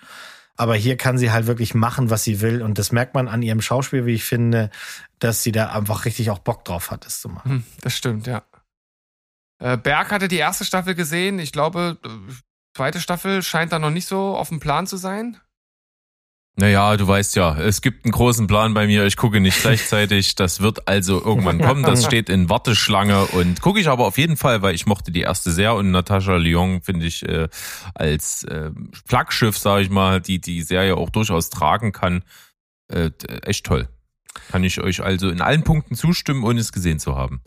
[SPEAKER 2] Aber hier kann sie halt wirklich machen, was sie will. Und das merkt man an ihrem Schauspiel, wie ich finde, dass sie da einfach richtig auch Bock drauf hat, es zu machen.
[SPEAKER 1] Hm, Das stimmt, ja. Äh, Berg hatte die erste Staffel gesehen. Ich glaube, äh, zweite Staffel scheint da noch nicht so auf dem Plan zu sein.
[SPEAKER 3] Naja, du weißt ja, es gibt einen großen Plan bei mir. Ich gucke nicht gleichzeitig. Das wird also irgendwann kommen. Das steht in Warteschlange und gucke ich aber auf jeden Fall, weil ich mochte die erste sehr und Natascha Lyon finde ich äh, als äh, Flaggschiff, sage ich mal, die die Serie auch durchaus tragen kann. Äh, echt toll. Kann ich euch also in allen Punkten zustimmen, ohne es gesehen zu haben.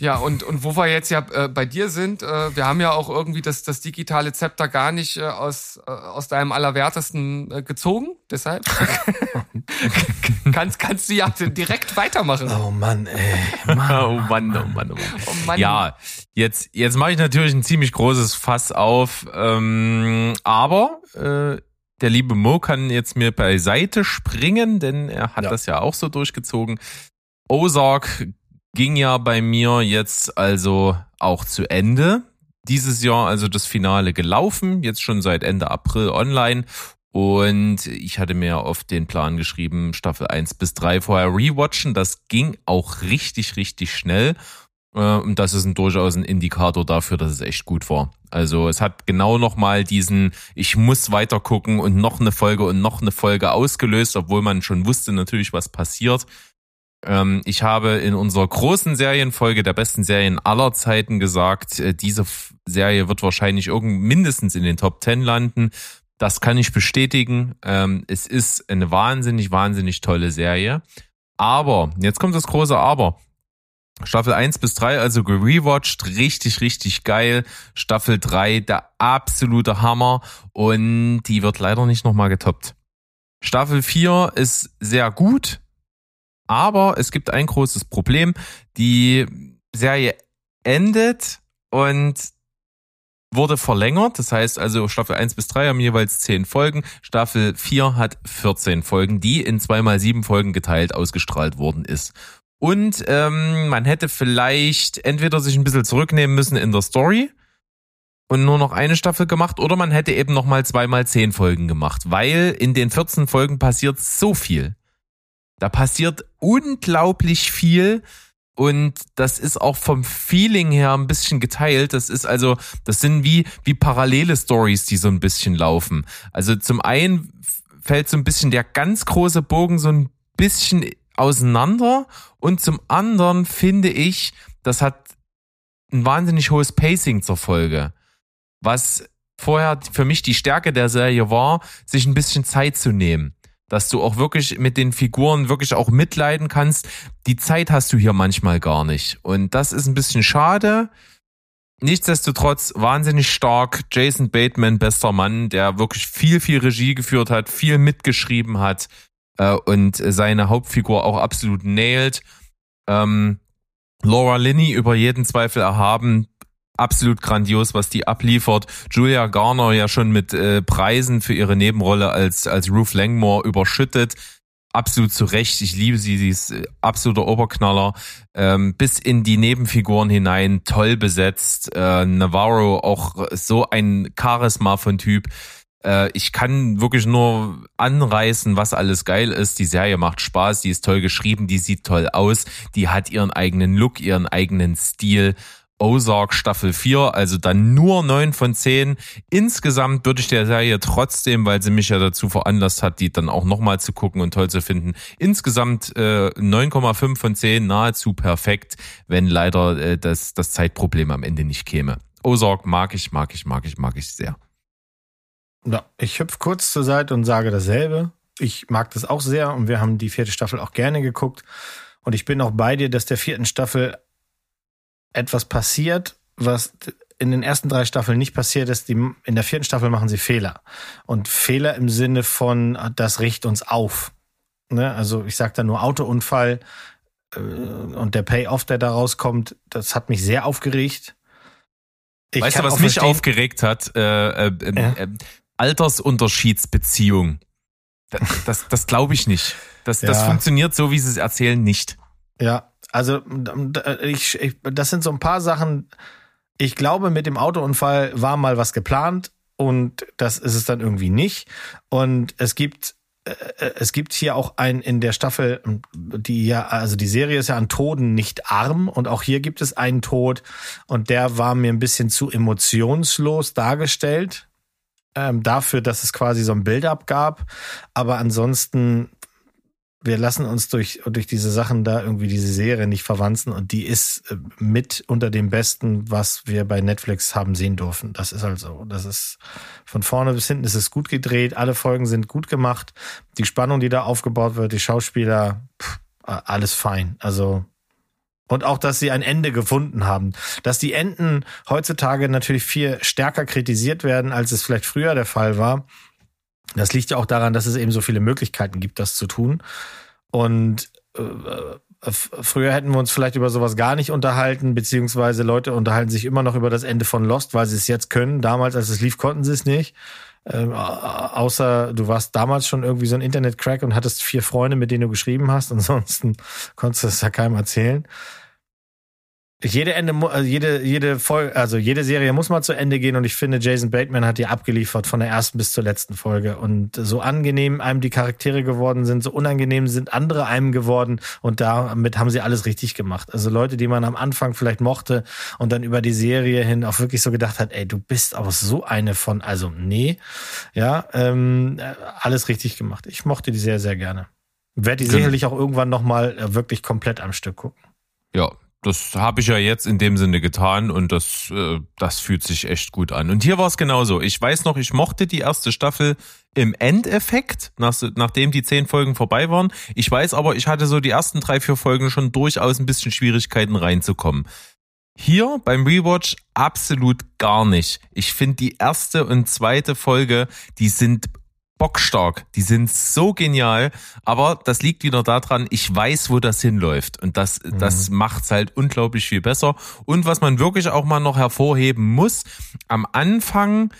[SPEAKER 1] Ja, und, und wo wir jetzt ja äh, bei dir sind, äh, wir haben ja auch irgendwie das, das digitale Zepter gar nicht äh, aus, äh, aus deinem Allerwertesten äh, gezogen. Deshalb kannst, kannst du ja direkt weitermachen.
[SPEAKER 2] Oh Mann, ey. Mann.
[SPEAKER 3] Oh Mann, oh Mann, oh Mann.
[SPEAKER 1] Oh Mann.
[SPEAKER 3] Ja, jetzt, jetzt mache ich natürlich ein ziemlich großes Fass auf, ähm, aber äh, der liebe Mo kann jetzt mir beiseite springen, denn er hat
[SPEAKER 2] Ja.
[SPEAKER 3] das ja auch so durchgezogen. Ozark ging ja bei mir jetzt also auch zu Ende. Dieses Jahr also das Finale gelaufen, jetzt schon seit Ende April online. Und ich hatte mir auf den Plan geschrieben, Staffel 1 bis 3 vorher rewatchen. Das ging auch richtig, richtig schnell. Äh, Und das ist ein, durchaus ein Indikator dafür, dass es echt gut war. Also es hat genau nochmal diesen, ich muss weiter gucken und noch eine Folge und noch eine Folge ausgelöst, obwohl man schon wusste natürlich, was passiert. Ähm, Ich habe in unserer großen Serienfolge der besten Serien aller Zeiten gesagt, äh, diese Serie wird wahrscheinlich irgend mindestens in den Top 10 landen. Das kann ich bestätigen. Ähm, Es ist eine wahnsinnig, wahnsinnig tolle Serie. Aber, jetzt kommt das große Aber. Staffel 1 bis 3, also gerewatcht, richtig, richtig geil. Staffel 3, der absolute Hammer und die wird leider nicht nochmal getoppt. Staffel 4 ist sehr gut, aber es gibt ein großes Problem. Die Serie endet und wurde verlängert. Das heißt also, Staffel 1 bis 3 haben jeweils 10 Folgen. Staffel 4 hat 14 Folgen, die in 2x7 Folgen geteilt ausgestrahlt worden ist. Und ähm, man hätte vielleicht entweder sich ein bisschen zurücknehmen müssen in der Story und nur noch eine Staffel gemacht oder man hätte eben noch mal zweimal zehn Folgen gemacht, weil in den 14 Folgen passiert so viel. Da passiert unglaublich viel und das ist auch vom Feeling her ein bisschen geteilt. Das ist also, das sind wie, wie parallele Stories, die so ein bisschen laufen. Also zum einen fällt so ein bisschen der ganz große Bogen so ein bisschen auseinander und zum anderen finde ich, das hat ein wahnsinnig hohes Pacing zur Folge. Was vorher für mich die Stärke der Serie war, sich ein bisschen Zeit zu nehmen. Dass du auch wirklich mit den Figuren wirklich auch mitleiden kannst. Die Zeit hast du hier manchmal gar nicht. Und das ist ein bisschen schade. Nichtsdestotrotz wahnsinnig stark. Jason Bateman, bester Mann, der wirklich viel, viel Regie geführt hat, viel mitgeschrieben hat äh, und seine Hauptfigur auch absolut nailt. Ähm, Laura Linney über jeden Zweifel erhaben. Absolut grandios, was die abliefert. Julia Garner ja schon mit äh, Preisen für ihre Nebenrolle als, als Ruth Langmore überschüttet. Absolut zu Recht. Ich liebe sie. Sie ist äh, absoluter Oberknaller. Ähm, bis in die Nebenfiguren hinein toll besetzt. Äh, Navarro auch so ein Charisma von Typ. Äh, ich kann wirklich nur anreißen, was alles geil ist. Die Serie macht Spaß, die ist toll geschrieben, die sieht toll aus, die hat ihren eigenen Look, ihren eigenen Stil. Ozark Staffel 4, also dann nur 9 von 10. Insgesamt würde ich der Serie trotzdem, weil sie mich ja dazu veranlasst hat, die dann auch nochmal zu gucken und toll zu finden, insgesamt äh, 9,5 von 10, nahezu perfekt, wenn leider äh, das, das Zeitproblem am Ende nicht käme. Ozark mag ich, mag ich, mag ich, mag ich sehr.
[SPEAKER 2] Ja, ich hüpf kurz zur Seite und sage dasselbe. Ich mag das auch sehr und wir haben die vierte Staffel auch gerne geguckt. Und ich bin auch bei dir, dass der vierten Staffel etwas passiert, was in den ersten drei Staffeln nicht passiert ist. Die, in der vierten Staffel machen sie Fehler. Und Fehler im Sinne von, das richtet uns auf. Ne? Also ich sage da nur Autounfall äh, und der Payoff, der da rauskommt, das hat mich sehr aufgeregt. Ich
[SPEAKER 3] weißt du, was mich
[SPEAKER 2] verstehen-
[SPEAKER 3] aufgeregt hat? Äh, äh, äh, Altersunterschieds-Beziehung. Das, das, das glaube ich nicht. Das, das
[SPEAKER 2] Ja.
[SPEAKER 3] funktioniert so, wie sie es erzählen, nicht.
[SPEAKER 2] Ja, also ich, ich, das sind so ein paar Sachen. Ich glaube, mit dem Autounfall war mal was geplant und das ist es dann irgendwie nicht. Und es gibt äh, es gibt hier auch ein in der Staffel, die ja, also die Serie ist ja an Toden nicht arm und auch hier gibt es einen Tod und der war mir ein bisschen zu emotionslos dargestellt. Ähm, dafür, dass es quasi so ein Build-up gab. Aber ansonsten wir lassen uns durch, durch diese Sachen da irgendwie diese Serie nicht verwanzen und die ist äh, mit unter dem Besten, was wir bei Netflix haben sehen dürfen. Das ist halt so. Das ist von vorne bis hinten ist es gut gedreht, alle Folgen sind gut gemacht, die Spannung, die da aufgebaut wird, die Schauspieler, pff, alles fein. Also und auch, dass sie ein Ende gefunden haben. Dass die Enden heutzutage natürlich viel stärker kritisiert werden, als es vielleicht früher der Fall war. Das liegt ja auch daran, dass es eben so viele Möglichkeiten gibt, das zu tun. Und äh, äh früher hätten wir uns vielleicht über sowas gar nicht unterhalten, beziehungsweise Leute unterhalten sich immer noch über das Ende von Lost, weil sie es jetzt können. Damals, als es lief, konnten sie es nicht. Ähm, außer du warst damals schon irgendwie so ein Internet-Crack und hattest vier Freunde, mit denen du geschrieben hast. Ansonsten konntest du es ja keinem erzählen jede Ende, also jede, jede Folge, also jede Serie muss mal zu Ende gehen und ich finde, Jason Bateman hat die abgeliefert von der ersten bis zur letzten Folge und so angenehm einem die Charaktere geworden sind, so unangenehm sind andere einem geworden und damit haben sie alles richtig gemacht. Also Leute, die man am Anfang vielleicht mochte und dann über die Serie hin auch wirklich so gedacht hat, ey, du bist aber so eine von, also nee, ja, ähm, alles richtig gemacht. Ich mochte die sehr, sehr gerne. Werde die genau. sicherlich auch irgendwann nochmal äh, wirklich komplett am Stück gucken.
[SPEAKER 3] Ja, das habe ich ja jetzt in dem Sinne getan und das, äh, das fühlt sich echt gut an. Und hier war es genauso. Ich weiß noch, ich mochte die erste Staffel im Endeffekt, nach, nachdem die zehn Folgen vorbei waren. Ich weiß aber, ich hatte so die ersten drei, vier Folgen schon durchaus ein bisschen Schwierigkeiten reinzukommen. Hier beim Rewatch absolut gar nicht. Ich finde die erste und zweite Folge, die sind bockstark. Die sind so genial. Aber das liegt wieder daran, ich weiß, wo das hinläuft. Und das, mhm. das macht's halt unglaublich viel besser. Und was man wirklich auch mal noch hervorheben muss, am Anfang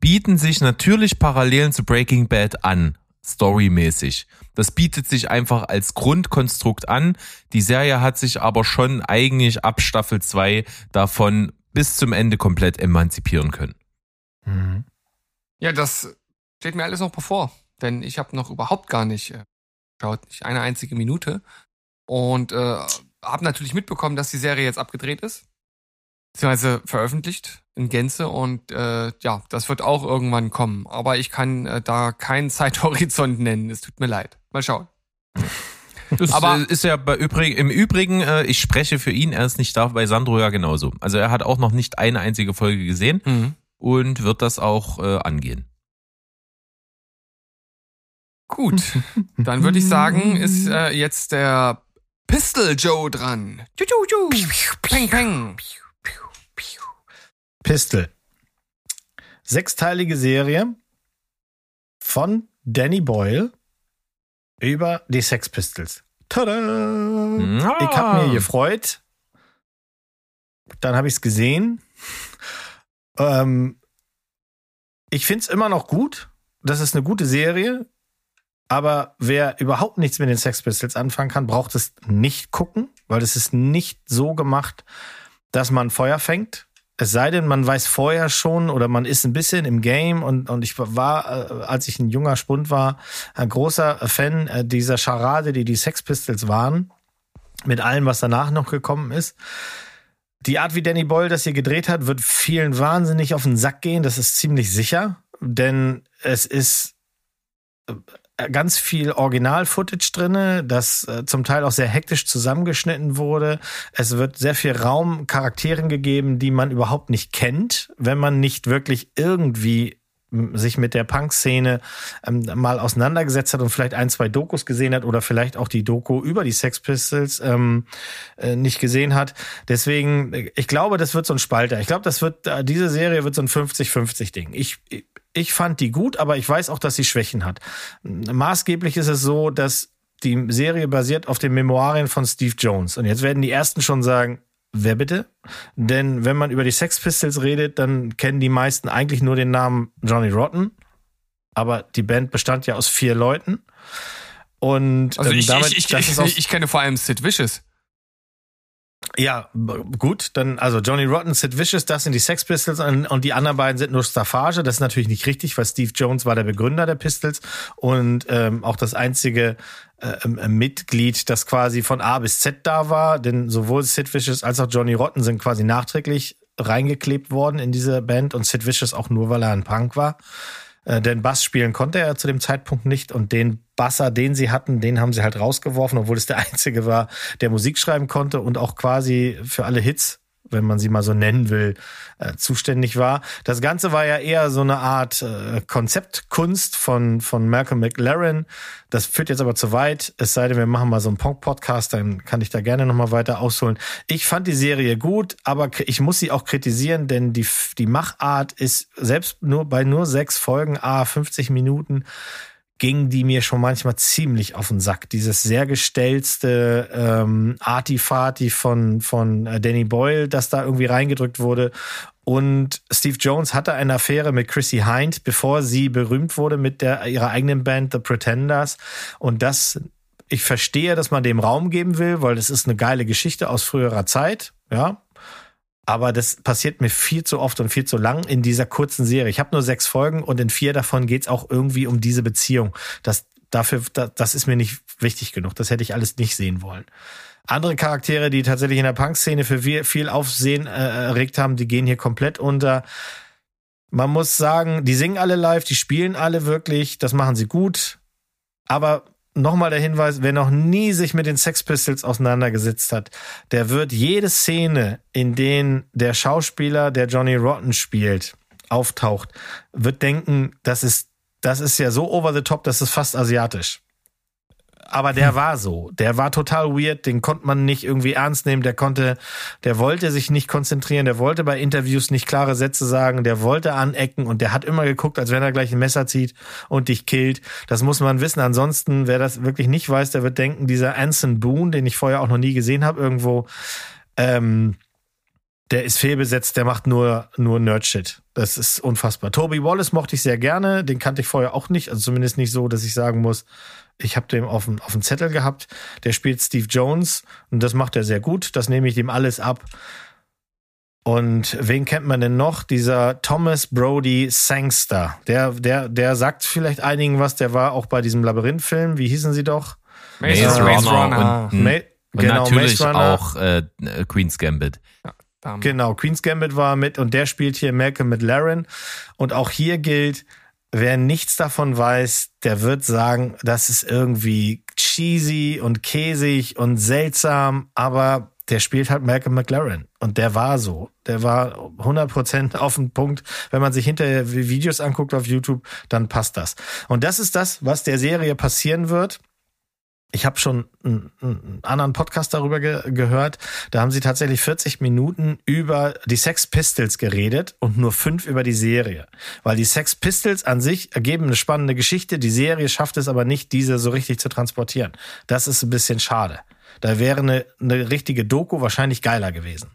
[SPEAKER 3] bieten sich natürlich Parallelen zu Breaking Bad an. Storymäßig. Das bietet sich einfach als Grundkonstrukt an. Die Serie hat sich aber schon eigentlich ab Staffel 2 davon bis zum Ende komplett emanzipieren können.
[SPEAKER 1] Mhm. Ja, das steht mir alles noch bevor. Denn ich habe noch überhaupt gar nicht äh, geschaut, nicht eine einzige Minute. Und äh, habe natürlich mitbekommen, dass die Serie jetzt abgedreht ist. Beziehungsweise veröffentlicht in Gänze. Und äh, ja, das wird auch irgendwann kommen. Aber ich kann äh, da keinen Zeithorizont nennen. Es tut mir leid. Mal schauen.
[SPEAKER 3] Das aber äh, ist ja bei übrig, im Übrigen, äh, ich spreche für ihn, er ist nicht da, bei Sandro ja genauso. Also er hat auch noch nicht eine einzige Folge gesehen mhm. und wird das auch äh, angehen.
[SPEAKER 1] Gut, dann würde ich sagen, ist äh, jetzt der Pistol Joe dran. Peng, peng.
[SPEAKER 2] Pistol. Sechsteilige Serie von Danny Boyle über die Sex Pistols. Tada! Ich habe mir gefreut. Dann habe ich es gesehen. Ähm, ich finde es immer noch gut. Das ist eine gute Serie. Aber wer überhaupt nichts mit den Sex Pistols anfangen kann, braucht es nicht gucken, weil es ist nicht so gemacht, dass man Feuer fängt. Es sei denn, man weiß vorher schon oder man ist ein bisschen im Game und, und ich war, äh, als ich ein junger Spund war, ein großer Fan äh, dieser Charade, die die Sex Pistols waren, mit allem, was danach noch gekommen ist. Die Art, wie Danny Boyle das hier gedreht hat, wird vielen wahnsinnig auf den Sack gehen, das ist ziemlich sicher, denn es ist äh, ganz viel Original-Footage drinne, das äh, zum Teil auch sehr hektisch zusammengeschnitten wurde. Es wird sehr viel Raum Charakteren gegeben, die man überhaupt nicht kennt, wenn man nicht wirklich irgendwie sich mit der Punk-Szene ähm, mal auseinandergesetzt hat und vielleicht ein, zwei Dokus gesehen hat oder vielleicht auch die Doku über die Sex Pistols ähm, äh, nicht gesehen hat. Deswegen, ich glaube, das wird so ein Spalter. Ich glaube, das wird, äh, diese Serie wird so ein 50-50-Ding. Ich, ich fand die gut, aber ich weiß auch, dass sie Schwächen hat. Maßgeblich ist es so, dass die Serie basiert auf den Memoirien von Steve Jones. Und jetzt werden die ersten schon sagen, wer bitte? Denn wenn man über die Sex Pistols redet, dann kennen die meisten eigentlich nur den Namen Johnny Rotten. Aber die Band bestand ja aus vier Leuten. Und
[SPEAKER 1] also ähm, ich, damit, ich, ich, ich, ich kenne vor allem Sid Vicious.
[SPEAKER 2] Ja, gut, dann also Johnny Rotten, Sid Vicious, das sind die Sex Pistols und, und die anderen beiden sind nur Staffage. Das ist natürlich nicht richtig, weil Steve Jones war der Begründer der Pistols und ähm, auch das einzige äh, äh, Mitglied, das quasi von A bis Z da war. Denn sowohl Sid Vicious als auch Johnny Rotten sind quasi nachträglich reingeklebt worden in diese Band und Sid Vicious auch nur, weil er ein Punk war. Äh, denn Bass spielen konnte er zu dem Zeitpunkt nicht und den Basser, den sie hatten, den haben sie halt rausgeworfen, obwohl es der einzige war, der Musik schreiben konnte und auch quasi für alle Hits, wenn man sie mal so nennen will, äh, zuständig war. Das Ganze war ja eher so eine Art äh, Konzeptkunst von, von Malcolm McLaren. Das führt jetzt aber zu weit. Es sei denn, wir machen mal so einen Punk-Podcast, dann kann ich da gerne nochmal weiter ausholen. Ich fand die Serie gut, aber ich muss sie auch kritisieren, denn die, die Machart ist selbst nur bei nur sechs Folgen, a 50 Minuten, ging die mir schon manchmal ziemlich auf den Sack. Dieses sehr gestellte ähm, Artifati von, von äh, Danny Boyle, das da irgendwie reingedrückt wurde. Und Steve Jones hatte eine Affäre mit Chrissy Hind, bevor sie berühmt wurde mit der, ihrer eigenen Band The Pretenders. Und das, ich verstehe, dass man dem Raum geben will, weil das ist eine geile Geschichte aus früherer Zeit. Ja, aber das passiert mir viel zu oft und viel zu lang in dieser kurzen Serie. Ich habe nur sechs Folgen und in vier davon geht's auch irgendwie um diese Beziehung. Das, dafür, das, ist mir nicht wichtig genug. Das hätte ich alles nicht sehen wollen. Andere Charaktere, die tatsächlich in der Punk-Szene für viel- viel Aufsehen äh, erregt haben, die gehen hier komplett unter. Man muss sagen, die singen alle live, die spielen alle wirklich, das machen sie gut. Aber nochmal der Hinweis, wer noch nie sich mit den Sex Pistols auseinandergesetzt hat, der wird jede Szene, in denen der Schauspieler, der Johnny Rotten spielt, auftaucht, wird denken, das ist, das ist ja so over the top, das ist fast asiatisch. Aber der war so. Der war total weird, den konnte man nicht irgendwie ernst nehmen, der konnte, der wollte sich nicht konzentrieren, der wollte bei Interviews nicht klare Sätze sagen, der wollte anecken und der hat immer geguckt, als wenn er gleich ein Messer zieht und dich killt. Das muss man wissen. Ansonsten, wer das wirklich nicht weiß, der wird denken, dieser Anson Boone, den ich vorher auch noch nie gesehen habe, irgendwo, ähm, der ist fehlbesetzt, der macht nur, nur Nerdshit. Das ist unfassbar. Toby Wallace mochte ich sehr gerne, den kannte ich vorher auch nicht, also zumindest nicht so, dass ich sagen muss, ich habe den auf dem, auf dem Zettel gehabt. Der spielt Steve Jones und das macht er sehr gut. Das nehme ich ihm alles ab. Und wen kennt man denn noch? Dieser Thomas Brody Sangster. Der, der, der sagt vielleicht einigen was. Der war auch bei diesem Labyrinth-Film. Wie hießen sie doch?
[SPEAKER 3] Maze
[SPEAKER 1] Maze
[SPEAKER 3] Runner
[SPEAKER 1] Runner.
[SPEAKER 3] und-.
[SPEAKER 2] Ma
[SPEAKER 3] Und
[SPEAKER 2] genau,
[SPEAKER 3] natürlich
[SPEAKER 2] Maze Runner.
[SPEAKER 3] auch äh, Queen's Gambit.
[SPEAKER 1] Damn.
[SPEAKER 2] Genau, Queen's Gambit war mit und der spielt hier Malcolm McLaren. Und auch hier gilt, wer nichts davon weiß, der wird sagen, das ist irgendwie cheesy und käsig und seltsam, aber der spielt halt Malcolm McLaren. Und der war so. Der war 100% auf den Punkt. Wenn man sich hinterher Videos anguckt auf YouTube, dann passt das. Und das ist das, was der Serie passieren wird. Ich habe schon einen, anderen Podcast darüber ge gehört. Da haben sie tatsächlich 40 Minuten über die Sex Pistols geredet und nur fünf über die Serie. Weil die Sex Pistols an sich ergeben eine spannende Geschichte. Die Serie schafft es aber nicht, diese so richtig zu transportieren. Das ist ein bisschen schade. Da wäre eine, eine richtige Doku wahrscheinlich geiler gewesen.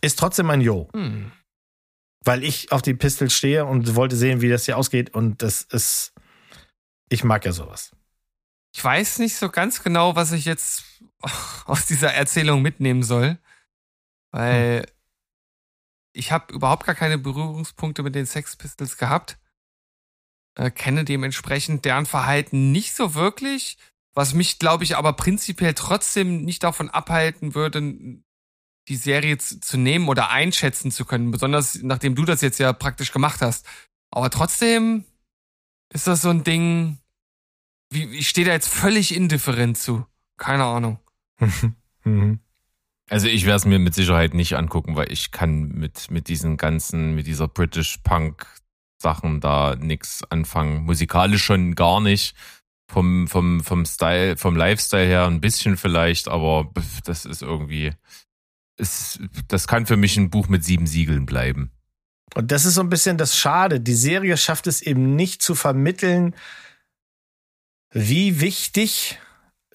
[SPEAKER 2] Ist trotzdem ein Jo.
[SPEAKER 1] Hm.
[SPEAKER 2] Weil ich auf die Pistols stehe und wollte sehen, wie das hier ausgeht. Und das ist, ich mag ja sowas.
[SPEAKER 1] Ich weiß nicht so ganz genau, was ich jetzt aus dieser Erzählung mitnehmen soll, weil ich habe überhaupt gar keine Berührungspunkte mit den Sex Pistols gehabt, äh, kenne dementsprechend deren Verhalten nicht so wirklich, was mich, glaube ich, aber prinzipiell trotzdem nicht davon abhalten würde, die Serie zu, zu nehmen oder einschätzen zu können, besonders nachdem du das jetzt ja praktisch gemacht hast. Aber trotzdem ist das so ein Ding, wie, ich stehe da jetzt völlig indifferent zu. Keine Ahnung.
[SPEAKER 2] Mhm.
[SPEAKER 3] Also ich werde es mir mit Sicherheit nicht angucken, weil ich kann mit, mit diesen ganzen, mit dieser British Punk Sachen da nix anfangen. Musikalisch schon gar nicht. Vom, vom, vom Style, vom Lifestyle her ein bisschen vielleicht, aber das ist irgendwie, ist, das kann für mich ein Buch mit sieben Siegeln bleiben.
[SPEAKER 2] Und das ist so ein bisschen das Schade. Die Serie schafft es eben nicht zu vermitteln, wie wichtig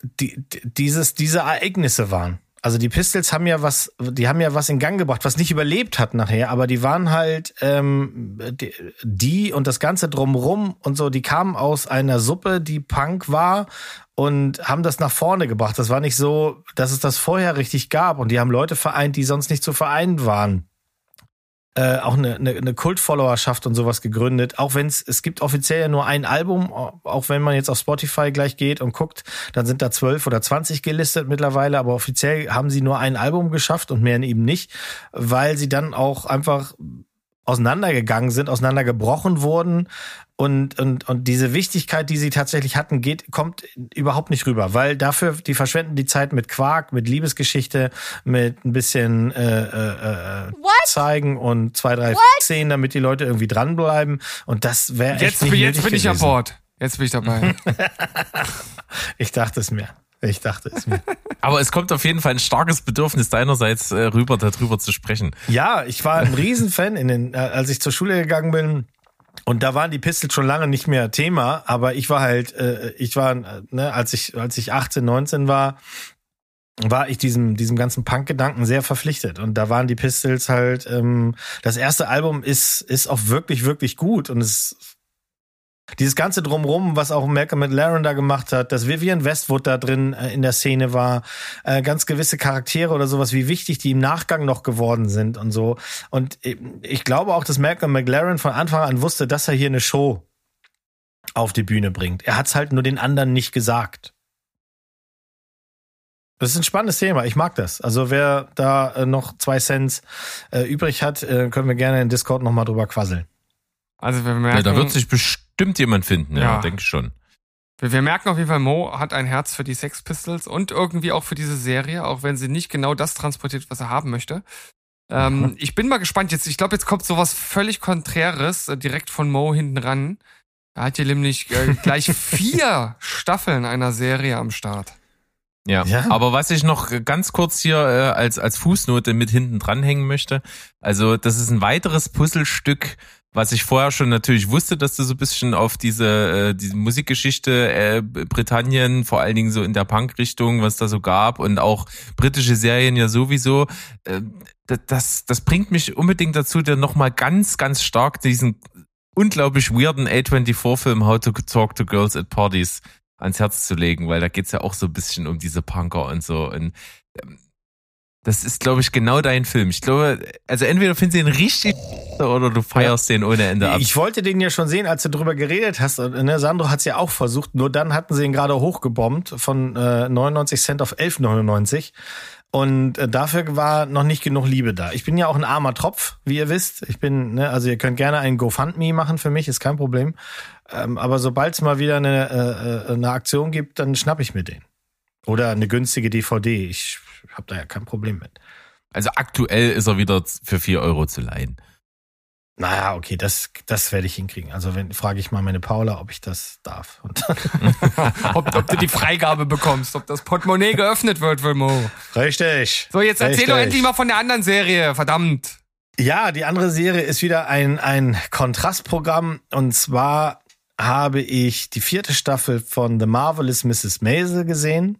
[SPEAKER 2] die, die- dieses, diese Ereignisse waren. Also die Pistols haben ja was, die haben ja was in Gang gebracht, was nicht überlebt hat nachher, aber die waren halt ähm, die, die und das Ganze drumrum und so, die kamen aus einer Suppe, die Punk war und haben das nach vorne gebracht. Das war nicht so, dass es das vorher richtig gab und die haben Leute vereint, die sonst nicht zu vereinen waren äh, auch eine, eine, eine Kult-Followerschaft und sowas gegründet. Auch wenn es, es gibt offiziell ja nur ein Album, auch wenn man jetzt auf Spotify gleich geht und guckt, dann sind da zwölf oder zwanzig gelistet mittlerweile, aber offiziell haben sie nur ein Album geschafft und mehr eben nicht, weil sie dann auch einfach auseinandergegangen sind, auseinandergebrochen wurden und, und, und diese Wichtigkeit, die sie tatsächlich hatten, geht, kommt überhaupt nicht rüber, weil dafür, die verschwenden die Zeit mit Quark, mit Liebesgeschichte, mit ein bisschen äh, äh, äh zeigen und zwei, drei What? Szenen, damit die Leute irgendwie dranbleiben. Und das wäre echt
[SPEAKER 1] Jetzt,
[SPEAKER 2] nicht
[SPEAKER 1] jetzt bin
[SPEAKER 2] gewesen.
[SPEAKER 1] ich an Bord. Jetzt bin ich dabei.
[SPEAKER 2] ich dachte es mir. Ich dachte es mir.
[SPEAKER 3] Aber es kommt auf jeden Fall ein starkes Bedürfnis deinerseits äh, rüber, darüber zu sprechen.
[SPEAKER 2] Ja, ich war ein Riesenfan in den, äh, als ich zur Schule gegangen bin. Und da waren die Pistols schon lange nicht mehr Thema, aber ich war halt, äh, ich war, ne, als ich, als ich 18, 19 war, war ich diesem, diesem ganzen Punk-Gedanken sehr verpflichtet. Und da waren die Pistols halt, ähm, das erste Album ist, ist auch wirklich, wirklich gut. Und es dieses ganze Drumrum, was auch Malcolm McLaren da gemacht hat, dass Vivian Westwood da drin äh, in der Szene war, äh, ganz gewisse Charaktere oder sowas, wie wichtig die im Nachgang noch geworden sind und so. Und ich glaube auch, dass Malcolm McLaren von Anfang an wusste, dass er hier eine Show auf die Bühne bringt. Er hat es halt nur den anderen nicht gesagt. Das ist ein spannendes Thema. Ich mag das. Also wer da äh, noch zwei Cents äh, übrig hat, äh, können wir gerne in Discord nochmal drüber quasseln.
[SPEAKER 1] Also wir merken,
[SPEAKER 3] ja, da wird sich bestimmt jemand finden, ja, ja. denke ich schon.
[SPEAKER 1] Wir, wir merken auf jeden Fall, Mo hat ein Herz für die Sex Pistols und irgendwie auch für diese Serie, auch wenn sie nicht genau das transportiert, was er haben möchte. Ähm, mhm. Ich bin mal gespannt jetzt. Ich glaube, jetzt kommt sowas völlig Konträres äh, direkt von Mo hinten ran. Er hat hier nämlich äh, gleich vier Staffeln einer Serie am Start.
[SPEAKER 3] Ja. ja. aber was ich noch ganz kurz hier äh, als, als Fußnote mit hinten dranhängen möchte, also das ist ein weiteres Puzzlestück, was ich vorher schon natürlich wusste, dass du so ein bisschen auf diese, äh, diese Musikgeschichte äh, Britannien, vor allen Dingen so in der Punk-Richtung, was da so gab und auch britische Serien ja sowieso, äh, das, das bringt mich unbedingt dazu, dir nochmal ganz, ganz stark diesen unglaublich weirden A24-Film How to Talk to Girls at Parties ans Herz zu legen, weil da geht's ja auch so ein bisschen um diese Punker und so. Und ähm, das ist, glaube ich, genau dein Film. Ich glaube, also entweder findest du ihn richtig oder du feierst den ohne Ende ab.
[SPEAKER 2] Ich wollte den ja schon sehen, als du drüber geredet hast. Ne, Sandro hat es ja auch versucht, nur dann hatten sie ihn gerade hochgebombt von äh, 99 Cent auf 11,99. Und äh, dafür war noch nicht genug Liebe da. Ich bin ja auch ein armer Tropf, wie ihr wisst. Ich bin, ne, also ihr könnt gerne einen GoFundMe machen für mich, ist kein Problem. Ähm, aber sobald es mal wieder eine, äh, äh, eine Aktion gibt, dann schnapp ich mir den. Oder eine günstige DVD. Ich habe da ja kein Problem mit.
[SPEAKER 3] Also aktuell ist er wieder für vier Euro zu leihen.
[SPEAKER 2] Naja, okay, das, das werde ich hinkriegen. Also wenn frage ich mal meine Paula, ob ich das darf.
[SPEAKER 1] ob, ob, du die Freigabe bekommst, ob das Portemonnaie geöffnet wird, Wilmo.
[SPEAKER 2] Richtig.
[SPEAKER 1] So, jetzt erzähl
[SPEAKER 2] Richtig.
[SPEAKER 1] doch endlich mal von der anderen Serie, verdammt.
[SPEAKER 2] Ja, die andere Serie ist wieder ein, ein Kontrastprogramm. Und zwar habe ich die vierte Staffel von The Marvelous Mrs. Maisel gesehen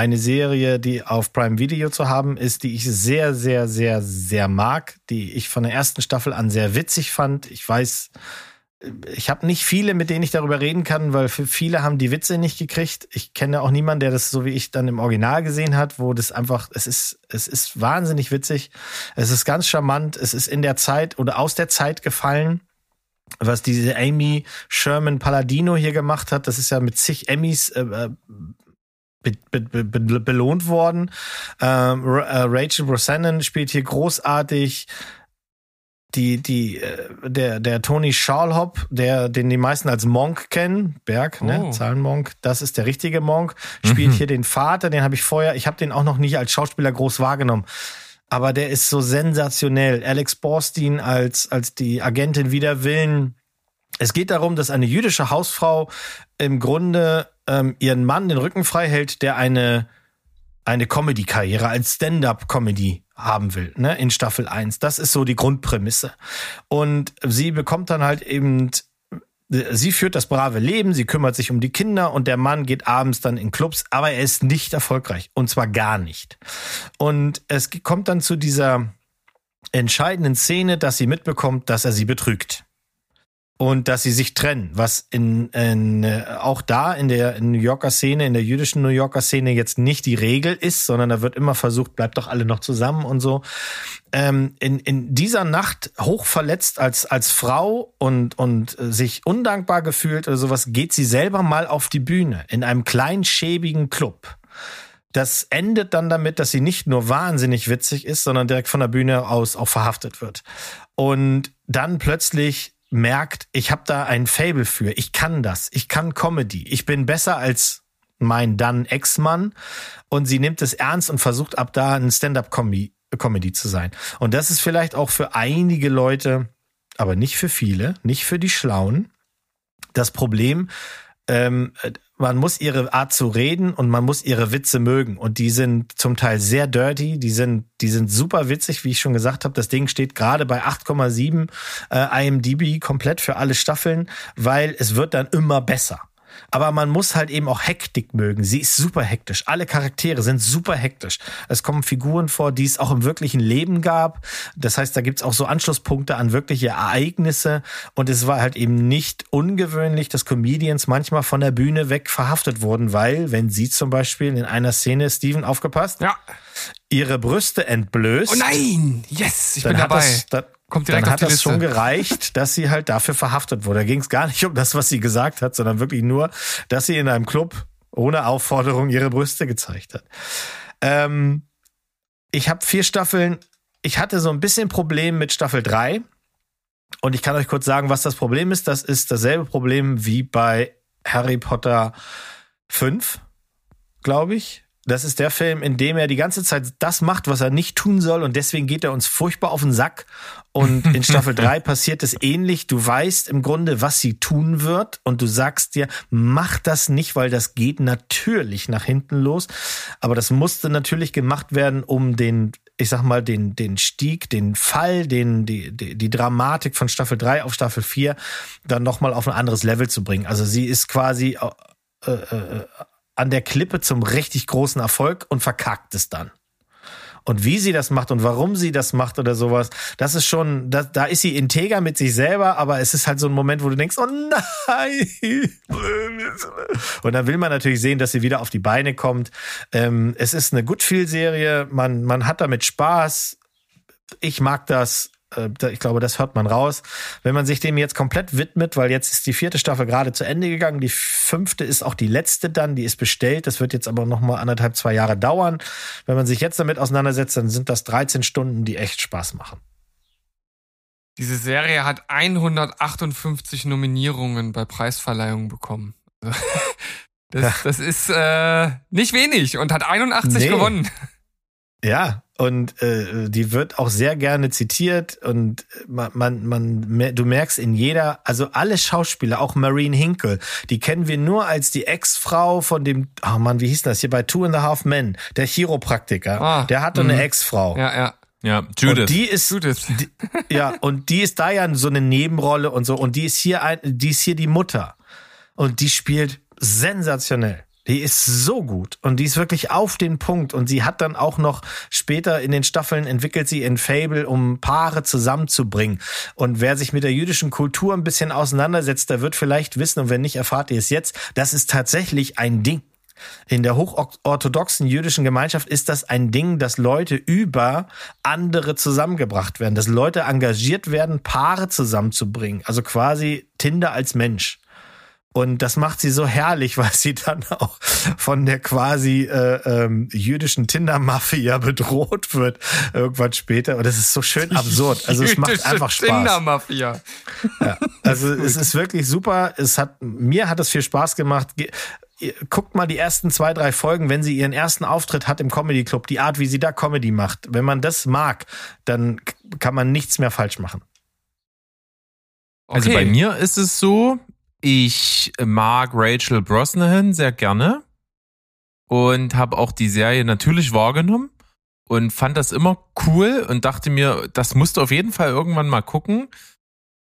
[SPEAKER 2] eine Serie, die auf Prime Video zu haben ist, die ich sehr, sehr, sehr, sehr mag, die ich von der ersten Staffel an sehr witzig fand. Ich weiß, ich habe nicht viele, mit denen ich darüber reden kann, weil viele haben die Witze nicht gekriegt. Ich kenne auch niemanden, der das so wie ich dann im Original gesehen hat, wo das einfach, es ist, es ist wahnsinnig witzig. Es ist ganz charmant. Es ist in der Zeit oder aus der Zeit gefallen was diese Amy Sherman Palladino hier gemacht hat, das ist ja mit zig Emmys äh, äh be be be belohnt worden. Ähm, äh, Rachel Brosnahan spielt hier großartig. Die, die, äh, der, der Tony Scharlhop, der, den die meisten als Monk kennen, Berg, ne, oh. Zahlenmonk, das ist der richtige Monk, spielt mhm. hier den Vater, den habe ich vorher, ich habe den auch noch nicht als Schauspieler groß wahrgenommen aber der ist so sensationell. Alex Borstein als, als die Agentin wider Willen. Es geht darum, dass eine jüdische Hausfrau im Grunde ähm, ihren Mann den Rücken frei hält, der eine, eine Comedy-Karriere als Stand-up-Comedy haben will, ne, in Staffel 1. Das ist so die Grundprämisse. Und sie bekommt dann halt eben Sie führt das brave Leben, sie kümmert sich um die Kinder und der Mann geht abends dann in Clubs, aber er ist nicht erfolgreich und zwar gar nicht. Und es kommt dann zu dieser entscheidenden Szene, dass sie mitbekommt, dass er sie betrügt und dass sie sich trennen, was in, in äh, auch da in der New Yorker Szene, in der jüdischen New Yorker Szene jetzt nicht die Regel ist, sondern da wird immer versucht, bleibt doch alle noch zusammen und so. Ähm, in, in dieser Nacht hoch verletzt als als Frau und und äh, sich undankbar gefühlt oder sowas, geht sie selber mal auf die Bühne in einem kleinen schäbigen Club. Das endet dann damit, dass sie nicht nur wahnsinnig witzig ist, sondern direkt von der Bühne aus auch verhaftet wird. Und dann plötzlich merkt, ich habe da ein Fable für. Ich kann das. Ich kann Comedy. Ich bin besser als mein dann Ex-Mann. Und sie nimmt es ernst und versucht ab da ein Stand-up-Comedy zu sein. Und das ist vielleicht auch für einige Leute, aber nicht für viele, nicht für die Schlauen, das Problem, ähm, man muss ihre Art zu reden und man muss ihre Witze mögen. Und die sind zum Teil sehr dirty, die sind, die sind super witzig, wie ich schon gesagt habe. Das Ding steht gerade bei 8,7 äh, IMDB komplett für alle Staffeln, weil es wird dann immer besser. Aber man muss halt eben auch Hektik mögen. Sie ist super hektisch. Alle Charaktere sind super hektisch. Es kommen Figuren vor, die es auch im wirklichen Leben gab. Das heißt, da gibt's auch so Anschlusspunkte an wirkliche Ereignisse. Und es war halt eben nicht ungewöhnlich, dass Comedians manchmal von der Bühne weg verhaftet wurden, weil, wenn sie zum Beispiel in einer Szene, Steven, aufgepasst,
[SPEAKER 1] Ja.
[SPEAKER 2] ihre Brüste entblößt.
[SPEAKER 1] Oh nein! Yes, ich
[SPEAKER 2] dann
[SPEAKER 1] bin
[SPEAKER 2] hat
[SPEAKER 1] dabei.
[SPEAKER 2] Das, da,
[SPEAKER 1] Kommt direkt
[SPEAKER 2] dann hat das
[SPEAKER 1] Liste.
[SPEAKER 2] schon gereicht, dass sie halt dafür verhaftet wurde. Da ging es gar nicht um das, was sie gesagt hat, sondern wirklich nur, dass sie in einem Club ohne Aufforderung ihre Brüste gezeigt hat. Ähm, ich habe vier Staffeln. Ich hatte so ein bisschen Problem mit Staffel drei Und ich kann euch kurz sagen, was das Problem ist. Das ist dasselbe Problem wie bei Harry Potter 5, glaube ich. Das ist der Film, in dem er die ganze Zeit das macht, was er nicht tun soll und deswegen geht er uns furchtbar auf den Sack. Und in Staffel 3 passiert es ähnlich. Du weißt im Grunde, was sie tun wird und du sagst dir, mach das nicht, weil das geht natürlich nach hinten los. Aber das musste natürlich gemacht werden, um den ich sag mal, den, den Stieg, den Fall, den, die, die, die Dramatik von Staffel 3 auf Staffel 4 dann nochmal auf ein anderes Level zu bringen. Also sie ist quasi äh, äh, an der Klippe zum richtig großen Erfolg und verkackt es dann. Und wie sie das macht und warum sie das macht oder sowas, das ist schon, da, da ist sie integer mit sich selber, aber es ist halt so ein Moment, wo du denkst, oh nein. Und dann will man natürlich sehen, dass sie wieder auf die Beine kommt. Ähm, es ist eine Goodfeel-Serie, man, man hat damit Spaß. Ich mag das. Ich glaube, das hört man raus. Wenn man sich dem jetzt komplett widmet, weil jetzt ist die vierte Staffel gerade zu Ende gegangen, die fünfte ist auch die letzte dann, die ist bestellt. Das wird jetzt aber noch mal anderthalb, zwei Jahre dauern. Wenn man sich jetzt damit auseinandersetzt, dann sind das 13 Stunden, die echt Spaß machen.
[SPEAKER 1] Diese Serie hat 158 Nominierungen bei Preisverleihungen bekommen. Das, das ist äh, nicht wenig und hat 81
[SPEAKER 2] Nee.
[SPEAKER 1] gewonnen.
[SPEAKER 2] Ja, und äh, die wird auch sehr gerne zitiert und man, man, man, du merkst in jeder, also alle Schauspieler, auch Marine Hinkle, die kennen wir nur als die Ex-Frau von dem, oh Mann, wie hieß das hier bei Two and a Half Men, der Chiropraktiker,
[SPEAKER 1] Ah,
[SPEAKER 2] der hatte
[SPEAKER 1] mhm.
[SPEAKER 2] eine Ex-Frau.
[SPEAKER 1] Ja, ja.
[SPEAKER 3] Ja, Judith.
[SPEAKER 2] Und die ist,
[SPEAKER 1] Judith.
[SPEAKER 2] die, ja, und die ist da ja so eine Nebenrolle und so. Und die ist hier ein, die ist hier die Mutter. Und die spielt sensationell. Die ist so gut und die ist wirklich auf den Punkt und sie hat dann auch noch später in den Staffeln entwickelt sie in Fable, um Paare zusammenzubringen. Und wer sich mit der jüdischen Kultur ein bisschen auseinandersetzt, der wird vielleicht wissen und wenn nicht, erfahrt ihr es jetzt, das ist tatsächlich ein Ding. In der hochorthodoxen jüdischen Gemeinschaft ist das ein Ding, dass Leute über andere zusammengebracht werden, dass Leute engagiert werden, Paare zusammenzubringen. Also quasi Tinder als Mensch. Und das macht sie so herrlich, weil sie dann auch von der quasi äh, ähm, jüdischen Tinder-Mafia bedroht wird irgendwann später. Und das ist so schön absurd. Also es macht einfach Spaß.
[SPEAKER 1] Tinder-Mafia.
[SPEAKER 2] Ja, also es ist wirklich super. Es hat mir hat es viel Spaß gemacht. Guckt mal die ersten zwei, drei Folgen, wenn sie ihren ersten Auftritt hat im Comedy Club, die Art, wie sie da Comedy macht. Wenn man das mag, dann kann man nichts mehr falsch machen.
[SPEAKER 3] Also bei mir ist es so, ich mag Rachel Brosnahan sehr gerne und habe auch die Serie natürlich wahrgenommen und fand das immer cool und dachte mir, das musst du auf jeden Fall irgendwann mal gucken.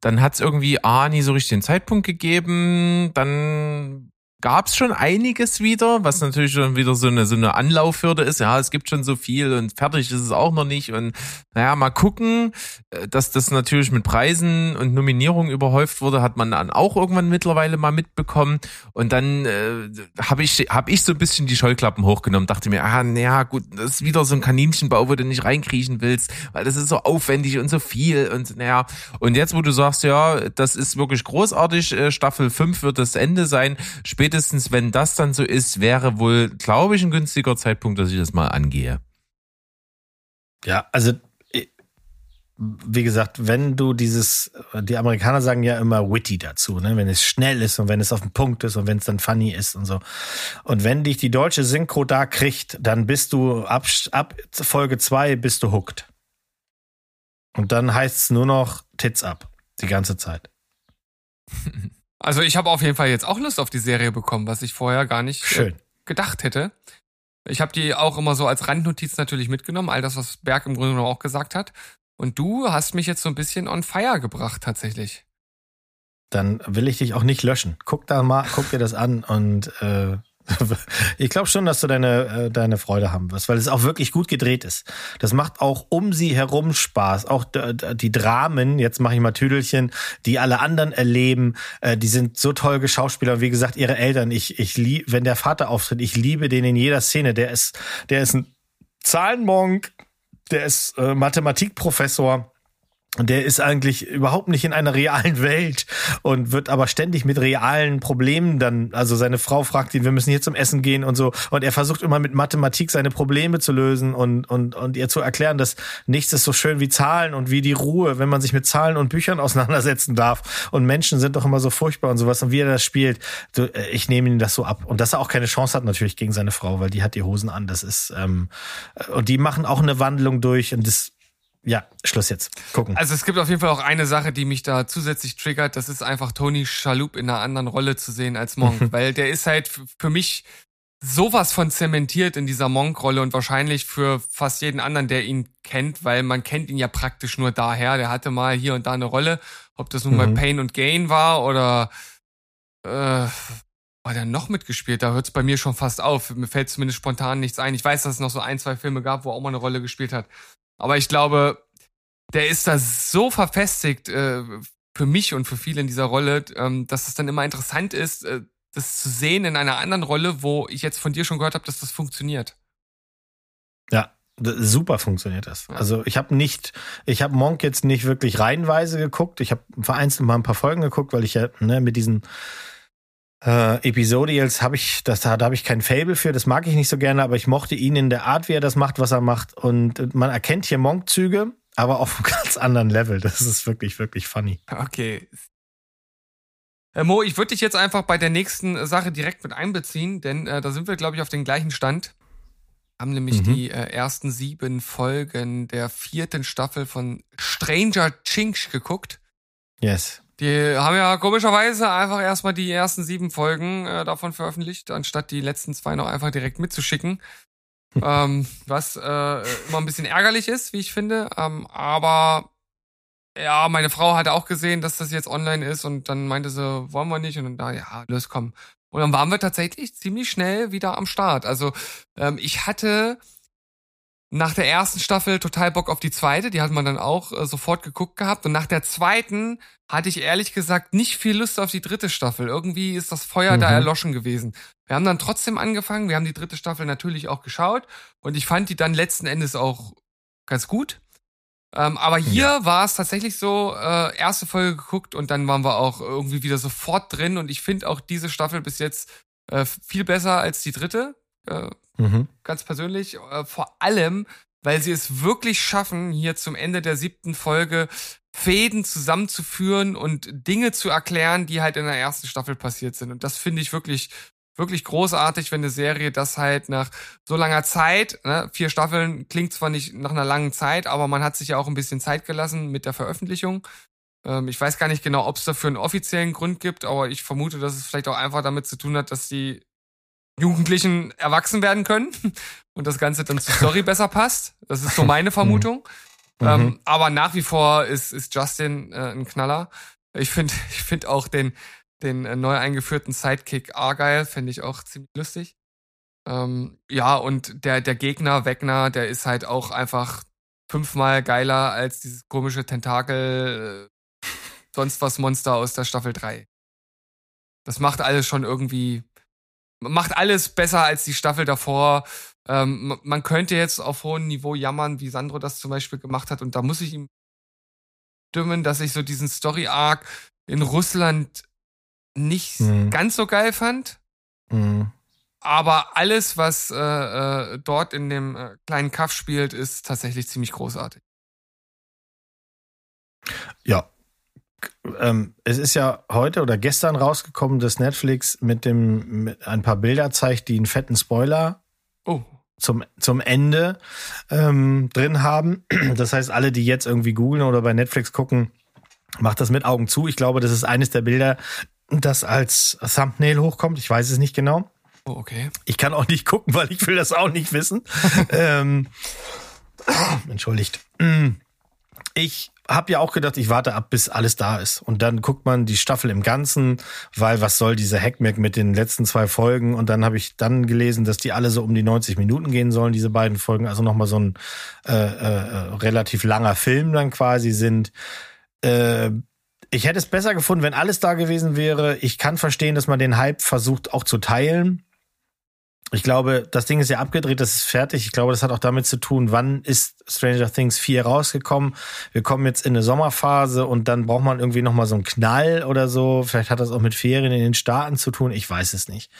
[SPEAKER 3] dann hat's irgendwie A, nie so richtig den Zeitpunkt gegeben, dann gab's schon einiges wieder, was natürlich schon wieder so eine, so eine Anlaufhürde ist. Ja, es gibt schon so viel und fertig ist es auch noch nicht. Und naja, mal gucken, äh, dass das natürlich mit Preisen und Nominierungen überhäuft wurde, hat man dann auch irgendwann mittlerweile mal mitbekommen. Und dann äh, habe ich, hab ich so ein bisschen die Scheuklappen hochgenommen, dachte mir, ah, naja, gut, das ist wieder so ein Kaninchenbau, wo du nicht reinkriechen willst, weil das ist so aufwendig und so viel. Und naja, und jetzt, wo du sagst, ja, das ist wirklich großartig, äh, Staffel 5 wird das Ende sein, später spätestens wenn das dann so ist, wäre wohl, glaube ich, ein günstiger Zeitpunkt, dass ich das mal angehe.
[SPEAKER 2] Ja, also wie gesagt, wenn du dieses, die Amerikaner sagen ja immer witty dazu, ne? wenn es schnell ist und wenn es auf den Punkt ist und wenn es dann funny ist und so. Und wenn dich die deutsche Synchro da kriegt, dann bist du ab, ab Folge zwei bist du hooked. Und dann heißt es nur noch Tits ab. Die ganze Zeit.
[SPEAKER 1] Also ich habe auf jeden Fall jetzt auch Lust auf die Serie bekommen, was ich vorher gar nicht. Äh, gedacht hätte. Ich habe die auch immer so als Randnotiz natürlich mitgenommen, all das, was Berg im Grunde genommen auch gesagt hat. Und du hast mich jetzt so ein bisschen on fire gebracht tatsächlich.
[SPEAKER 2] Dann will ich dich auch nicht löschen. Guck da mal, guck dir das an und äh, ich glaube schon, dass du deine, äh, deine Freude haben wirst, weil es auch wirklich gut gedreht ist. Das macht auch um sie herum Spaß. Auch die Dramen, jetzt mache ich mal Tüdelchen, die alle anderen erleben, äh, die sind so toll geschauspieler. Wie gesagt, ihre Eltern, ich, ich liebe, wenn der Vater auftritt, ich liebe den in jeder Szene. Der ist, der ist ein Zahlenmonk, der ist äh, Mathematikprofessor der ist eigentlich überhaupt nicht in einer realen Welt und wird aber ständig mit realen Problemen dann, also seine Frau fragt ihn, wir müssen hier zum Essen gehen und so. Und er versucht immer mit Mathematik seine Probleme zu lösen und, und, und ihr zu erklären, dass nichts ist so schön wie Zahlen und wie die Ruhe, wenn man sich mit Zahlen und Büchern auseinandersetzen darf. Und Menschen sind doch immer so furchtbar und sowas. Und wie er das spielt, äh, ich nehme ihn das so ab. Und dass er auch keine Chance hat natürlich gegen seine Frau, weil die hat die Hosen an, das ist ähm, und die machen auch eine Wandlung durch und das ja, Schluss jetzt. Gucken.
[SPEAKER 1] Also es gibt auf jeden Fall auch eine Sache, die mich da zusätzlich triggert. Das ist einfach Tony Schalup in einer anderen Rolle zu sehen als Monk, weil der ist halt für mich sowas von zementiert in dieser Monk-Rolle und wahrscheinlich für fast jeden anderen, der ihn kennt, weil man kennt ihn ja praktisch nur daher. Der hatte mal hier und da eine Rolle, ob das nun mhm. bei Pain und Gain war oder äh, war der noch mitgespielt? Da hört es bei mir schon fast auf. Mir fällt zumindest spontan nichts ein. Ich weiß, dass es noch so ein, zwei Filme gab, wo er auch mal eine Rolle gespielt hat. Aber ich glaube, der ist da so verfestigt äh, für mich und für viele in dieser Rolle, ähm, dass es dann immer interessant ist, äh, das zu sehen in einer anderen Rolle, wo ich jetzt von dir schon gehört habe, dass das funktioniert.
[SPEAKER 2] Ja, super funktioniert das. Ja. Also ich habe nicht, ich habe Monk jetzt nicht wirklich reihenweise geguckt. Ich habe vereinzelt mal ein paar Folgen geguckt, weil ich ja ne, mit diesen äh, Episodials habe ich, das, da, da habe ich kein Fable für, das mag ich nicht so gerne, aber ich mochte ihn in der Art, wie er das macht, was er macht. Und man erkennt hier Monk-Züge, aber auf einem ganz anderen Level. Das ist wirklich, wirklich funny.
[SPEAKER 1] Okay. Äh, Mo, ich würde dich jetzt einfach bei der nächsten Sache direkt mit einbeziehen, denn äh, da sind wir, glaube ich, auf den gleichen Stand. Haben nämlich mhm. die äh, ersten sieben Folgen der vierten Staffel von Stranger Chinch geguckt.
[SPEAKER 2] Yes.
[SPEAKER 1] Die haben ja komischerweise einfach erstmal die ersten sieben Folgen äh, davon veröffentlicht, anstatt die letzten zwei noch einfach direkt mitzuschicken. ähm, was äh, immer ein bisschen ärgerlich ist, wie ich finde. Ähm, aber ja, meine Frau hatte auch gesehen, dass das jetzt online ist und dann meinte sie, wollen wir nicht? Und dann da, ja, los, komm. Und dann waren wir tatsächlich ziemlich schnell wieder am Start. Also ähm, ich hatte nach der ersten Staffel total Bock auf die zweite, die hat man dann auch äh, sofort geguckt gehabt. Und nach der zweiten hatte ich ehrlich gesagt nicht viel Lust auf die dritte Staffel. Irgendwie ist das Feuer mhm. da erloschen gewesen. Wir haben dann trotzdem angefangen, wir haben die dritte Staffel natürlich auch geschaut und ich fand die dann letzten Endes auch ganz gut. Ähm, aber hier ja. war es tatsächlich so, äh, erste Folge geguckt und dann waren wir auch irgendwie wieder sofort drin und ich finde auch diese Staffel bis jetzt äh, viel besser als die dritte. Äh, mhm. Ganz persönlich. Äh, vor allem, weil sie es wirklich schaffen, hier zum Ende der siebten Folge Fäden zusammenzuführen und Dinge zu erklären, die halt in der ersten Staffel passiert sind. Und das finde ich wirklich, wirklich großartig, wenn eine Serie das halt nach so langer Zeit, ne, vier Staffeln klingt zwar nicht nach einer langen Zeit, aber man hat sich ja auch ein bisschen Zeit gelassen mit der Veröffentlichung. Ähm, ich weiß gar nicht genau, ob es dafür einen offiziellen Grund gibt, aber ich vermute, dass es vielleicht auch einfach damit zu tun hat, dass die Jugendlichen erwachsen werden können und das Ganze dann zur Story besser passt. Das ist so meine Vermutung. Ähm, aber nach wie vor ist, ist Justin äh, ein Knaller. Ich finde ich find auch den, den äh, neu eingeführten Sidekick Argyle, finde ich auch ziemlich lustig. Ähm, ja, und der, der Gegner, Wegner, der ist halt auch einfach fünfmal geiler als dieses komische Tentakel, äh, sonst was Monster aus der Staffel 3. Das macht alles schon irgendwie, macht alles besser als die Staffel davor. Ähm, man könnte jetzt auf hohem Niveau jammern, wie Sandro das zum Beispiel gemacht hat, und da muss ich ihm stimmen, dass ich so diesen Story-Arc in Russland nicht
[SPEAKER 2] Mhm.
[SPEAKER 1] ganz so geil fand.
[SPEAKER 2] Mhm.
[SPEAKER 1] Aber alles, was äh, äh, dort in dem äh, kleinen Kaff spielt, ist tatsächlich ziemlich großartig.
[SPEAKER 2] Ja. Ähm, es ist ja heute oder gestern rausgekommen, dass Netflix mit dem mit ein paar Bilder zeigt, die einen fetten Spoiler
[SPEAKER 1] Oh,
[SPEAKER 2] zum, zum Ende ähm, drin haben. Das heißt, alle, die jetzt irgendwie googeln oder bei Netflix gucken, macht das mit Augen zu. Ich glaube, das ist eines der Bilder, das als Thumbnail hochkommt. Ich weiß es nicht genau.
[SPEAKER 1] oh okay.
[SPEAKER 2] Ich kann auch nicht gucken, weil ich will das auch nicht wissen. ähm, entschuldigt. Ich habe ja auch gedacht, ich warte ab, bis alles da ist. Und dann guckt man die Staffel im Ganzen, weil was soll dieser Hackmack mit den letzten zwei Folgen? Und dann habe ich dann gelesen, dass die alle so um die 90 Minuten gehen sollen, diese beiden Folgen. Also nochmal so ein äh, äh, relativ langer Film dann quasi sind. Äh, ich hätte es besser gefunden, wenn alles da gewesen wäre. Ich kann verstehen, dass man den Hype versucht auch zu teilen. Ich glaube, das Ding ist ja abgedreht, das ist fertig. Ich glaube, das hat auch damit zu tun, wann ist Stranger Things 4 rausgekommen. Wir kommen jetzt in eine Sommerphase und dann braucht man irgendwie nochmal so einen Knall oder so. Vielleicht hat das auch mit Ferien in den Staaten zu tun. Ich weiß es nicht.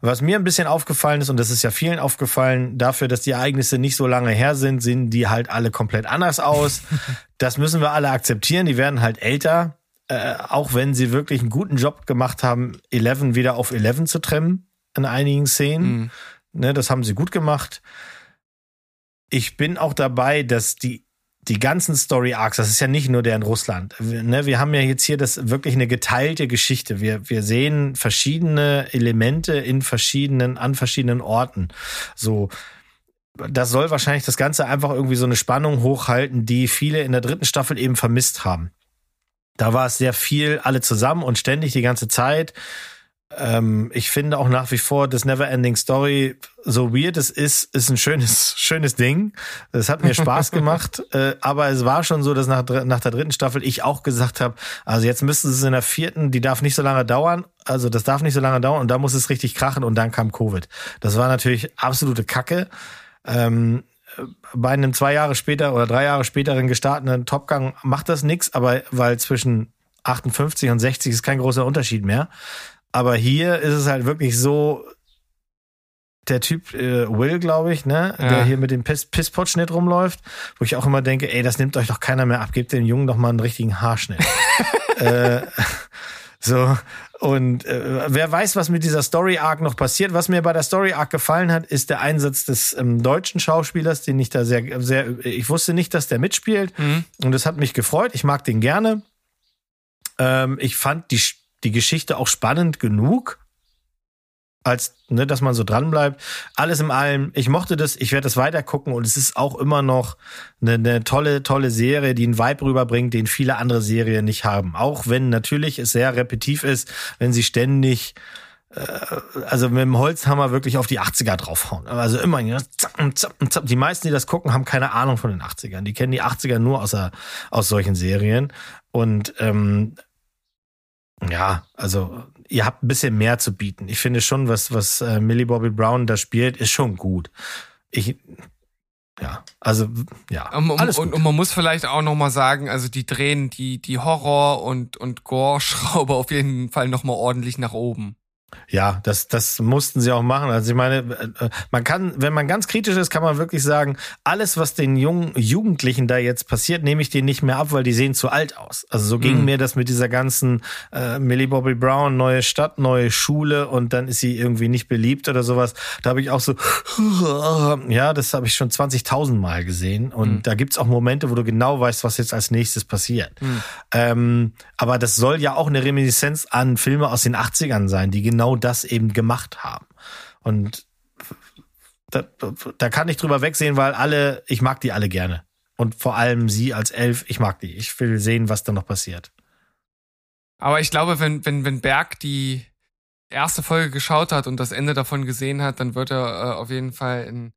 [SPEAKER 2] Was mir ein bisschen aufgefallen ist, und das ist ja vielen aufgefallen, dafür, dass die Ereignisse nicht so lange her sind, sehen die halt alle komplett anders aus. das müssen wir alle akzeptieren. Die werden halt älter. Äh, auch wenn sie wirklich einen guten Job gemacht haben, Eleven wieder auf Eleven zu trimmen in einigen Szenen.
[SPEAKER 1] Mhm.
[SPEAKER 2] Ne, das haben sie gut gemacht. Ich bin auch dabei, dass die die ganzen Story Arcs, das ist ja nicht nur der in Russland. Wir, ne, wir haben ja jetzt hier das wirklich eine geteilte Geschichte. Wir, wir sehen verschiedene Elemente in verschiedenen, an verschiedenen Orten. So, das soll wahrscheinlich das Ganze einfach irgendwie so eine Spannung hochhalten, die viele in der dritten Staffel eben vermisst haben. Da war es sehr viel alle zusammen und ständig die ganze Zeit. Ähm, ich finde auch nach wie vor das Neverending Story, so weird es ist, ist ein schönes, schönes Ding. Es hat mir Spaß gemacht, äh, aber es war schon so, dass nach, nach der dritten Staffel ich auch gesagt habe, also jetzt müssten sie es in der vierten, die darf nicht so lange dauern, also das darf nicht so lange dauern und da muss es richtig krachen und dann kam Covid. Das war natürlich absolute Kacke. Ähm, bei einem zwei Jahre später oder drei Jahre späteren gestarteten Topgang macht das nix, aber weil zwischen 58 und 60 ist kein großer Unterschied mehr. Aber hier ist es halt wirklich so, der Typ äh, Will, glaube ich, ne,
[SPEAKER 1] Ja.
[SPEAKER 2] der hier mit dem Piss Pisspot-Schnitt rumläuft, wo ich auch immer denke, ey, das nimmt euch doch keiner mehr ab, gebt dem Jungen doch mal einen richtigen Haarschnitt. äh, so und äh, wer weiß, was mit dieser Story Arc noch passiert. Was mir bei der Story Arc gefallen hat, ist der Einsatz des ähm, deutschen Schauspielers, den ich da sehr, sehr, ich wusste nicht, dass der mitspielt
[SPEAKER 1] Mhm.
[SPEAKER 2] und das hat mich gefreut. Ich mag den gerne. Ähm, ich fand die, die Geschichte auch spannend genug, als ne, dass man so dran bleibt. Alles in allem, ich mochte das, ich werde das weiter gucken und es ist auch immer noch eine, eine tolle, tolle Serie, die einen Vibe rüberbringt, den viele andere Serien nicht haben. Auch wenn natürlich es sehr repetitiv ist, wenn sie ständig äh, also mit dem Holzhammer wirklich auf die 80er draufhauen. Also immer ja, zapp, zapp, zapp. die meisten, die das gucken, haben keine Ahnung von den 80ern. Die kennen die 80er nur aus, aus solchen Serien. Und ähm, ja, also ihr habt ein bisschen mehr zu bieten. Ich finde schon, was, was äh, Millie Bobby Brown da spielt, ist schon gut. Ich, ja, also, ja,
[SPEAKER 1] Um, um,
[SPEAKER 2] alles
[SPEAKER 1] und,
[SPEAKER 2] gut.
[SPEAKER 1] und man muss vielleicht auch noch mal sagen, also die drehen die die Horror und und Gore Schraube auf jeden Fall noch mal ordentlich nach oben.
[SPEAKER 2] Ja, das, das mussten sie auch machen. Also ich meine, äh, man kann, wenn man ganz kritisch ist, kann man wirklich sagen, alles, was den jungen Jugendlichen da jetzt passiert, nehme ich denen nicht mehr ab, weil die sehen zu alt aus. Also so ging
[SPEAKER 1] Mhm.
[SPEAKER 2] mir das mit dieser ganzen äh, Millie Bobby Brown, neue Stadt, neue Schule und dann ist sie irgendwie nicht beliebt oder sowas. Da habe ich auch so, ja, das habe ich schon 20.000 Mal gesehen. Und
[SPEAKER 1] Mhm.
[SPEAKER 2] da gibt's auch Momente, wo du genau weißt, was jetzt als nächstes passiert.
[SPEAKER 1] Mhm.
[SPEAKER 2] Ähm, aber das soll ja auch eine Reminiszenz an Filme aus den 80ern sein, die genau das eben gemacht haben. Und da, da kann ich drüber wegsehen, weil alle, ich mag die alle gerne. Und vor allem sie als Elf, ich mag die. Ich will sehen, was da noch passiert.
[SPEAKER 1] Aber ich glaube, wenn, wenn, wenn Berg die erste Folge geschaut hat und das Ende davon gesehen hat, dann wird er äh, auf jeden Fall in,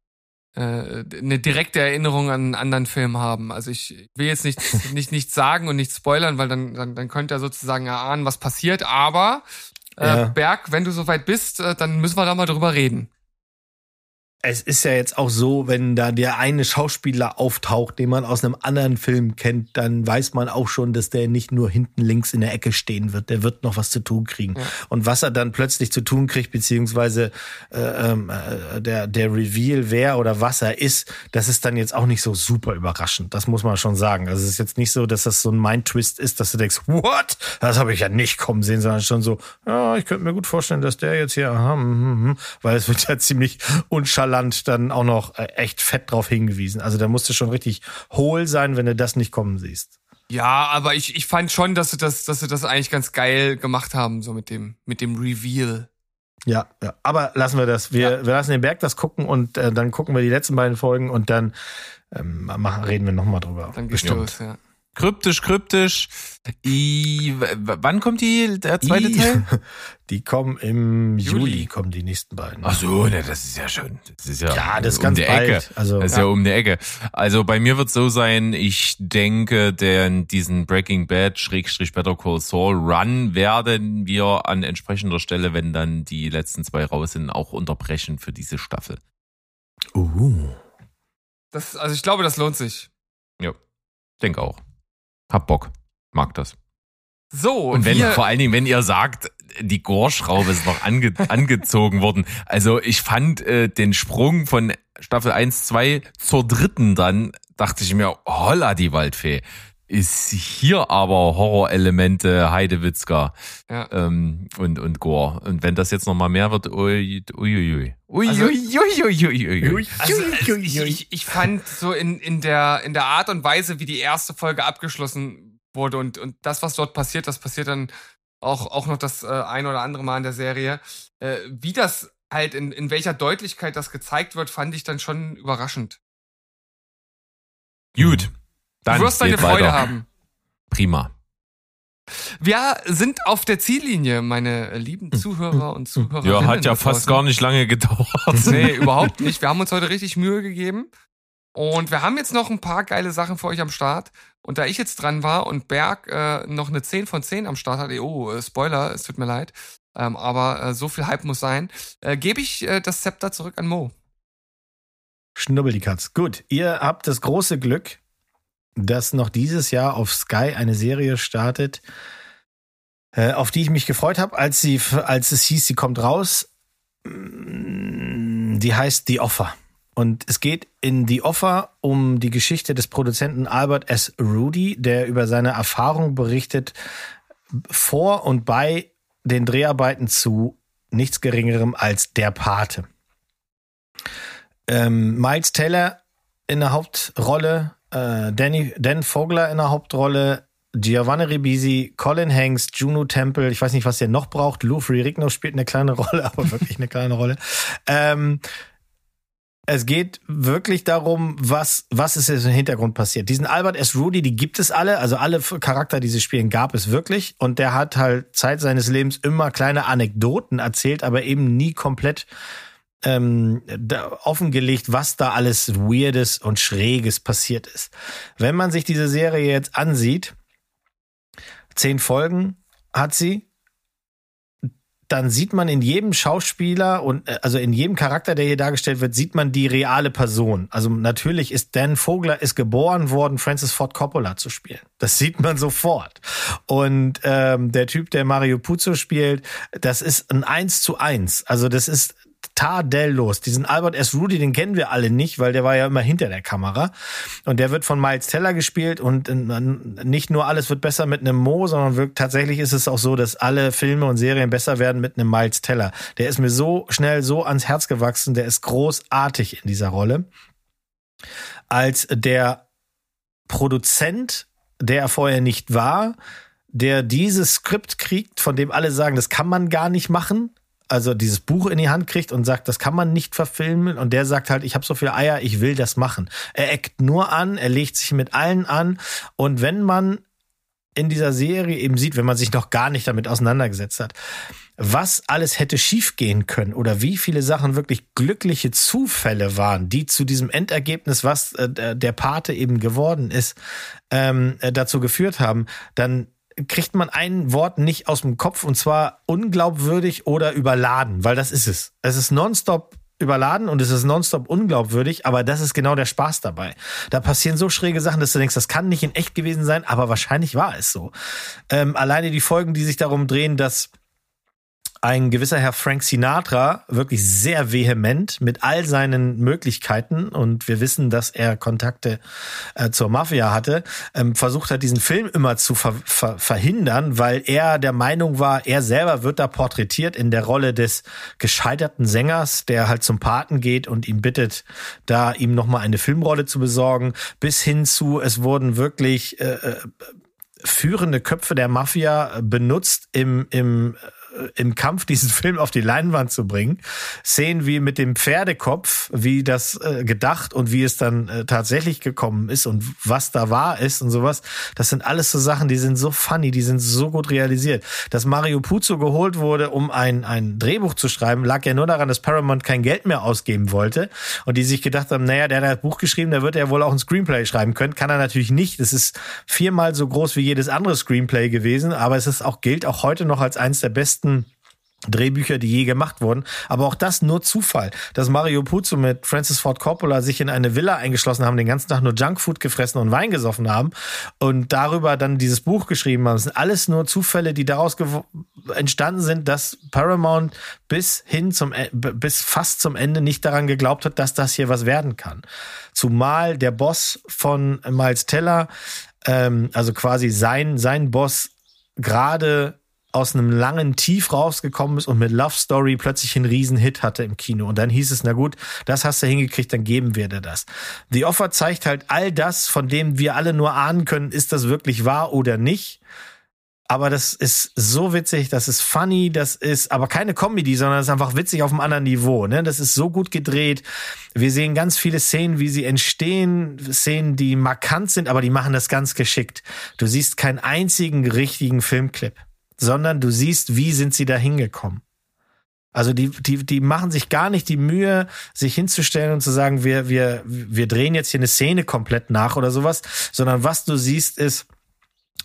[SPEAKER 1] äh, eine direkte Erinnerung an einen anderen Film haben. Also ich will jetzt nicht, nicht, nichts sagen und nichts spoilern, weil dann, dann, dann könnte er sozusagen erahnen, was passiert. Aber äh,
[SPEAKER 2] Ja.
[SPEAKER 1] Berg, wenn du soweit bist, äh, dann müssen wir da mal drüber reden.
[SPEAKER 2] Es ist ja jetzt auch so, wenn da der eine Schauspieler auftaucht, den man aus einem anderen Film kennt, dann weiß man auch schon, dass der nicht nur hinten links in der Ecke stehen wird. Der wird noch was zu tun kriegen.
[SPEAKER 1] Ja.
[SPEAKER 2] Und was er dann plötzlich zu tun kriegt, beziehungsweise äh, ähm, äh, der, der Reveal, wer oder was er ist, das ist dann jetzt auch nicht so super überraschend. Das muss man schon sagen. Also es ist jetzt nicht so, dass das so ein Mind-Twist ist, dass du denkst, what? Das habe ich ja nicht kommen sehen, sondern schon so, ja, ich könnte mir gut vorstellen, dass der jetzt hier, aha, mhm, mhm, weil es wird ja ziemlich unschalant dann auch noch äh, echt fett drauf hingewiesen. Also da musst du schon richtig hohl sein, wenn du das nicht kommen siehst.
[SPEAKER 1] Ja, aber ich, ich fand schon, dass sie das, dass sie das eigentlich ganz geil gemacht haben, so mit dem, mit dem Reveal.
[SPEAKER 2] Ja, ja. Aber lassen wir das. Wir, wir lassen den Berg das gucken und äh, dann gucken wir die letzten beiden Folgen und dann ähm, machen, reden wir nochmal drüber.
[SPEAKER 1] Dann
[SPEAKER 2] Bestimmt.
[SPEAKER 1] los, ja.
[SPEAKER 3] Kryptisch, kryptisch. I, wann kommt die, der zweite
[SPEAKER 2] I-
[SPEAKER 3] Teil?
[SPEAKER 2] Die kommen im Juli,
[SPEAKER 1] Juli.
[SPEAKER 2] kommen die nächsten beiden.
[SPEAKER 3] Ach so, ne, das ist ja schon. Das ist ja,
[SPEAKER 2] Ja, das ist
[SPEAKER 3] um
[SPEAKER 2] ganz
[SPEAKER 3] die
[SPEAKER 2] bald.
[SPEAKER 3] Ecke.
[SPEAKER 2] Also,
[SPEAKER 3] das ist
[SPEAKER 2] ja.
[SPEAKER 3] ja. um die Ecke. Also bei mir wird so sein, ich denke, den, diesen Breaking Bad Schrägstrich Better Call Saul Run werden wir an entsprechender Stelle, wenn dann die letzten zwei raus sind, auch unterbrechen für diese Staffel.
[SPEAKER 2] Uh.
[SPEAKER 1] Das, also ich glaube, das lohnt sich.
[SPEAKER 3] Denk auch. Hab Bock. Mag das.
[SPEAKER 1] So,
[SPEAKER 3] Und wenn, vor allen Dingen, wenn ihr sagt, die Gore-Schraube ist noch ange, angezogen worden. Also ich fand äh, den Sprung von Staffel 1, 2 zur dritten dann, dachte ich mir, holla die Waldfee. Ist hier aber Horrorelemente Heidewitzka
[SPEAKER 1] Ja.
[SPEAKER 3] ähm, und, und Gore. Und wenn das jetzt noch mal mehr wird, ui, uiuiui.
[SPEAKER 1] Also-
[SPEAKER 3] Uiuiuiuiui.
[SPEAKER 1] Also, also ich, ich, ich fand so in, in, der, in der Art und Weise, wie die erste Folge abgeschlossen wurde und, und das, was dort passiert, das passiert dann auch, auch noch das äh, ein oder andere Mal in der Serie. Äh, wie das halt, in, in welcher Deutlichkeit das gezeigt wird, fand ich dann schon überraschend.
[SPEAKER 3] Gut. Dann
[SPEAKER 1] du wirst deine Freude
[SPEAKER 3] weiter.
[SPEAKER 1] haben.
[SPEAKER 3] Prima.
[SPEAKER 1] Wir sind auf der Ziellinie, meine lieben Zuhörer und Zuhörerinnen.
[SPEAKER 3] Ja, hat ja fast gar nicht lange gedauert.
[SPEAKER 1] Nee, überhaupt nicht. Wir haben uns heute richtig Mühe gegeben. Und wir haben jetzt noch ein paar geile Sachen für euch am Start. Und da ich jetzt dran war und Berg äh, noch eine 10 von 10 am Start hatte, oh, äh, Spoiler, es tut mir leid, ähm, aber äh, so viel Hype muss sein, äh, gebe ich äh, das Zepter zurück an Mo.
[SPEAKER 2] Schnubbel die Katz. Gut, ihr habt das große Glück, dass noch dieses Jahr auf Sky eine Serie startet, äh, auf die ich mich gefreut habe, als sie, als es hieß, sie kommt raus. Mm, Die heißt The Offer. Und es geht in The Offer um die Geschichte des Produzenten Albert S. Rudy, der über seine Erfahrung berichtet vor und bei den Dreharbeiten zu nichts Geringerem als Der Pate. Ähm, Miles Taylor in der Hauptrolle, äh, Danny, Dan Vogler in der Hauptrolle, Giovanni Ribisi, Colin Hanks, Juno Temple, ich weiß nicht, was der noch braucht. Lou Ferrigno spielt eine kleine Rolle, aber wirklich eine kleine Rolle. Ähm, es geht wirklich darum, was, was ist jetzt im Hintergrund passiert. Diesen Albert S. Rudy, die gibt es alle, also alle Charakter, die sie spielen, gab es wirklich. Und der hat halt Zeit seines Lebens immer kleine Anekdoten erzählt, aber eben nie komplett ähm, da offengelegt, was da alles Weirdes und Schräges passiert ist. Wenn man sich diese Serie jetzt ansieht, zehn Folgen hat sie, dann sieht man in jedem Schauspieler und äh, also in jedem Charakter, der hier dargestellt wird, sieht man die reale Person. Also natürlich ist Dan Vogler ist geboren worden, Francis Ford Coppola zu spielen. Das sieht man sofort. Und ähm, der Typ, der Mario Puzo spielt, das ist ein Eins zu eins. Also das ist tadellos. Diesen Albert S. Rudy, den kennen wir alle nicht, weil der war ja immer hinter der Kamera. Und der wird von Miles Teller gespielt und äh, nicht nur alles wird besser mit einem Mo, sondern wirklich, tatsächlich ist es auch so, dass alle Filme und Serien besser werden mit einem Miles Teller. Der ist mir so schnell so ans Herz gewachsen, der ist großartig in dieser Rolle. Als der Produzent, der er vorher nicht war, der dieses Skript kriegt, von dem alle sagen, das kann man gar nicht machen, also dieses Buch in die Hand kriegt und sagt, das kann man nicht verfilmen und der sagt halt, ich habe so viel Eier, ich will das machen. Er eckt nur an, er legt sich mit allen an und wenn man in dieser Serie eben sieht, wenn man sich noch gar nicht damit auseinandergesetzt hat, was alles hätte schiefgehen können oder wie viele Sachen wirklich glückliche Zufälle waren, die zu diesem Endergebnis, was äh, der Pate eben geworden ist, ähm, äh, dazu geführt haben, dann kriegt man ein Wort nicht aus dem Kopf und zwar unglaubwürdig oder überladen, weil das ist es. Es ist nonstop überladen und es ist nonstop unglaubwürdig, aber das ist genau der Spaß dabei. Da passieren so schräge Sachen, dass du denkst, das kann nicht in echt gewesen sein, aber wahrscheinlich war es so. Ähm, alleine die Folgen, die sich darum drehen, dass ein gewisser Herr Frank Sinatra wirklich sehr vehement mit all seinen Möglichkeiten und wir wissen, dass er Kontakte äh, zur Mafia hatte, ähm, versucht hat, diesen Film immer zu ver ver verhindern, weil er der Meinung war, er selber wird da porträtiert in der Rolle des gescheiterten Sängers, der halt zum Paten geht und ihn bittet, da ihm nochmal eine Filmrolle zu besorgen, bis hin zu, es wurden wirklich äh, äh führende Köpfe der Mafia benutzt im, im äh, im Kampf diesen Film auf die Leinwand zu bringen, sehen wie mit dem Pferdekopf, wie das äh, gedacht und wie es dann äh, tatsächlich gekommen ist und was da wahr ist und sowas. Das sind alles so Sachen, die sind so funny, die sind so gut realisiert. Dass Mario Puzo geholt wurde, um ein, ein Drehbuch zu schreiben, lag ja nur daran, dass Paramount kein Geld mehr ausgeben wollte und die sich gedacht haben, naja, der hat das Buch geschrieben, der wird ja wohl auch ein Screenplay schreiben können. Kann er natürlich nicht. Das ist viermal so groß wie jedes andere Screenplay gewesen, aber es ist auch, gilt auch heute noch als eines der besten besten Drehbücher, die je gemacht wurden. Aber auch das nur Zufall, dass Mario Puzo mit Francis Ford Coppola sich in eine Villa eingeschlossen haben, den ganzen Tag nur Junkfood gefressen und Wein gesoffen haben und darüber dann dieses Buch geschrieben haben. Das sind alles nur Zufälle, die daraus entstanden sind, dass Paramount bis hin zum, e-, bis fast zum Ende nicht daran geglaubt hat, dass das hier was werden kann. Zumal der Boss von Miles Teller, ähm, also quasi sein, sein Boss gerade aus einem langen Tief rausgekommen ist und mit Love Story plötzlich einen Riesenhit hatte im Kino. Und dann hieß es, na gut, das hast du hingekriegt, dann geben wir dir das. The Offer zeigt halt all das, von dem wir alle nur ahnen können, ist das wirklich wahr oder nicht. Aber das ist so witzig, das ist funny, das ist aber keine Comedy, sondern das ist einfach witzig auf einem anderen Niveau. Ne? Das ist so gut gedreht. Wir sehen ganz viele Szenen, wie sie entstehen, Szenen, die markant sind, aber die machen das ganz geschickt. Du siehst keinen einzigen richtigen Filmclip sondern du siehst, wie sind sie da hingekommen. Also die, die, die machen sich gar nicht die Mühe, sich hinzustellen und zu sagen, wir, wir, wir drehen jetzt hier eine Szene komplett nach oder sowas, sondern was du siehst ist,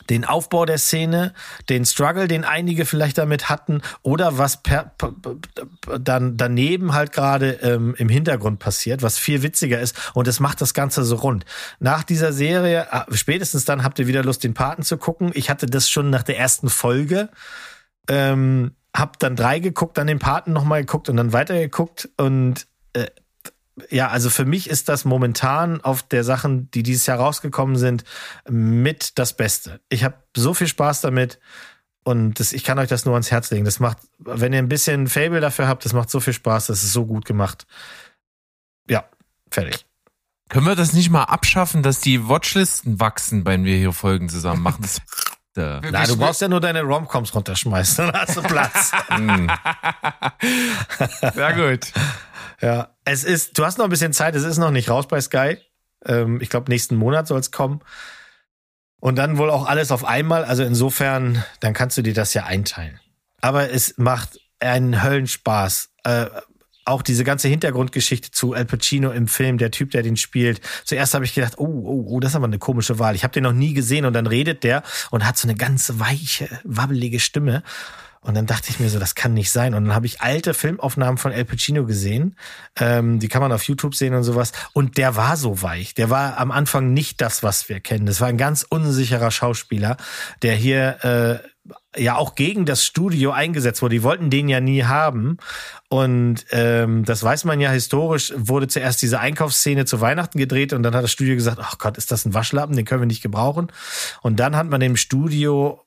[SPEAKER 2] den Aufbau der Szene, den Struggle, den einige vielleicht damit hatten, oder was per, dann daneben halt gerade ähm, im Hintergrund passiert, was viel witziger ist. Und es macht das Ganze so rund. Nach dieser Serie, ah, spätestens dann habt ihr wieder Lust, den Paten zu gucken. Ich hatte das schon nach der ersten Folge. Ähm, hab dann drei geguckt, dann den Paten nochmal geguckt und dann weitergeguckt und äh, ja, also für mich ist das momentan auf der Sachen, die dieses Jahr rausgekommen sind, mit das Beste. Ich habe so viel Spaß damit und das, ich kann euch das nur ans Herz legen. Das macht, wenn ihr ein bisschen Fable dafür habt, das macht so viel Spaß, das ist so gut gemacht. Ja, fertig.
[SPEAKER 3] Können wir das nicht mal abschaffen, dass die Watchlisten wachsen, wenn wir hier Folgen zusammen machen? Das
[SPEAKER 2] Na, du brauchst ja nur deine Romcoms runterschmeißen, dann hast du Platz.
[SPEAKER 1] Sehr gut.
[SPEAKER 2] Ja, es ist, du hast noch ein bisschen Zeit, es ist noch nicht raus bei Sky. Ähm, ich glaube, nächsten Monat soll es kommen. Und dann wohl auch alles auf einmal. Also insofern, dann kannst du dir das ja einteilen. Aber es macht einen Höllenspaß. Äh, auch diese ganze Hintergrundgeschichte zu Al Pacino im Film, der Typ, der den spielt. Zuerst habe ich gedacht, oh, oh, oh, das ist aber eine komische Wahl. Ich habe den noch nie gesehen und dann redet der und hat so eine ganz weiche, wabbelige Stimme. Und dann dachte ich mir so, das kann nicht sein. Und dann habe ich alte Filmaufnahmen von El Pacino gesehen. Ähm, die kann man auf YouTube sehen und sowas. Und der war so weich. Der war am Anfang nicht das, was wir kennen. Das war ein ganz unsicherer Schauspieler, der hier äh, ja auch gegen das Studio eingesetzt wurde. Die wollten den ja nie haben. Und ähm, das weiß man ja historisch, wurde zuerst diese Einkaufsszene zu Weihnachten gedreht und dann hat das Studio gesagt, ach Gott, ist das ein Waschlappen, den können wir nicht gebrauchen. Und dann hat man dem Studio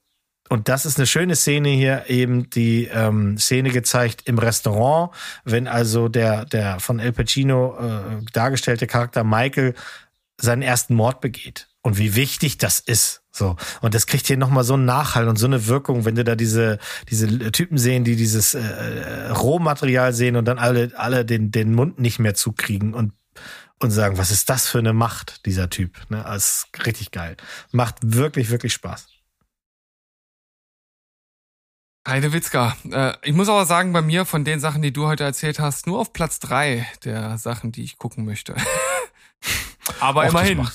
[SPEAKER 2] und das ist eine schöne Szene hier, eben die ähm, Szene gezeigt im Restaurant, wenn also der, der von El Pacino äh, dargestellte Charakter Michael seinen ersten Mord begeht. Und wie wichtig das ist, So. Und das kriegt hier nochmal so einen Nachhall und so eine Wirkung, wenn du da diese, diese Typen sehen, die dieses äh, Rohmaterial sehen und dann alle, alle den, den Mund nicht mehr zukriegen und, und sagen, was ist das für eine Macht, dieser Typ. Ne? Das ist richtig geil. Macht wirklich, wirklich Spaß.
[SPEAKER 1] Heidewitzka. Äh, ich muss aber sagen, bei mir von den Sachen, die du heute erzählt hast, nur auf Platz drei der Sachen, die ich gucken möchte. aber
[SPEAKER 2] Och,
[SPEAKER 1] immerhin.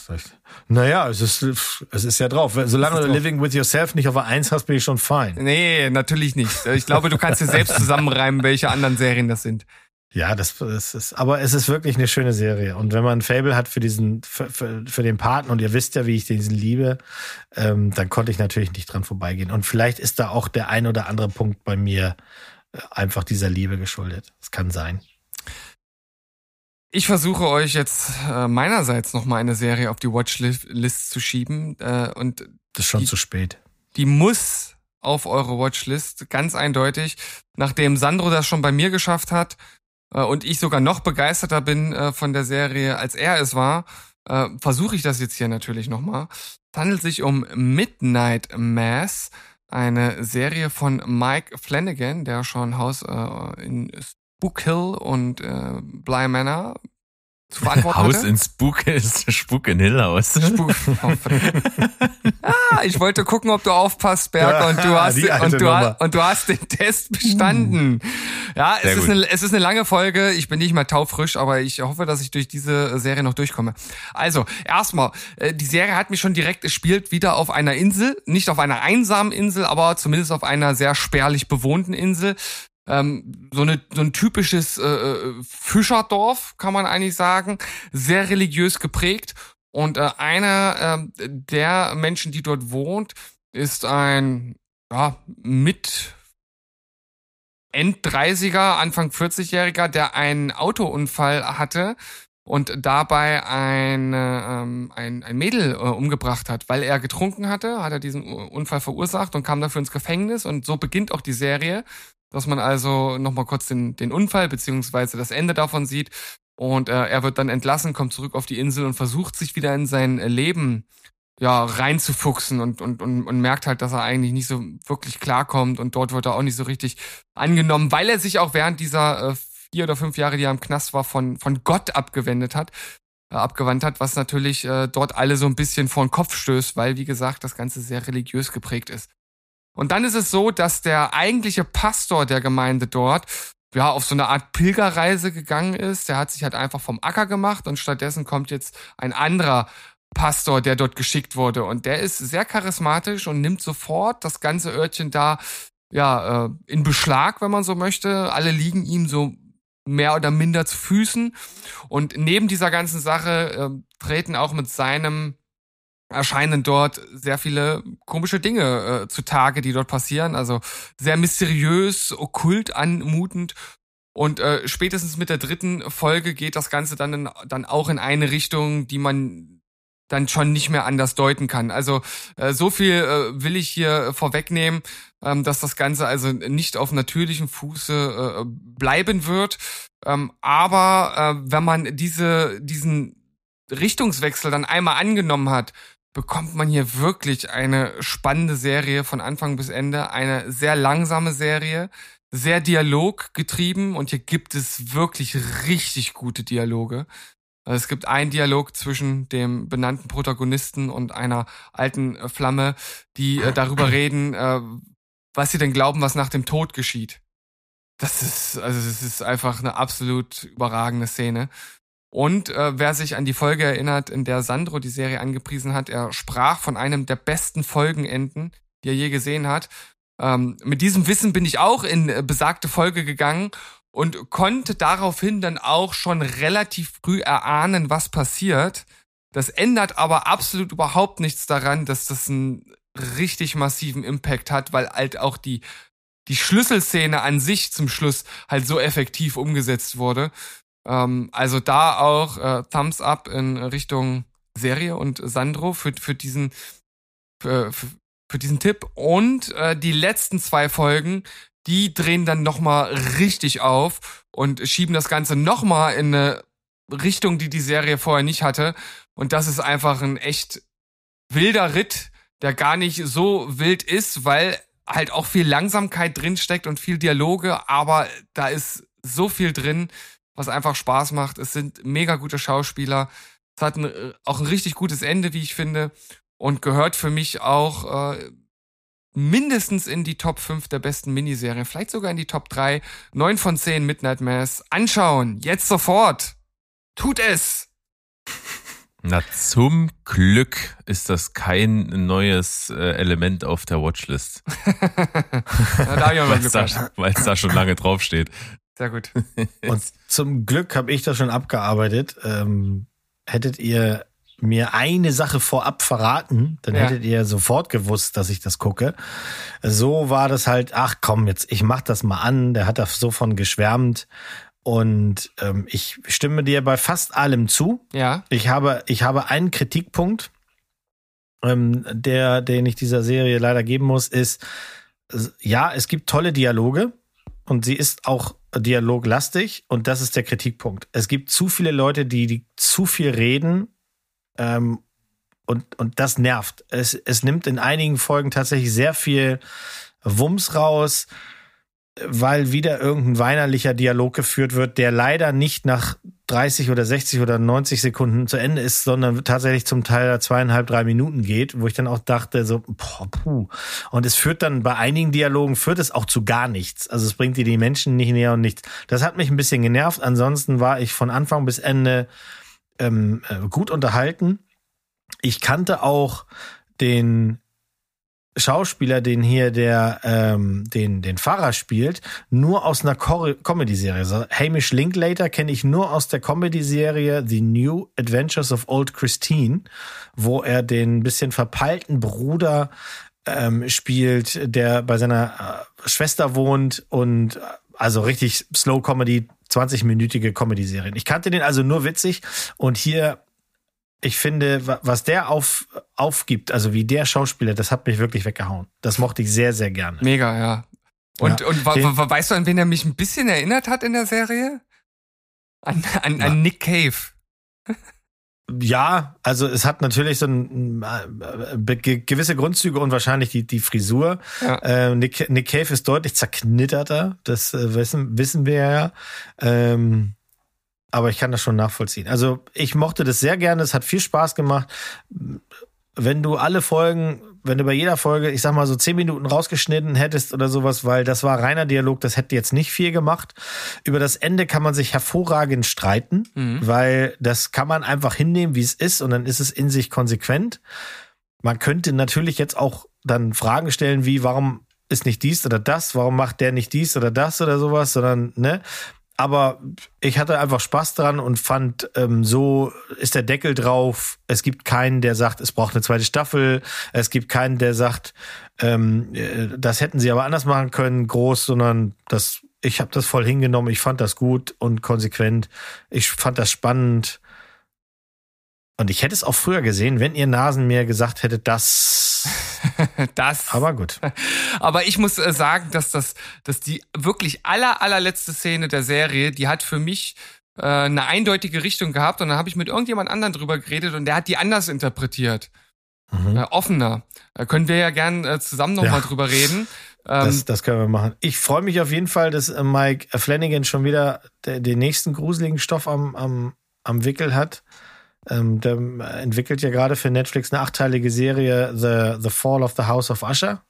[SPEAKER 2] Naja, es ist, es ist ja drauf. Solange du
[SPEAKER 1] drauf.
[SPEAKER 2] Living with Yourself nicht auf der Eins hast, bin ich schon fein.
[SPEAKER 1] Nee, natürlich nicht. Ich glaube, du kannst dir selbst zusammenreimen, welche anderen Serien das sind.
[SPEAKER 2] Ja, das, das ist, aber es ist wirklich eine schöne Serie. Und wenn man ein Fable hat für diesen, für, für, für den Paten, und ihr wisst ja, wie ich diesen liebe, ähm, dann konnte ich natürlich nicht dran vorbeigehen. Und vielleicht ist da auch der ein oder andere Punkt bei mir äh, einfach dieser Liebe geschuldet. Das kann sein.
[SPEAKER 1] Ich versuche euch jetzt äh, meinerseits nochmal eine Serie auf die Watchlist zu schieben. Äh, und
[SPEAKER 2] Das ist schon
[SPEAKER 1] Die-
[SPEAKER 2] zu spät.
[SPEAKER 1] die muss auf eure Watchlist, ganz eindeutig. Nachdem Sandro das schon bei mir geschafft hat und ich sogar noch begeisterter bin äh, von der Serie, als er es war, äh, versuche ich das jetzt hier natürlich nochmal. Es handelt sich um Midnight Mass, eine Serie von Mike Flanagan, der schon Haus äh, in Spook Hill und äh, Bly Manor zu verantworten
[SPEAKER 3] Haus
[SPEAKER 1] hatte.
[SPEAKER 3] in Spuk ist Spuk in Hill House.
[SPEAKER 1] Spuk. Ah, ich wollte gucken, ob du aufpasst, Berg,
[SPEAKER 2] Ja,
[SPEAKER 1] und du hast und du, und du hast den Test bestanden. Ja, es ist, eine, es ist eine lange Folge. Ich bin nicht mal taufrisch, aber ich hoffe, dass ich durch diese Serie noch durchkomme. Also, erstmal, äh, die Serie hat mich schon direkt, es spielt wieder auf einer Insel, nicht auf einer einsamen Insel, aber zumindest auf einer sehr spärlich bewohnten Insel ähm, so, eine, so ein typisches äh, äh, Fischerdorf, kann man eigentlich sagen, sehr religiös geprägt. Und äh, einer äh, der Menschen, die dort wohnt, ist ein ja, mit End-30er, Anfang 40-Jähriger, der einen Autounfall hatte und dabei ein, ähm, ein, ein Mädel äh, umgebracht hat. Weil er getrunken hatte, hat er diesen Unfall verursacht und kam dafür ins Gefängnis. Und so beginnt auch die Serie, dass man also nochmal kurz den, den Unfall beziehungsweise das Ende davon sieht. Und äh, er wird dann entlassen, kommt zurück auf die Insel und versucht sich wieder in sein Leben ja, reinzufuchsen und, und, und, und merkt halt, dass er eigentlich nicht so wirklich klarkommt und dort wird er auch nicht so richtig angenommen, weil er sich auch während dieser äh, vier oder fünf Jahre, die er im Knast war, von, von Gott abgewendet hat, äh, abgewandt hat, was natürlich äh, dort alle so ein bisschen vor den Kopf stößt, weil, wie gesagt, das Ganze sehr religiös geprägt ist. Und dann ist es so, dass der eigentliche Pastor der Gemeinde dort ja, auf so eine Art Pilgerreise gegangen ist. Der hat sich halt einfach vom Acker gemacht und stattdessen kommt jetzt ein anderer Pastor, der dort geschickt wurde. Und der ist sehr charismatisch und nimmt sofort das ganze Örtchen da, ja, äh, in Beschlag, wenn man so möchte. Alle liegen ihm so mehr oder minder zu Füßen. Und neben dieser ganzen Sache äh, treten auch mit seinem erscheinen dort sehr viele komische Dinge äh, zutage, die dort passieren. Also sehr mysteriös, okkult anmutend. Und äh, spätestens mit der dritten Folge geht das Ganze dann, in, dann auch in eine Richtung, die man dann schon nicht mehr anders deuten kann. Also äh, so viel äh, will ich hier vorwegnehmen, ähm, dass das Ganze also nicht auf natürlichem Fuße äh, bleiben wird. Ähm, aber äh, wenn man diese, diesen Richtungswechsel dann einmal angenommen hat, bekommt man hier wirklich eine spannende Serie von Anfang bis Ende, eine sehr langsame Serie, sehr dialoggetrieben und hier gibt es wirklich richtig gute Dialoge. Also Es gibt einen Dialog zwischen dem benannten Protagonisten und einer alten äh, Flamme, die äh, darüber reden, äh, was sie denn glauben, was nach dem Tod geschieht. Das ist, also es ist einfach eine absolut überragende Szene. Und äh, wer sich an die Folge erinnert, in der Sandro die Serie angepriesen hat, er sprach von einem der besten Folgenenden, die er je gesehen hat. Ähm, mit diesem Wissen bin ich auch in äh, besagte Folge gegangen und konnte daraufhin dann auch schon relativ früh erahnen, was passiert. Das ändert aber absolut überhaupt nichts daran, dass das einen richtig massiven Impact hat, weil halt auch die die Schlüsselszene an sich zum Schluss halt so effektiv umgesetzt wurde. Ähm, also da auch äh, Thumbs up in Richtung Serie und Sandro für, für diesen für, für, diesen Tipp. Und äh, die letzten zwei Folgen, die drehen dann nochmal richtig auf und schieben das Ganze nochmal in eine Richtung, die die Serie vorher nicht hatte. Und das ist einfach ein echt wilder Ritt, der gar nicht so wild ist, weil halt auch viel Langsamkeit drinsteckt und viel Dialoge, aber da ist so viel drin, was einfach Spaß macht. Es sind mega gute Schauspieler. Es hat ein, auch ein richtig gutes Ende, wie ich finde, und gehört für mich auch äh, mindestens in die Top 5 der besten Miniserien, vielleicht sogar in die Top 3. 9 von 10 Midnight Mass. Anschauen, jetzt sofort. Tut es!
[SPEAKER 3] Na, zum Glück ist das kein neues äh, Element auf der Watchlist. Weil es da, da schon lange draufsteht.
[SPEAKER 1] Sehr gut.
[SPEAKER 2] Und zum Glück habe ich das schon abgearbeitet. Ähm, hättet ihr mir eine Sache vorab verraten, dann
[SPEAKER 1] Ja.
[SPEAKER 2] hättet ihr sofort gewusst, dass ich das gucke. So war das halt, ach komm, jetzt, ich mach das mal an. Der hat da so von geschwärmt. Und ähm, ich stimme dir bei fast allem zu.
[SPEAKER 1] Ja.
[SPEAKER 2] Ich habe, ich habe einen Kritikpunkt, ähm, der, den ich dieser Serie leider geben muss, ist, ja, es gibt tolle Dialoge und sie ist auch dialoglastig und das ist der Kritikpunkt. Es gibt zu viele Leute, die, die zu viel reden ähm, und, und das nervt. Es, es nimmt in einigen Folgen tatsächlich sehr viel Wumms raus, weil wieder irgendein weinerlicher Dialog geführt wird, der leider nicht nach 30 oder 60 oder 90 Sekunden zu Ende ist, sondern tatsächlich zum Teil zweieinhalb, drei Minuten geht, wo ich dann auch dachte, so, boah, puh. Und es führt dann bei einigen Dialogen, führt es auch zu gar nichts. Also es bringt dir die Menschen nicht näher und nichts. Das hat mich ein bisschen genervt. Ansonsten war ich von Anfang bis Ende ähm, äh, gut unterhalten. Ich kannte auch den Schauspieler, den hier der ähm, den den Pfarrer spielt, nur aus einer Comedy-Serie. So, Hamish Linklater kenne ich nur aus der Comedy-Serie The New Adventures of Old Christine, wo er den bisschen verpeilten Bruder ähm, spielt, der bei seiner äh, Schwester wohnt und äh, also richtig Slow Comedy, 20-minütige Comedy-Serien. Ich kannte den also nur witzig und hier ich finde, wa- was der auf, aufgibt, also wie der Schauspieler, das hat mich wirklich weggehauen. Das mochte ich sehr, sehr gerne.
[SPEAKER 1] Mega, ja. Und,
[SPEAKER 2] Ja.
[SPEAKER 1] und
[SPEAKER 2] Den-
[SPEAKER 1] weißt du, an wen er mich ein bisschen erinnert hat in der Serie? An, an,
[SPEAKER 2] Ja.
[SPEAKER 1] an Nick Cave.
[SPEAKER 2] Ja, also es hat natürlich so ein, äh, gewisse Grundzüge und wahrscheinlich die, die Frisur.
[SPEAKER 1] Ja.
[SPEAKER 2] Äh, Nick, Nick Cave ist deutlich zerknitterter, das äh, wissen, wissen wir ja. Ähm, aber ich kann das schon nachvollziehen. Also ich mochte das sehr gerne, es hat viel Spaß gemacht. Wenn du alle Folgen, wenn du bei jeder Folge, ich sag mal so zehn Minuten rausgeschnitten hättest oder sowas, weil das war reiner Dialog, das hätte jetzt nicht viel gemacht. Über das Ende kann man sich hervorragend streiten,
[SPEAKER 1] Mhm.
[SPEAKER 2] weil das kann man einfach hinnehmen, wie es ist und dann ist es in sich konsequent. Man könnte natürlich jetzt auch dann Fragen stellen wie, warum ist nicht dies oder das, warum macht der nicht dies oder das oder sowas, sondern, ne? Aber ich hatte einfach Spaß dran und fand, ähm, so ist der Deckel drauf. Es gibt keinen, der sagt, es braucht eine zweite Staffel. Es gibt keinen, der sagt, ähm, äh, das hätten sie aber anders machen können, groß, sondern das, ich habe das voll hingenommen. Ich fand das gut und konsequent. Ich fand das spannend. Und ich hätte es auch früher gesehen, wenn ihr Nasen mir gesagt hättet, das.
[SPEAKER 1] Das.
[SPEAKER 2] Aber gut.
[SPEAKER 1] Aber ich muss äh, sagen, dass das, dass die wirklich aller, allerletzte Szene der Serie, die hat für mich äh, eine eindeutige Richtung gehabt und dann habe ich mit irgendjemand anderen drüber geredet und der hat die anders interpretiert,
[SPEAKER 2] Mhm.
[SPEAKER 1] äh, offener. Da können wir ja gern äh, zusammen nochmal
[SPEAKER 2] Ja.
[SPEAKER 1] mal drüber reden. Ähm,
[SPEAKER 2] Das, das können wir machen. Ich freue mich auf jeden Fall, dass äh, Mike Flanagan schon wieder de- den nächsten gruseligen Stoff am, am, am Wickel hat. Ähm, der äh, entwickelt ja gerade für Netflix eine achteilige Serie The, The Fall of the House of Usher,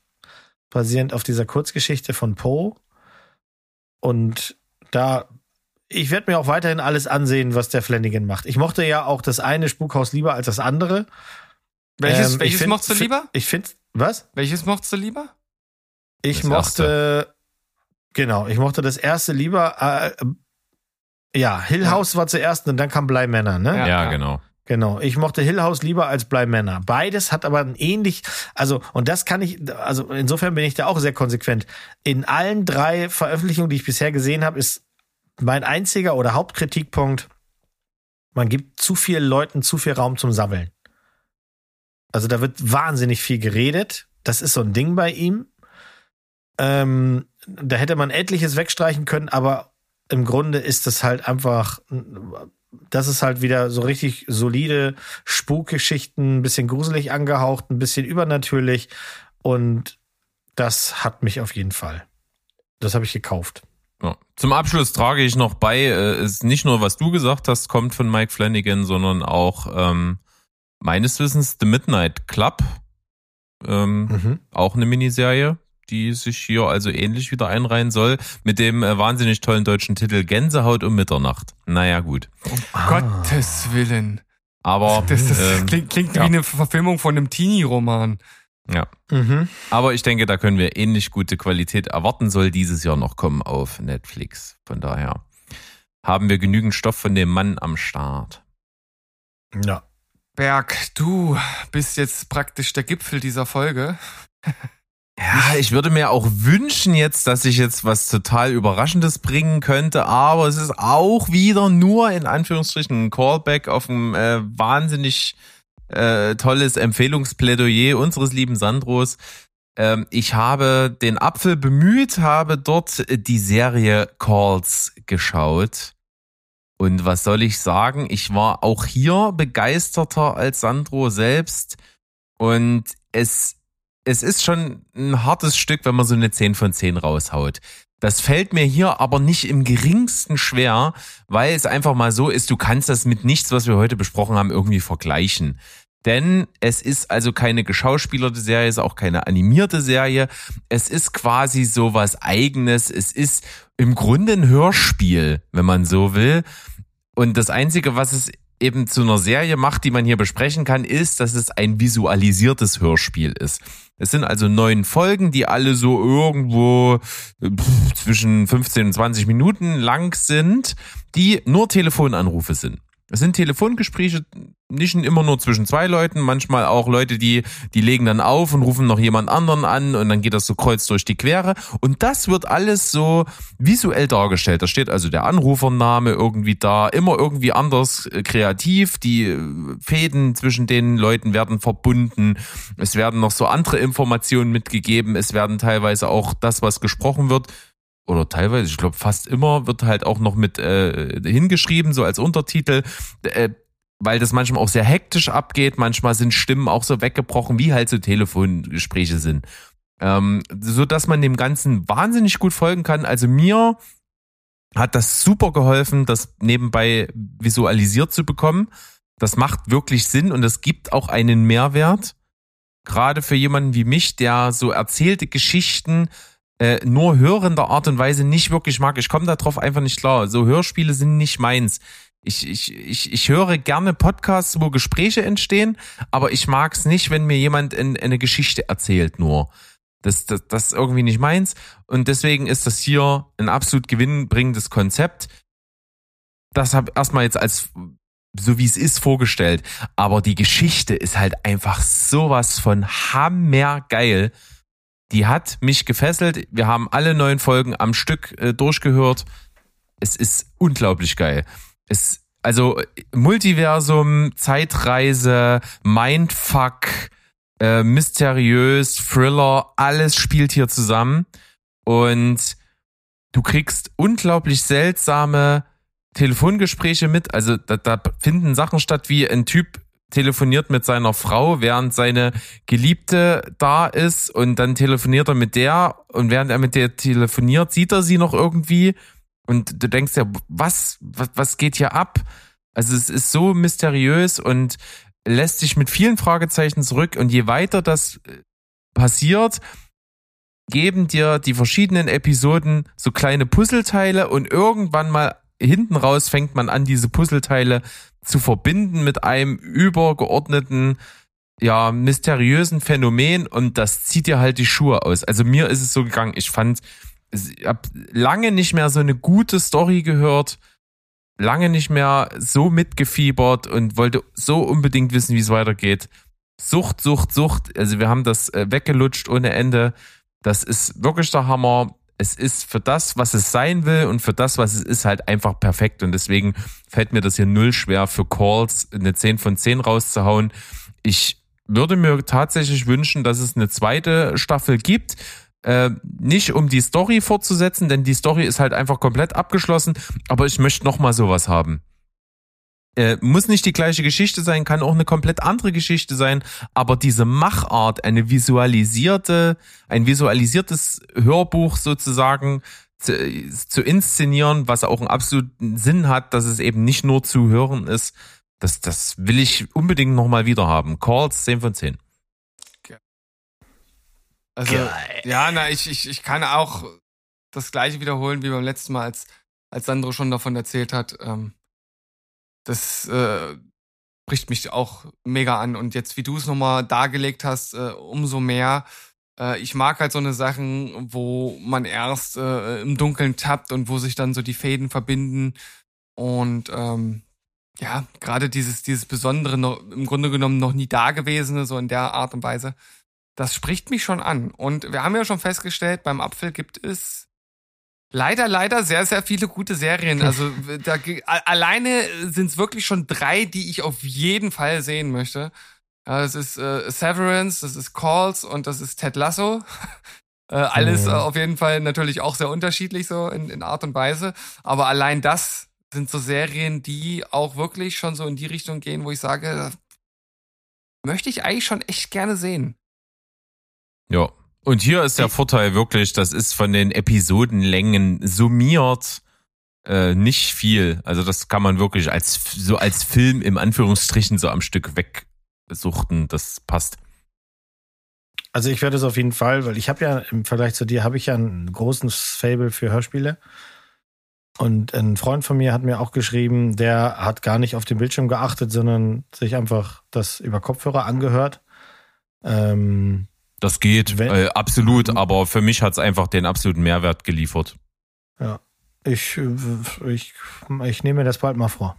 [SPEAKER 2] basierend auf dieser Kurzgeschichte von Poe. Und da, ich werde mir auch weiterhin alles ansehen, was der Flanagan macht. Ich mochte ja auch das eine Spukhaus lieber als das andere.
[SPEAKER 1] welches
[SPEAKER 2] Ähm,
[SPEAKER 1] welches
[SPEAKER 2] find-
[SPEAKER 1] mochtest du lieber?
[SPEAKER 2] Ich finde, was?
[SPEAKER 1] Welches mochtest du lieber?
[SPEAKER 2] Ich
[SPEAKER 3] Das
[SPEAKER 2] mochte, genau, ich mochte das erste lieber. Äh, äh, ja, Hill
[SPEAKER 1] Ja.
[SPEAKER 2] House war zuerst und dann kam Bleimänner, ne?
[SPEAKER 1] Ja,
[SPEAKER 3] Ja,
[SPEAKER 1] ja.
[SPEAKER 3] genau.
[SPEAKER 2] Genau. Ich mochte Hill House lieber als Bleimänner. Beides hat aber ein ähnlich, also, und das kann ich, also insofern bin ich da auch sehr konsequent. In allen drei Veröffentlichungen, die ich bisher gesehen habe, ist mein einziger oder Hauptkritikpunkt, man gibt zu vielen Leuten zu viel Raum zum Sammeln. Also da wird wahnsinnig viel geredet. Das ist so ein Ding bei ihm. Ähm, da hätte man etliches wegstreichen können, aber im Grunde ist das halt einfach das ist halt wieder so richtig solide Spukgeschichten, ein bisschen gruselig angehaucht, ein bisschen übernatürlich. Und das hat mich auf jeden Fall. Das habe ich gekauft.
[SPEAKER 3] Ja. Zum Abschluss trage ich noch bei, äh, ist nicht nur, was du gesagt hast, kommt von Mike Flanagan, sondern auch ähm, meines Wissens The Midnight Club. Ähm,
[SPEAKER 2] Mhm.
[SPEAKER 3] Auch eine Miniserie, die sich hier also ähnlich wieder einreihen soll, mit dem äh, wahnsinnig tollen deutschen Titel Gänsehaut um Mitternacht. Naja, gut.
[SPEAKER 1] Um
[SPEAKER 2] Ah.
[SPEAKER 1] Gottes Willen.
[SPEAKER 3] Aber,
[SPEAKER 1] Das, das
[SPEAKER 3] ähm,
[SPEAKER 1] klingt, klingt
[SPEAKER 3] ja.
[SPEAKER 1] wie eine Verfilmung von einem Teenie-Roman.
[SPEAKER 3] ja.
[SPEAKER 2] Mhm.
[SPEAKER 3] Aber ich denke, da können wir ähnlich gute Qualität erwarten, soll dieses Jahr noch kommen auf Netflix. Von daher haben wir genügend Stoff von dem Mann am Start.
[SPEAKER 2] Ja.
[SPEAKER 1] Berg, du bist jetzt praktisch der Gipfel dieser Folge.
[SPEAKER 3] Ja, ich würde mir auch wünschen jetzt, dass ich jetzt was total Überraschendes bringen könnte, aber es ist auch wieder nur in Anführungsstrichen ein Callback auf ein äh, wahnsinnig äh, tolles Empfehlungsplädoyer unseres lieben Sandros. Ähm, ich habe den Apfel bemüht, habe dort die Serie Calls geschaut. Und was soll ich sagen? Ich war auch hier begeisterter als Sandro selbst. Und es es ist schon ein hartes Stück, wenn man so eine 10 von 10 raushaut. Das fällt mir hier aber nicht im geringsten schwer, weil es einfach mal so ist, du kannst das mit nichts, was wir heute besprochen haben, irgendwie vergleichen. Denn es ist also keine geschauspielerte Serie, es ist auch keine animierte Serie. Es ist quasi so was eigenes. Es ist im Grunde ein Hörspiel, wenn man so will. Und das Einzige, was es eben zu einer Serie macht, die man hier besprechen kann, ist, dass es ein visualisiertes Hörspiel ist. Es sind also neun Folgen, die alle so irgendwo pff, zwischen 15 und 20 Minuten lang sind, die nur Telefonanrufe sind. Es sind Telefongespräche, nicht immer nur zwischen zwei Leuten, manchmal auch Leute, die, die legen dann auf und rufen noch jemand anderen an und dann geht das so kreuz durch die Quere. Und das wird alles so visuell dargestellt. Da steht also der Anrufername irgendwie da, immer irgendwie anders äh, kreativ. Die äh, Fäden zwischen den Leuten werden verbunden. Es werden noch so andere Informationen mitgegeben. Es werden teilweise auch das, was gesprochen wird, oder teilweise, ich glaube fast immer, wird halt auch noch mit äh, hingeschrieben, so als Untertitel, äh, weil das manchmal auch sehr hektisch abgeht. Manchmal sind Stimmen auch so weggebrochen, wie halt so Telefongespräche sind. Ähm, so dass man dem Ganzen wahnsinnig gut folgen kann. Also mir hat das super geholfen, das nebenbei visualisiert zu bekommen. Das macht wirklich Sinn und es gibt auch einen Mehrwert. Gerade für jemanden wie mich, der so erzählte Geschichten äh, nur hörender Art und Weise nicht wirklich mag. Ich komme darauf einfach nicht klar. So Hörspiele sind nicht meins. Ich, ich, ich, ich höre gerne Podcasts, wo Gespräche entstehen, aber ich mag es nicht, wenn mir jemand in, eine Geschichte erzählt nur. Das, das, das ist irgendwie nicht meins. Und deswegen ist das hier ein absolut gewinnbringendes Konzept. Das habe erstmal jetzt als so wie es ist vorgestellt. Aber die Geschichte ist halt einfach sowas von hammergeil. Die hat mich gefesselt. Wir haben alle neun Folgen am Stück äh, durchgehört. Es ist unglaublich geil. Es, also Multiversum, Zeitreise, Mindfuck, äh, mysteriös, Thriller, alles spielt hier zusammen. Und du kriegst unglaublich seltsame Telefongespräche mit. Also da, da finden Sachen statt, wie ein Typ telefoniert mit seiner Frau, während seine Geliebte da ist und dann telefoniert er mit der und während er mit der telefoniert, sieht er sie noch irgendwie und du denkst ja, was, was, was geht hier ab? Also es ist so mysteriös und lässt sich mit vielen Fragezeichen zurück und je weiter das passiert, geben dir die verschiedenen Episoden so kleine Puzzleteile und irgendwann mal hinten raus fängt man an, diese Puzzleteile zu verbinden mit einem übergeordneten, ja, mysteriösen Phänomen und das zieht dir halt die Schuhe aus. Also mir ist es so gegangen, ich fand, ich habe lange nicht mehr so eine gute Story gehört, lange nicht mehr so mitgefiebert und wollte so unbedingt wissen, wie es weitergeht. Sucht, Sucht, Sucht. Also wir haben das äh, weggelutscht ohne Ende. Das ist wirklich der Hammer. Es ist für das, was es sein will und für das, was es ist, halt einfach perfekt. Und deswegen fällt mir das hier null schwer, für Calls eine 10 von 10 rauszuhauen. Ich würde mir tatsächlich wünschen, dass es eine zweite Staffel gibt. Äh, nicht um die Story fortzusetzen, denn die Story ist halt einfach komplett abgeschlossen, aber ich möchte noch mal sowas haben. Äh, muss nicht die gleiche Geschichte sein, kann auch eine komplett andere Geschichte sein, aber diese Machart, eine visualisierte, ein visualisiertes Hörbuch sozusagen zu, zu inszenieren, was auch einen absoluten Sinn hat, dass es eben nicht nur zu hören ist, das, das will ich unbedingt nochmal wieder haben. Calls 10 von 10.
[SPEAKER 1] Also,
[SPEAKER 2] Geil.
[SPEAKER 1] ja, na, ich, ich, ich kann auch das gleiche wiederholen wie beim letzten Mal, als, als Sandro schon davon erzählt hat. Ähm, das äh, bricht mich auch mega an. Und jetzt, wie du es nochmal dargelegt hast, äh, umso mehr. Äh, ich mag halt so eine Sachen, wo man erst äh, im Dunkeln tappt und wo sich dann so die Fäden verbinden. Und ähm, ja, gerade dieses, dieses Besondere, noch, im Grunde genommen noch nie dagewesene, so in der Art und Weise, das spricht mich schon an. Und wir haben ja schon festgestellt, beim Apfel gibt es leider, leider sehr, sehr viele gute Serien. Also da, alleine sind es wirklich schon drei, die ich auf jeden Fall sehen möchte. Das ist äh, Severance, das ist Calls und das ist Ted Lasso. Äh, alles
[SPEAKER 2] Mhm.
[SPEAKER 1] äh, auf jeden Fall natürlich auch sehr unterschiedlich so in, in Art und Weise. Aber allein das sind so Serien, die auch wirklich schon so in die Richtung gehen, wo ich sage, möchte ich eigentlich schon echt gerne sehen.
[SPEAKER 3] Ja. Und hier ist der Vorteil wirklich, das ist von den Episodenlängen summiert äh, nicht viel. Also das kann man wirklich als so als Film im Anführungsstrichen so am Stück wegsuchten. Das passt.
[SPEAKER 2] Also ich werde es auf jeden Fall, weil ich habe ja im Vergleich zu dir habe ich ja ein großes Fable für Hörspiele. Und ein Freund von mir hat mir auch geschrieben, der hat gar nicht auf den Bildschirm geachtet, sondern sich einfach das über Kopfhörer angehört. Ähm,
[SPEAKER 3] Das geht
[SPEAKER 2] Wenn-
[SPEAKER 3] äh, absolut, aber für mich hat's einfach den absoluten Mehrwert geliefert.
[SPEAKER 2] ich, äh, ich, ich nehme mir das bald mal vor.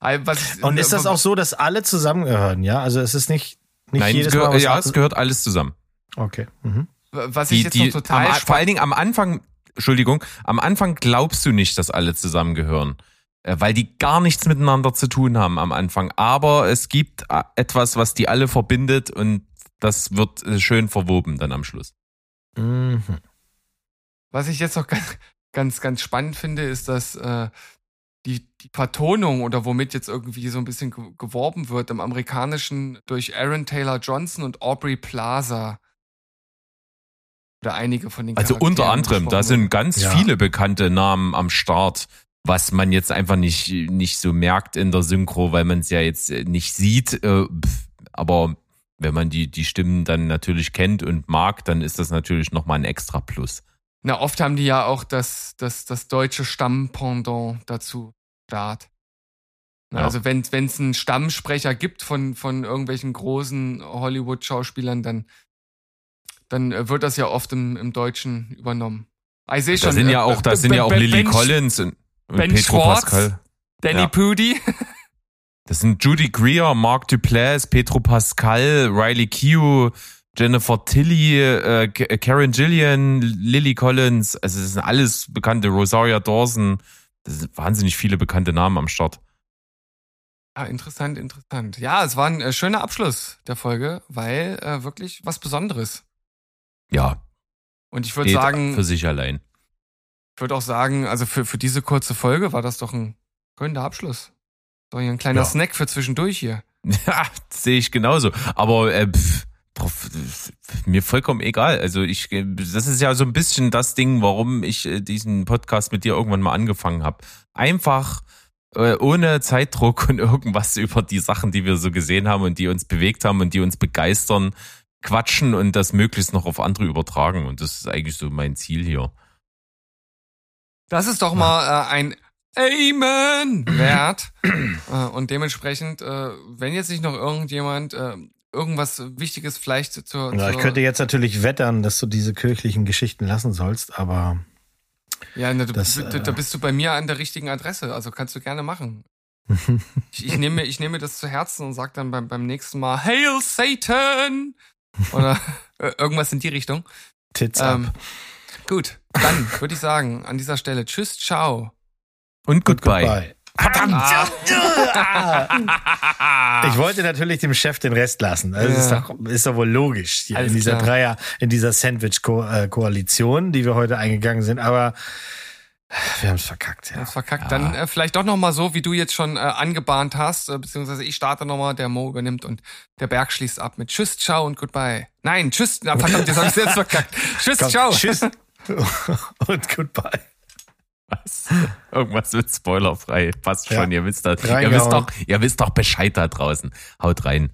[SPEAKER 1] Äh, Was
[SPEAKER 2] Und ist das auch so, dass alle zusammengehören, ja? Also es ist nicht, nicht
[SPEAKER 3] Nein,
[SPEAKER 2] jedes
[SPEAKER 3] es gehört,
[SPEAKER 2] Mal was
[SPEAKER 3] ja, es gehört alles zusammen.
[SPEAKER 2] Okay. Mhm.
[SPEAKER 1] was ich
[SPEAKER 3] Die,
[SPEAKER 1] jetzt
[SPEAKER 3] die,
[SPEAKER 1] noch total
[SPEAKER 3] am, vor allen Dingen am Anfang, Entschuldigung, am Anfang glaubst du nicht, dass alle zusammengehören. Äh, Weil die gar nichts miteinander zu tun haben am Anfang. Aber es gibt äh, etwas, was die alle verbindet und das wird äh, schön verwoben dann am Schluss.
[SPEAKER 2] Mhm.
[SPEAKER 1] Was ich jetzt noch ganz, ganz, ganz spannend finde, ist, dass äh, die, die Vertonung oder womit jetzt irgendwie so ein bisschen ge- geworben wird im Amerikanischen durch Aaron Taylor Johnson und Aubrey Plaza. Oder einige von den
[SPEAKER 3] Also unter anderem, da sind ganz
[SPEAKER 2] Ja.
[SPEAKER 3] viele bekannte Namen am Start, was man jetzt einfach nicht, nicht so merkt in der Synchro, weil man es ja jetzt äh, nicht sieht. äh, Aber wenn man die, die Stimmen dann natürlich kennt und mag, dann ist das natürlich nochmal ein extra Plus.
[SPEAKER 1] Na, oft haben die ja auch das, das, das deutsche Stammpendant dazu Start. Na,
[SPEAKER 3] Ja.
[SPEAKER 1] Also wenn es einen Stammsprecher gibt von, von irgendwelchen großen Hollywood-Schauspielern, dann, dann äh, wird das ja oft im, im Deutschen übernommen. Ah, ich sehe
[SPEAKER 3] Da
[SPEAKER 1] schon.
[SPEAKER 3] sind ja
[SPEAKER 1] äh,
[SPEAKER 3] auch, da
[SPEAKER 1] äh,
[SPEAKER 3] sind ja auch Lily Collins und, und
[SPEAKER 1] Ben
[SPEAKER 3] Pedro
[SPEAKER 1] Schwartz.
[SPEAKER 3] Pascal.
[SPEAKER 1] Danny
[SPEAKER 3] Ja.
[SPEAKER 1] Pudi.
[SPEAKER 3] Das sind Judy Greer, Mark Duplass, Pedro Pascal, Riley Keough, Jennifer Tilly, äh, K- Karen Gillian, Lily Collins. Also das sind alles bekannte. Rosaria Dawson. Das sind wahnsinnig viele bekannte Namen am Start.
[SPEAKER 1] Ah, interessant, interessant. Ja, es war ein äh, schöner Abschluss der Folge, weil äh, wirklich was Besonderes.
[SPEAKER 3] Ja,
[SPEAKER 1] Und ich würde sagen,
[SPEAKER 3] für sich allein.
[SPEAKER 1] ich würde auch sagen, also für, für diese kurze Folge war das doch ein schöner Abschluss. Doch hier ein kleiner
[SPEAKER 3] Ja.
[SPEAKER 1] Snack für zwischendurch hier.
[SPEAKER 3] Ja, sehe ich genauso. Aber äh, pff, mir vollkommen egal. Also ich, äh, das ist ja so ein bisschen das Ding, warum ich äh, diesen Podcast mit dir irgendwann mal angefangen habe. Einfach äh, ohne Zeitdruck und irgendwas über die Sachen, die wir so gesehen haben und die uns bewegt haben und die uns begeistern, quatschen und das möglichst noch auf andere übertragen. Und das ist eigentlich so mein Ziel hier.
[SPEAKER 1] Das ist doch mal äh, ein Amen wert. äh, und dementsprechend, äh, wenn jetzt nicht noch irgendjemand äh, irgendwas Wichtiges vielleicht zur,
[SPEAKER 2] Ja, ich
[SPEAKER 1] zur
[SPEAKER 2] könnte jetzt natürlich wettern, dass du diese kirchlichen Geschichten lassen sollst, aber
[SPEAKER 1] ja, ne, du,
[SPEAKER 2] das,
[SPEAKER 1] da,
[SPEAKER 2] äh,
[SPEAKER 1] da bist du bei mir an der richtigen Adresse. Also kannst du gerne machen. Ich, ich nehme ich nehme das zu Herzen und sag dann beim, beim nächsten Mal Hail Satan oder irgendwas in die Richtung.
[SPEAKER 2] Tits
[SPEAKER 1] Ähm, gut, dann würde ich sagen an dieser Stelle Tschüss, ciao.
[SPEAKER 3] Und goodbye.
[SPEAKER 2] Goodbye. Ich wollte natürlich dem Chef den Rest lassen. Also
[SPEAKER 1] Ja.
[SPEAKER 2] ist, doch, ist doch wohl logisch hier
[SPEAKER 1] Alles
[SPEAKER 2] in dieser
[SPEAKER 1] klar.
[SPEAKER 2] Dreier, in dieser Sandwich-Koalition, die wir heute eingegangen sind. Aber Wir haben es verkackt, ja.
[SPEAKER 1] Das verkackt. Dann äh, vielleicht doch nochmal so, wie du jetzt schon äh, angebahnt hast, äh, beziehungsweise ich starte nochmal, der Mo übernimmt und der Berg schließt ab mit Tschüss, ciao und goodbye. Nein, tschüss, na, verdammt, jetzt habe ich selbst verkackt. Tschüss,
[SPEAKER 2] Komm,
[SPEAKER 1] ciao.
[SPEAKER 2] Tschüss und goodbye.
[SPEAKER 3] Was? Irgendwas wird spoilerfrei. Passt
[SPEAKER 2] Ja.
[SPEAKER 3] schon. Ihr wisst, da, ihr wisst doch, ihr wisst doch Bescheid da draußen. Haut rein.